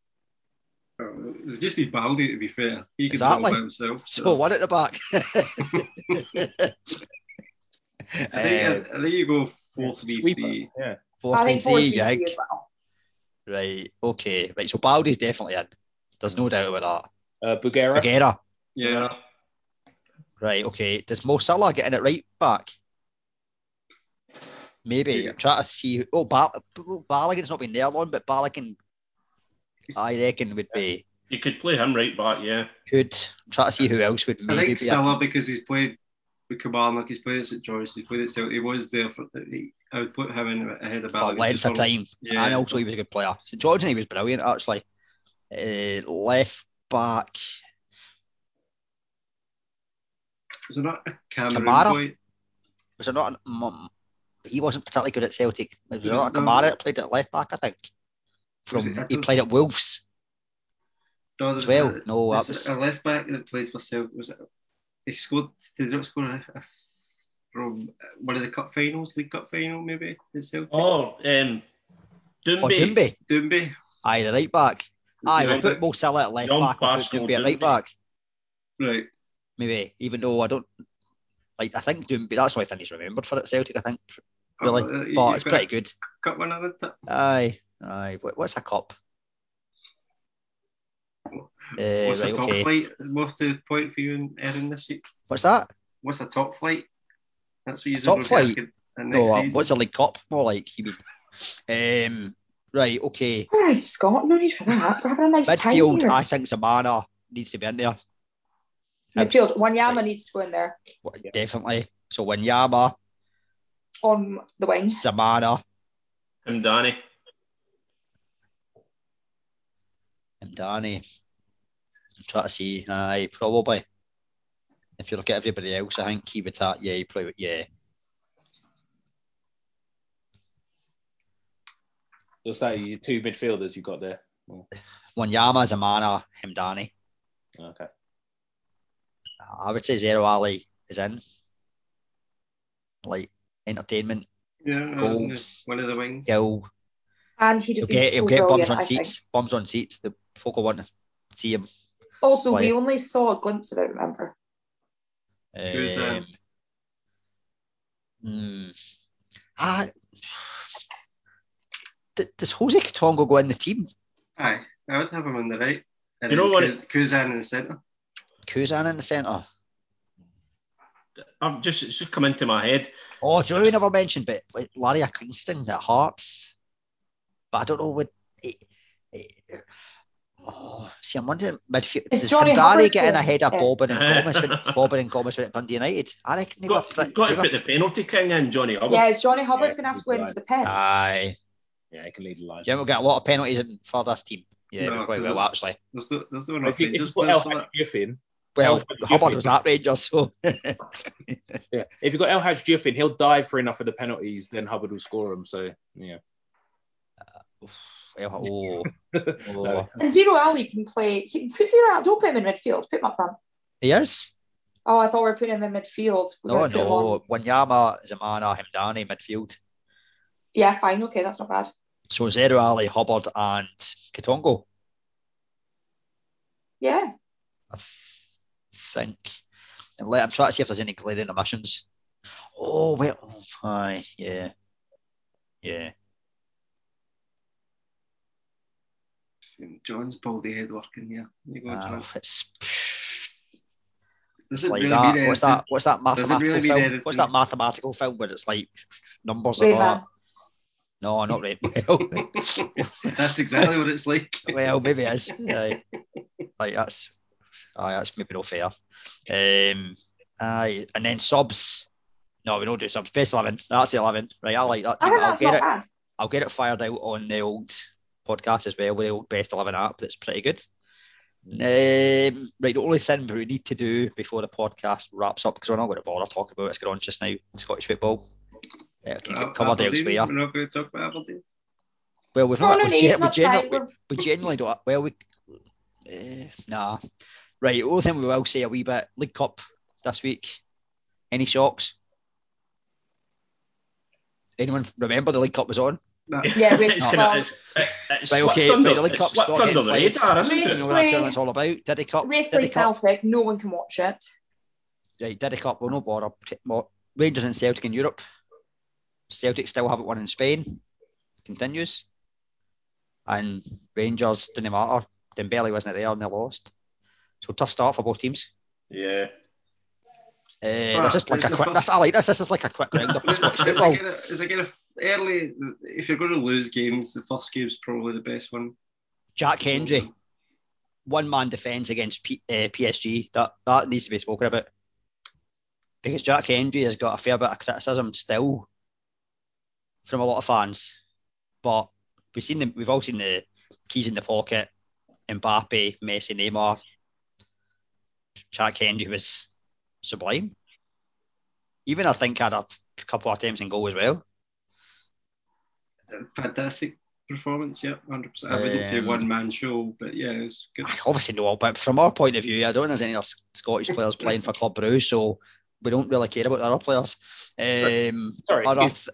Oh, we just need Balde to be fair. He can Exactly. do it by himself. So one at the back. I think, I think you go four three Sweeper, three. Yeah. Four I three think 4 3 three, 3 you as well. Right, okay. Right, so Balde's definitely in. There's no doubt about that. Uh, Bougherra. that. Bougherra. Yeah. Right, okay. Does Mo Sylla get in it right back? Maybe. Yeah. I'm trying to see. Oh, Ball- Balogun's not been there long, but Balogun, I reckon, would be You could play him right back, yeah. Could. I'm trying to see who else would I maybe think be. Salah because he's played with Kilmarnock, he's played at St John's, he's played at Celtic. He was there for. He, I would put him in ahead of for Balogun. length of for- time. Yeah. And also, he was a good player. St George, and he was brilliant, actually. Uh, left back, Is it not a Cameroon Kamara? boy? was it not? mm, He wasn't particularly good at Celtic. Was He it was- not a. Kamara that played at left back, I think? From it- I He played at Wolves. No, there well. a, No, there that was was- a left back that played for Celtic. Was it? He scored. Did he not score a, a, from one of the cup finals, League Cup final, maybe at Celtic? Oh, um, Or Doumbe. Doumbe. Doumbe. Aye, the right back. Aye, we'll put? Mo Sylla at left back. We'll put at right back. Right. Maybe, even though I don't like. I think Doumbe. That's why I think he's remembered for at Celtic. I think really, Oh, but you've pretty good. Cup winner, isn't it? Aye, aye. What, what's a cup? Uh, What's right, the top okay. flight? What's the point for you in Erin this week? What's that? What's a top flight? That's what you Top flight? asking in No, uh, what's a League Cup? More like you mean. Um, right, okay. All right, Scott, no need for that. We're having a nice time Midfield, here. I think Zemmama needs to be in there. Midfield, Wanyama Right. needs to go in there Well, Definitely. So Wanyama, on the wings. Zemmama, Him, Danny. and Danny. I'm trying to see. Aye, probably. If you look at everybody else, I think he would that. Yeah, he probably. Yeah. Just that you two midfielders you've got there. Wanyama, Zemmama, Hemdani. Okay. I would say Zerouali is in. Like entertainment, yeah, goals, one of the wings. skill. And he'd He'll have been get so he'll get bums on I think. seats. Bums on seats. The folk will want to see him. Also, Play. we only saw a glimpse of it, remember? Who's, um, Um, hmm. D- does Jose Quitongo go in the team? Aye, I would have him on the right. And You know then what Kuz- Cousin in the centre. Cousin in the centre? I've just it's just come into my head. Oh, Joe never mentioned, but like, Laryea Kingston at Hearts. But I don't know what. eh, eh, Oh, see, I'm wondering midfield. Is Does Johnny Hemdani Hubbard get in ahead of Yeah. Bobbin and Gomez? when, Bobbin and Gomez went at Dundee United. I reckon they were. Got, Pretty, got they to were put the penalty king in, Johnny Hubbard. Yeah, is Johnny Hubbard's Yeah, going to have to go he's into the pens? Aye. Yeah, he can lead the line. Yeah, we'll get a lot of penalties in for this team. Yeah, No, we quite 'cause will it- actually. There's no, there's no enough if Rangers you put players El for that. Diouf, Well, El Hubbard was at Rangers, so yeah, if you've got El Hadj Diouf, he'll dive for enough of the penalties, then Hubbard will score them. So yeah. Uh, well, oh, oh. No. And Zerouali can play. He, put Zerouali, don't put him in midfield, put him up front. he is. Oh, I thought we were putting him in midfield. We're No, gonna put him on- no. Wanyama, Zemmama, Hemdani, midfield. Yeah, fine, okay, that's not bad. So Zerouali, Hubbard, and Quitongo. Yeah. I think. And let, I'm trying to see if there's any glaring omissions. Oh, well, aye, yeah. Yeah. John's baldy head working here. You go, John. Uh, it's Does it like really that. mean What's anything? that? What's that mathematical really film? What's that mathematical film where it's like numbers and Rain all Man. that? No, not right. Well, That's exactly what it's like. well, maybe it is. Aye. Like that's, aye, that's maybe not fair. Um, aye, and then subs. No, we don't do subs. Best eleven. That's the eleven. Right, I like that. I think I'll that's get not it. bad. I'll get it fired out on the old podcast as well, with the old best eleven app. That's pretty good. Um, right, the only thing we need to do before the podcast wraps up, because we're not going to bother talking about what's going on just now in Scottish football. Yeah, keep it covered Aberdeen, elsewhere. We're not going to talk about Aberdeen. Well, we've No, not. no we, gen- we, not generally, we, We're- generally don't. Well, we. Uh, nah. Right, the only thing we will say a wee bit League Cup this week. Any shocks? Anyone remember the League Cup was on? No. Yeah, we- it's well- kind of it's, it, it's Right, slipped okay, under, the League it's Cup's not under getting the played. radar, isn't You it? know what that all about? Diddy Cup. Raid play Cup. Celtic, no one can watch it. Right, Diddy Cup. We'll no bother. Mo- Rangers and Celtic in Europe. Celtic still haven't won in Spain. Continues. And Rangers didn't matter. Dembele wasn't there and they lost. So tough start for both teams. Yeah. Uh, Ah, just like a quick. first- This, I like this. This is like a quick roundup of Scottish It's football. again, it's again early. If you're going to lose games, the first game's probably the best one. Jack Hendry, one man defence against P, uh, PSG. That that needs to be spoken about because Jack Hendry has got a fair bit of criticism still from a lot of fans, but we've seen them. We've all seen the keys in the pocket, Mbappe, Messi, Neymar. Jack Hendry was sublime. Even I think had a couple of attempts in goal as well. Fantastic performance, yeah, 100%. I wouldn't say Um, one man show, but yeah, it was good. obviously no, but from our point of view, I don't think there's any other Scottish players playing for Club Brugge, so we don't really care about the other players. Um, Sorry, other excuse-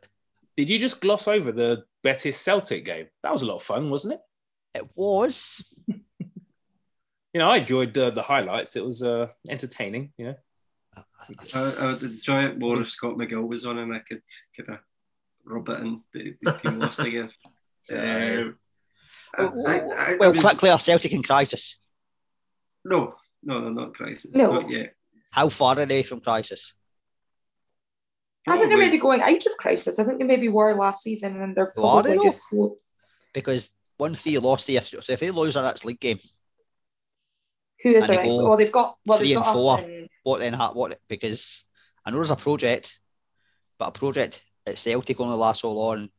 Did you just gloss over the Betis Celtic game? That was a lot of fun, wasn't it? it was. You know, I enjoyed uh, the highlights. It was uh, entertaining. You know, I, I would enjoy it more if Scott McGill was on and I could kind of rub it in. The, the team lost again. Aye. Uh, I, I, I, I well, was- quickly, are Celtic in crisis? No, no, they're not crisis. No. Not yet. How far are they from crisis? I think they're Probably- maybe going out of crisis. I think they maybe were last season and they're Well, are they probably just slow. Because one three lost the so if they lose their next league game, Who is And their next? Well, they've got well, three they've and four. in, what then? ha- What because I know there's a project, but a project at Celtic only lasts so long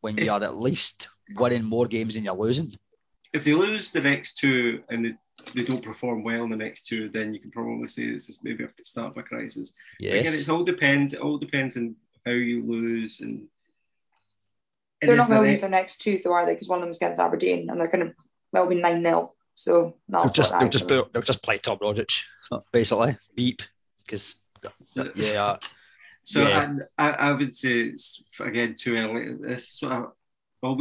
when you are at least winning more games than you're losing. If they lose the next two and they, they don't perform well in the next two, then you can probably say this is maybe a start of a crisis. Again, it all depends. It all depends on how you lose and. and they're is not going to lose their next two, though, are they? Because one of them is against Aberdeen and they're going to well be nine 0 So They'll that's just they'll just think. put, they'll just play Tom Rogic basically beep because So- yeah So Yeah. I, I, I would say it's again too early. This is what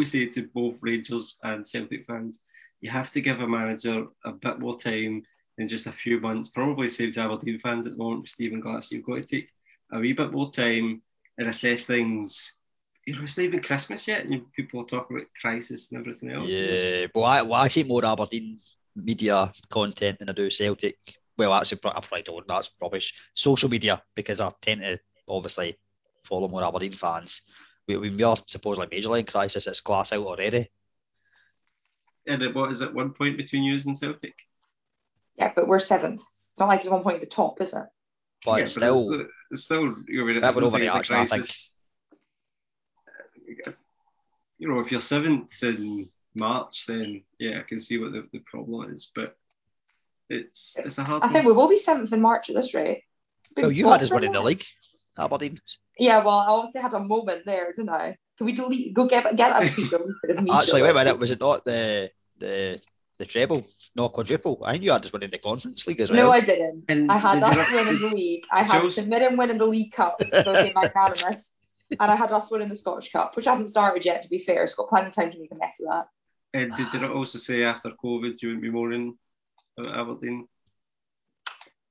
Say to both Rangers and Celtic fans. You have to give a manager a bit more time than just a few months. Probably same to Aberdeen fans at the moment Stephen Glass. You've got to take a wee bit more time and assess things. You know, it's not even Christmas yet, and people are talking about crisis and everything else. yeah. Well, I, well, I see more Aberdeen media content than I do Celtic. Well, actually, I probably don't. That's rubbish. Social media because I tend to obviously follow more Aberdeen fans. We, we are supposedly majorly in crisis. It's glass out already. And then what is it? One point between you and Celtic. Yeah, but we're seventh. It's not like it's one point at the top, is it? But yeah, it's but still, it's still, it's still you know, That would don't a overreaction, I think. crisis. Uh, you know, if you're seventh in March, then yeah, I can see what the, the problem is, but it's it's a hard. I think we will be seventh in March at this rate. well, you had us Bottom winning the line. league, Aberdeen. Yeah, well, I obviously had a moment there, didn't I? Can we delete? Go get get that tweet deleted immediately. Actually, wait a minute. Was it not the the the treble, no quadruple? I knew you just won in the Conference League as well. No, I didn't. And I had did us you winning the league. I had Chelsea- St Mirren winning the League Cup, so being magnanimous. And I had us winning the Scottish Cup, which hasn't started yet, to be fair. It's got plenty of time to make a mess of that. And did you not also say after COVID you wouldn't be moaning about Aberdeen?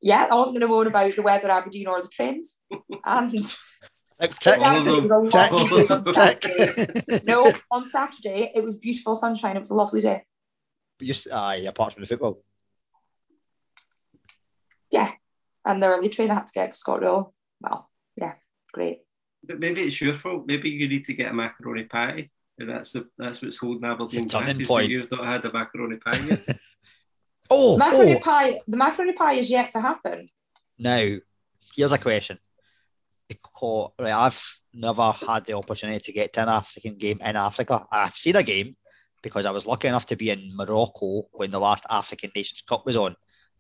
Yeah, I wasn't going to moan about the weather, Aberdeen, or the trains. And Tick, tick, All of Saturday them. was a lovely day on Saturday. No, on Saturday it was beautiful sunshine. It was a lovely day. You, s- aye, apart from the football. Yeah, and the early train I had to get to ScotRail. Well, yeah, great. But maybe it's your fault. Maybe you need to get a macaroni pie. And that's the that's what's holding Aberdeen It's a back. turning is point. You've not had a macaroni pie yet. Oh, Macaroni oh. pie. The macaroni pie is yet to happen. Now, here's a question. Because right, I've never had the opportunity to get to an African game in Africa. I've seen a game because I was lucky enough to be in Morocco when the last African Nations Cup was on,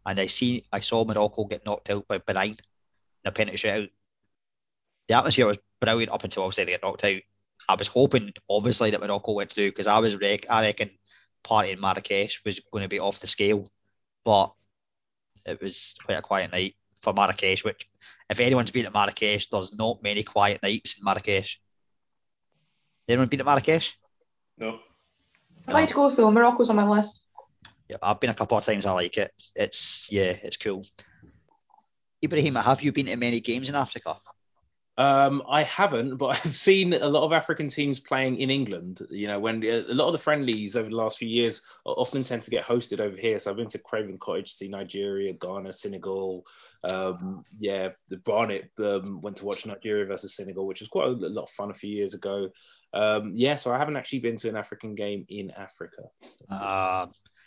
and I see I saw Morocco get knocked out by Benin in a penalty shootout. The atmosphere was brilliant up until obviously they got knocked out. I was hoping, obviously, that Morocco went through because I was rec- I reckon party in Marrakesh was going to be off the scale, but it was quite a quiet night for Marrakesh, which if anyone's been to Marrakesh, there's not many quiet nights in Marrakesh. Anyone been to Marrakesh? No. I'd like to go though. Morocco's on my list. Yeah, I've been a couple of times. I like it. It's yeah, it's cool. Ibrahim, have you been to many games in Africa? Um, I haven't, but I've seen a lot of African teams playing in England. You know, when a lot of the friendlies over the last few years often tend to get hosted over here. So I've been to Craven Cottage to see Nigeria, Ghana, Senegal. Um, yeah, the Barnet um, went to watch Nigeria versus Senegal, which was quite a lot of fun a few years ago. Um, yeah, so I haven't actually been to an African game in Africa.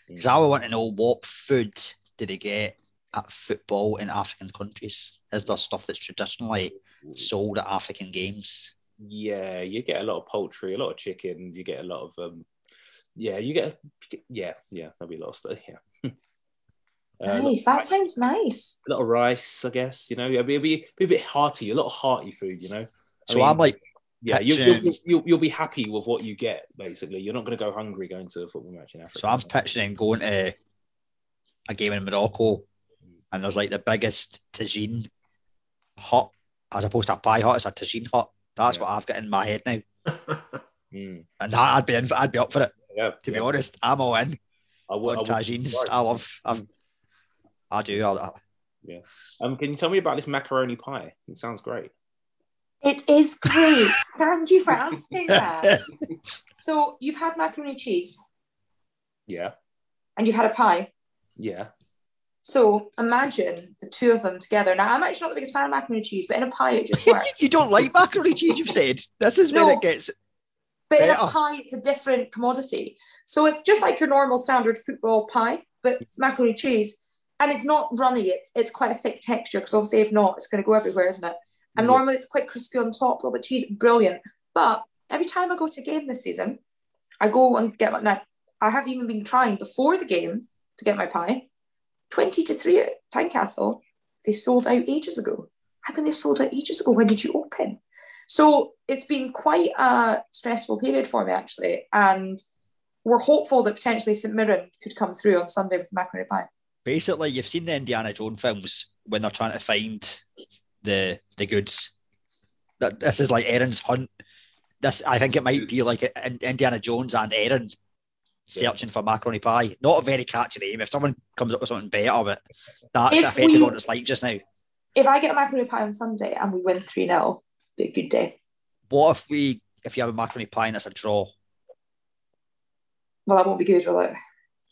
Because I want to know what food did they get at football in African countries? Is there stuff that's traditionally sold at African games? Yeah, you get a lot of poultry, a lot of chicken. You get a lot of um, yeah, you get yeah, yeah, there'll be a lot of stuff. Yeah. Uh, nice. That sounds nice. A lot of rice, I guess. You know, it'll be, it'll be, be a bit hearty, a lot of hearty food. You know. I so mean, I'm like, yeah, you'll, you'll, you'll, you'll, be happy with what you get. Basically, you're not going to go hungry going to a football match in Africa. So I'm picturing going to a game in Morocco, and there's like the biggest tagine hut as opposed to a pie hut. It's a tagine hut. That's yeah. what I've got in my head now. mm. And that, I'd be in, I'd be up for it. Yeah, to yeah. be honest, I'm all in. I would, on I tagines. I love. I'm, I do. I, I, yeah. Um, can you tell me about this macaroni pie? It sounds great. It is great. Thank you for asking that. so you've had macaroni cheese. Yeah. And you've had a pie. Yeah. So imagine the two of them together. Now I'm actually not the biggest fan of macaroni cheese, but in a pie it just works. you don't like macaroni cheese, you've said. This is no, where it gets. But better. in a pie, it's a different commodity. So it's just like your normal standard football pie, but macaroni cheese. And it's not runny. It's it's quite a thick texture because obviously if not, it's going to go everywhere, isn't it? And yeah. normally it's quite crispy on top, a little bit cheesy, brilliant. But every time I go to a game this season, I go and get my. Now, I have even been trying before the game to get my pie. 20 to 3 at Tynecastle, they sold out ages ago. How can they sold out ages ago? When did you open? So it's been quite a stressful period for me actually, and we're hopeful that potentially St Mirren could come through on Sunday with the macaroni pie. Basically, you've seen the Indiana Jones films when they're trying to find the the goods. That this is like Aaron's hunt. This I think it might be like uh, Indiana Jones and Aaron searching for macaroni pie. Not a very catchy name. If someone comes up with something better, but that's if effectively what it's like just now. If I get a macaroni pie on Sunday and we win 3 0, be a good day. What if we if you have a macaroni pie and it's a draw? Well, that won't be good, will it?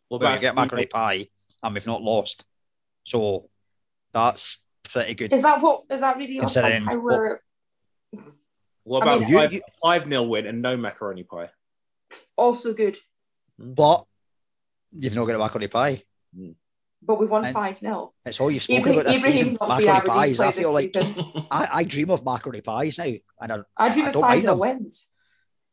Well, we get macaroni pie and we've not lost. So that's pretty good. Is that what is that really considering how we're what about I mean, you, five, 0 win and no macaroni pie? Also good. But you've not got a macaroni pie. But we've won 5 0. It's all you've spoken about this season. Macaroni pies. I feel like I, I, dream of macaroni pies now. And I, I dream I, of 5 0 wins.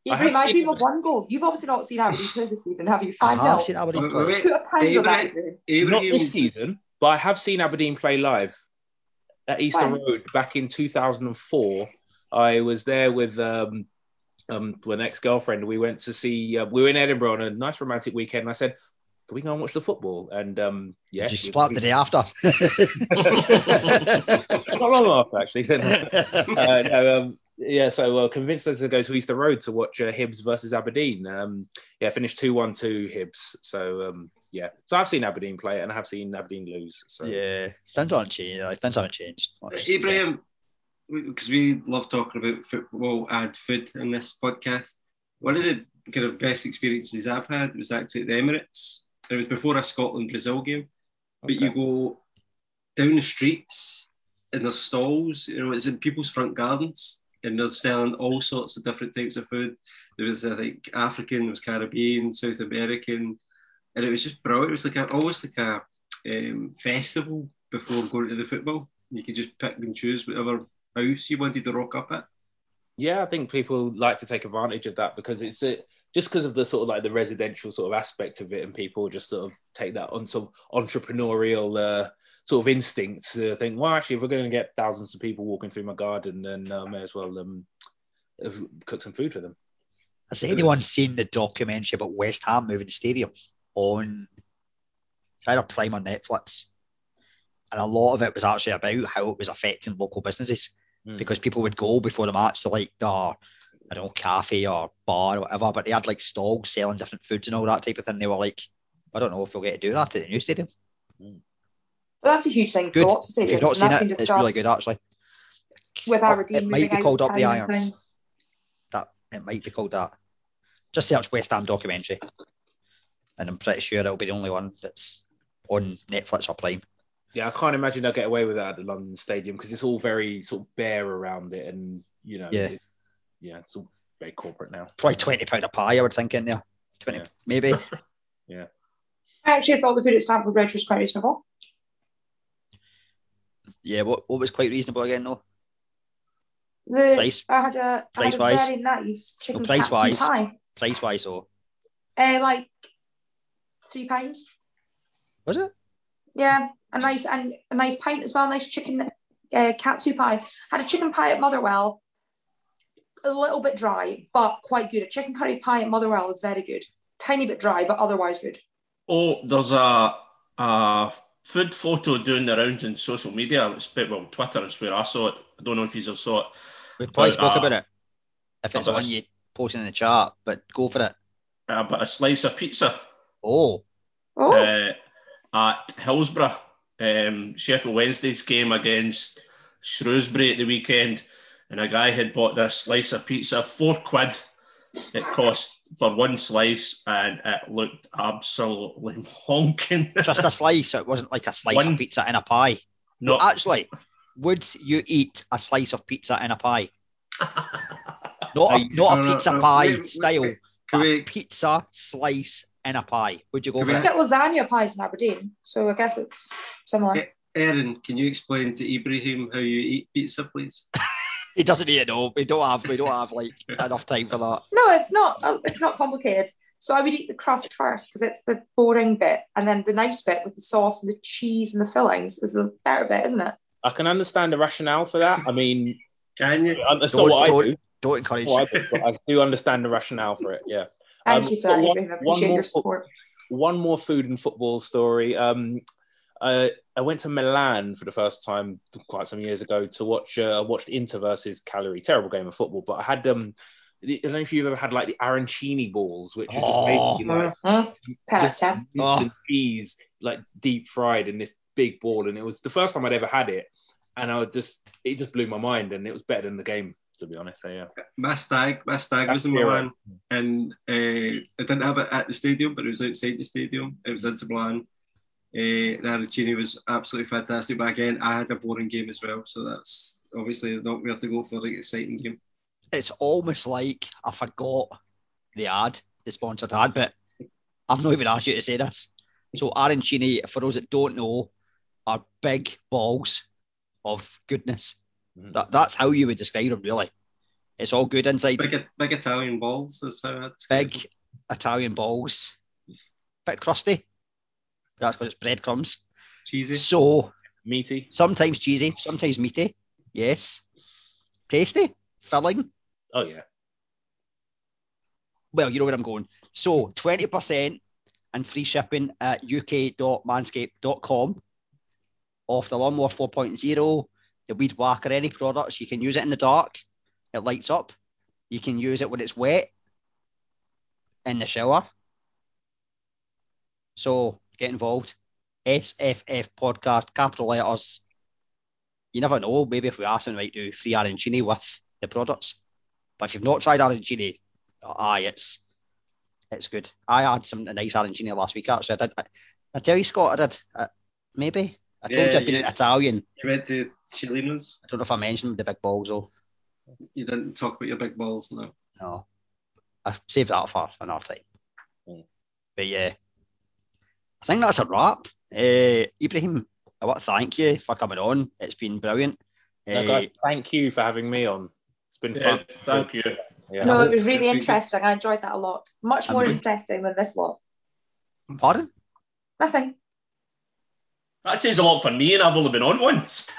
Ibrahim, I, I dream of one goal. You've obviously not seen Aberdeen play this season, have you? 5 0. I have seen Aberdeen play. Put a pound on that. Not this season, but I have seen Aberdeen play live at Easter Road back in 2004. I was there with um, um, an ex-girlfriend. We went to see. Uh, we were in Edinburgh on a nice romantic weekend. And I said, "Can we go and watch the football?" And um, yeah, just split the day after. Not long after, actually. uh, no, um, yeah, so uh, convinced us to go to Easter Road to watch uh, Hibs versus Aberdeen. Um, yeah, finished two one two Hibs. So um, yeah, so I've seen Aberdeen play and I have seen Aberdeen lose. So yeah, things haven't changed. Things haven't changed. Ibrahim, because we love talking about football and food in this podcast. One of the kind of best experiences I've had was actually at the Emirates. It was before a Scotland Brazil game, but okay. you go down the streets and there's stalls. You know, it's in people's front gardens, and they're selling all sorts of different types of food. There was, I think, African, there was Caribbean, South American, and it was just brilliant. It was like a, almost like a um, festival before going to the football. You could just pick and choose whatever house you wanted to rock up at. Yeah, I think people like to take advantage of that because it's a, just because of the sort of like the residential sort of aspect of it, and people just sort of take that on sort of entrepreneurial uh, sort of instinct to think, well, actually, if we're going to get thousands of people walking through my garden, then uh, may as well um, cook some food for them. Has anyone seen the documentary about West Ham moving the stadium on either Prime or Netflix? And a lot of it was actually about how it was affecting local businesses mm. because people would go before the match to like the I don't know cafe or bar or whatever, but they had like stalls selling different foods and all that type of thing. They were like, I don't know if we'll get to do that at the new stadium. Mm. Well, that's a huge thing. Good. If you've not seen it, it's really good actually. with up- Aberdeen it might be called Up the Irons. things. That it might be called that. Just search West Ham documentary, and I'm pretty sure it'll be the only one that's on Netflix or Prime. Yeah, I can't imagine they'll get away with that at the London Stadium because it's all very sort of bare around it, and you know, Yeah. it- yeah, it's all very corporate now. Probably twenty pound a pie, I would think in there. Twenty, Yeah. maybe. I actually thought the food at Stamford Bridge was quite reasonable. yeah. What what was quite reasonable again though? The, Price- I had a, I had a price-wise? very nice chicken No, price-wise. pie. Price wise though, Uh, like three pounds. was it? Yeah, a nice and a nice pint as well. Nice chicken uh, katsu pie. Had a chicken pie at Motherwell. A little bit dry, but quite good. A chicken curry pie at Motherwell is very good. Tiny bit dry, but otherwise good. Oh, there's a, a food photo doing the rounds in social media. It's bit well, Twitter is where I saw it. I don't know if you saw it. We've probably spoke uh, about it. If it's but on you posting in the chat, but go for it. Uh, but a slice of pizza Oh, Oh, uh, at Hillsborough. Um, Sheffield Wednesday's game against Shrewsbury at the weekend, and a guy had bought this slice of pizza, four quid. It cost for one slice, and it looked absolutely honking. just a slice. It wasn't like a slice One- of pizza in a pie. no, Actually, would you eat a slice of pizza in a pie? Not a, not no, a pizza no, pie wait, wait, style, wait. but Can a pizza slice in a pie. Would you go for we- it? get lasagna pies in Aberdeen, so I guess it's similar. Erin, can you explain to Ibrahim how you eat pizza, please? He doesn't eat it. No, we don't have. We don't have like enough time for that. No, it's not. uh, It's not complicated. So I would eat the crust first because it's the boring bit, and then the nice bit with the sauce and the cheese and the fillings is the better bit, isn't it? I can understand the rationale for that. I mean, Can you? that's Don't- not what I don't- do. Don't encourage. Not what I do, but I do understand the rationale for it. Yeah. Thank Um, you for that, one- I appreciate more your fo- support. one more food and football story. Um, uh, I went to Milan for the first time quite some years ago to watch. Uh, I watched Inter versus Cagliari. Terrible game of football, but I had um. I don't know if you've ever had like the arancini balls, which are just Oh. basically like Mhm. Ten out of ten. meats Oh. and cheese, like deep fried in this big ball, and it was the first time I'd ever had it, and I would just it just blew my mind, and it was better than the game to be honest. So yeah, My stag, my stag was in That's Milan, and uh, I didn't have it at the stadium, but it was outside the stadium. It was into Milan. Uh, the arancini was absolutely fantastic. But again, I had a boring game as well, so that's obviously not where to go for an exciting game. It's almost like I forgot the ad, the sponsored ad, but I've not even asked you to say this. So arancini, for those that don't know, are big balls of goodness. Mhm. That, that's how you would describe them, really. It's all good inside. Big, big Italian balls is how I'd describe Big Italian balls, bit crusty. That's because it's breadcrumbs. them. cheesy. So meaty. sometimes cheesy, sometimes meaty. Yes. Tasty, filling. Oh yeah. Well, you know where I'm going. So 20% and free shipping at uk.manscaped.com off the Lawnmower 4.0, the Weed Whacker, any products. You can use it in the dark, it lights up. You can use it when it's wet in the shower. So get involved. SFF podcast, capital letters. You never know. Maybe if we ask them, we might do free arancini with the products. But if you've not tried arancini, aye, it's it's good. I had some nice arancini last week actually. I did. I, I tell you, Scott, I did. Uh, maybe I told Yeah, you I've been yeah. Italian. You went to Chilinos. I don't know if I mentioned the big balls though. You didn't talk about your big balls now. No, I saved that for another time. Mm. But yeah, I think that's a wrap. Uh, Ibrahim, I want to thank you for coming on. It's been brilliant. No, Uh, guys, thank you for having me on. It's been Yeah, fun. thank you. Yeah. No, it was It's really been good. interesting. I enjoyed that a lot. Much more interesting than this lot. pardon? Nothing. That says a lot for me, and I've only been on once.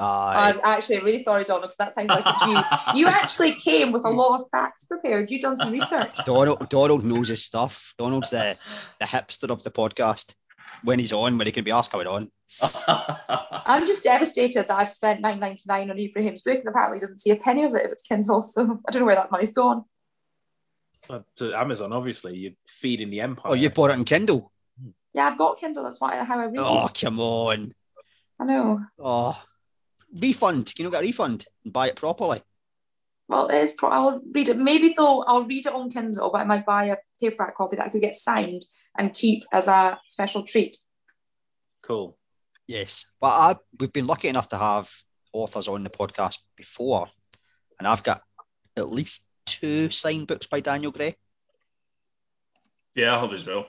Aye. I'm actually really sorry, Donald, because that sounds like it's you. You actually came with a lot of facts prepared. You've done some research. Donald, Donald knows his stuff. Donald's the, the hipster of the podcast. When he's on, when he can be asked how coming on. I'm just devastated that I've spent 9.99 on Ibrahim's book and apparently he doesn't see a penny of it if it's Kindle. So I don't know where that money's gone. Uh, to Amazon, obviously, you're feeding the empire. Oh, you bought it on Kindle? Yeah, I've got Kindle. That's why how I read. It. Oh, come on. I know. Oh, refund. Can you not get a refund and buy it properly? Well, it is. Pro- I'll read it. Maybe though I'll read it on Kindle, but I might buy a paperback copy that I could get signed and keep as a special treat. Cool. Yes, but I, we've been lucky enough to have authors on the podcast before, and I've got at least two signed books by Daniel Gray. Yeah, I have as well.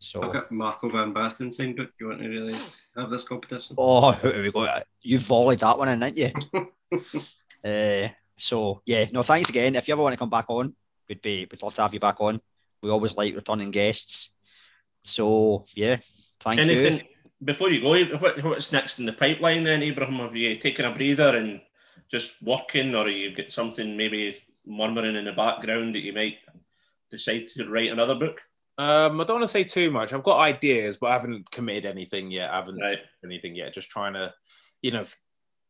So, I've got Marco van Basten signed book. You want to really have this competition? oh, here we go. You volleyed that one in, didn't you? uh, so yeah, no, thanks again. If you ever want to come back on, we'd be we'd love to have you back on. We always like returning guests. So yeah, thank Anything you. before you go? What, what's next in the pipeline then, Abraham? Have you taken a breather and just working, or you get something maybe murmuring in the background that you might decide to write another book? Um, I don't want to say too much. I've got ideas, but I haven't committed anything yet. I haven't Right. anything yet. Just trying to, you know, if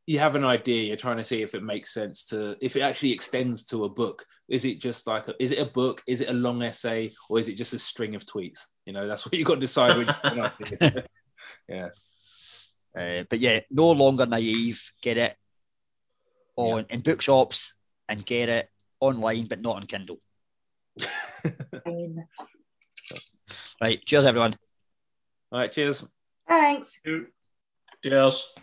you have an idea, you're trying to see if it makes sense to, if it actually extends to a book. Is it just like, a, is it a book? Is it a long essay, or is it just a string of tweets? You know, that's what you've got to decide when you have yeah. Uh, but yeah, no longer naive. Get it on in bookshops and get it online, but not on Kindle. Fine. Right. Cheers, everyone. All right. Cheers. Thanks. Cheers.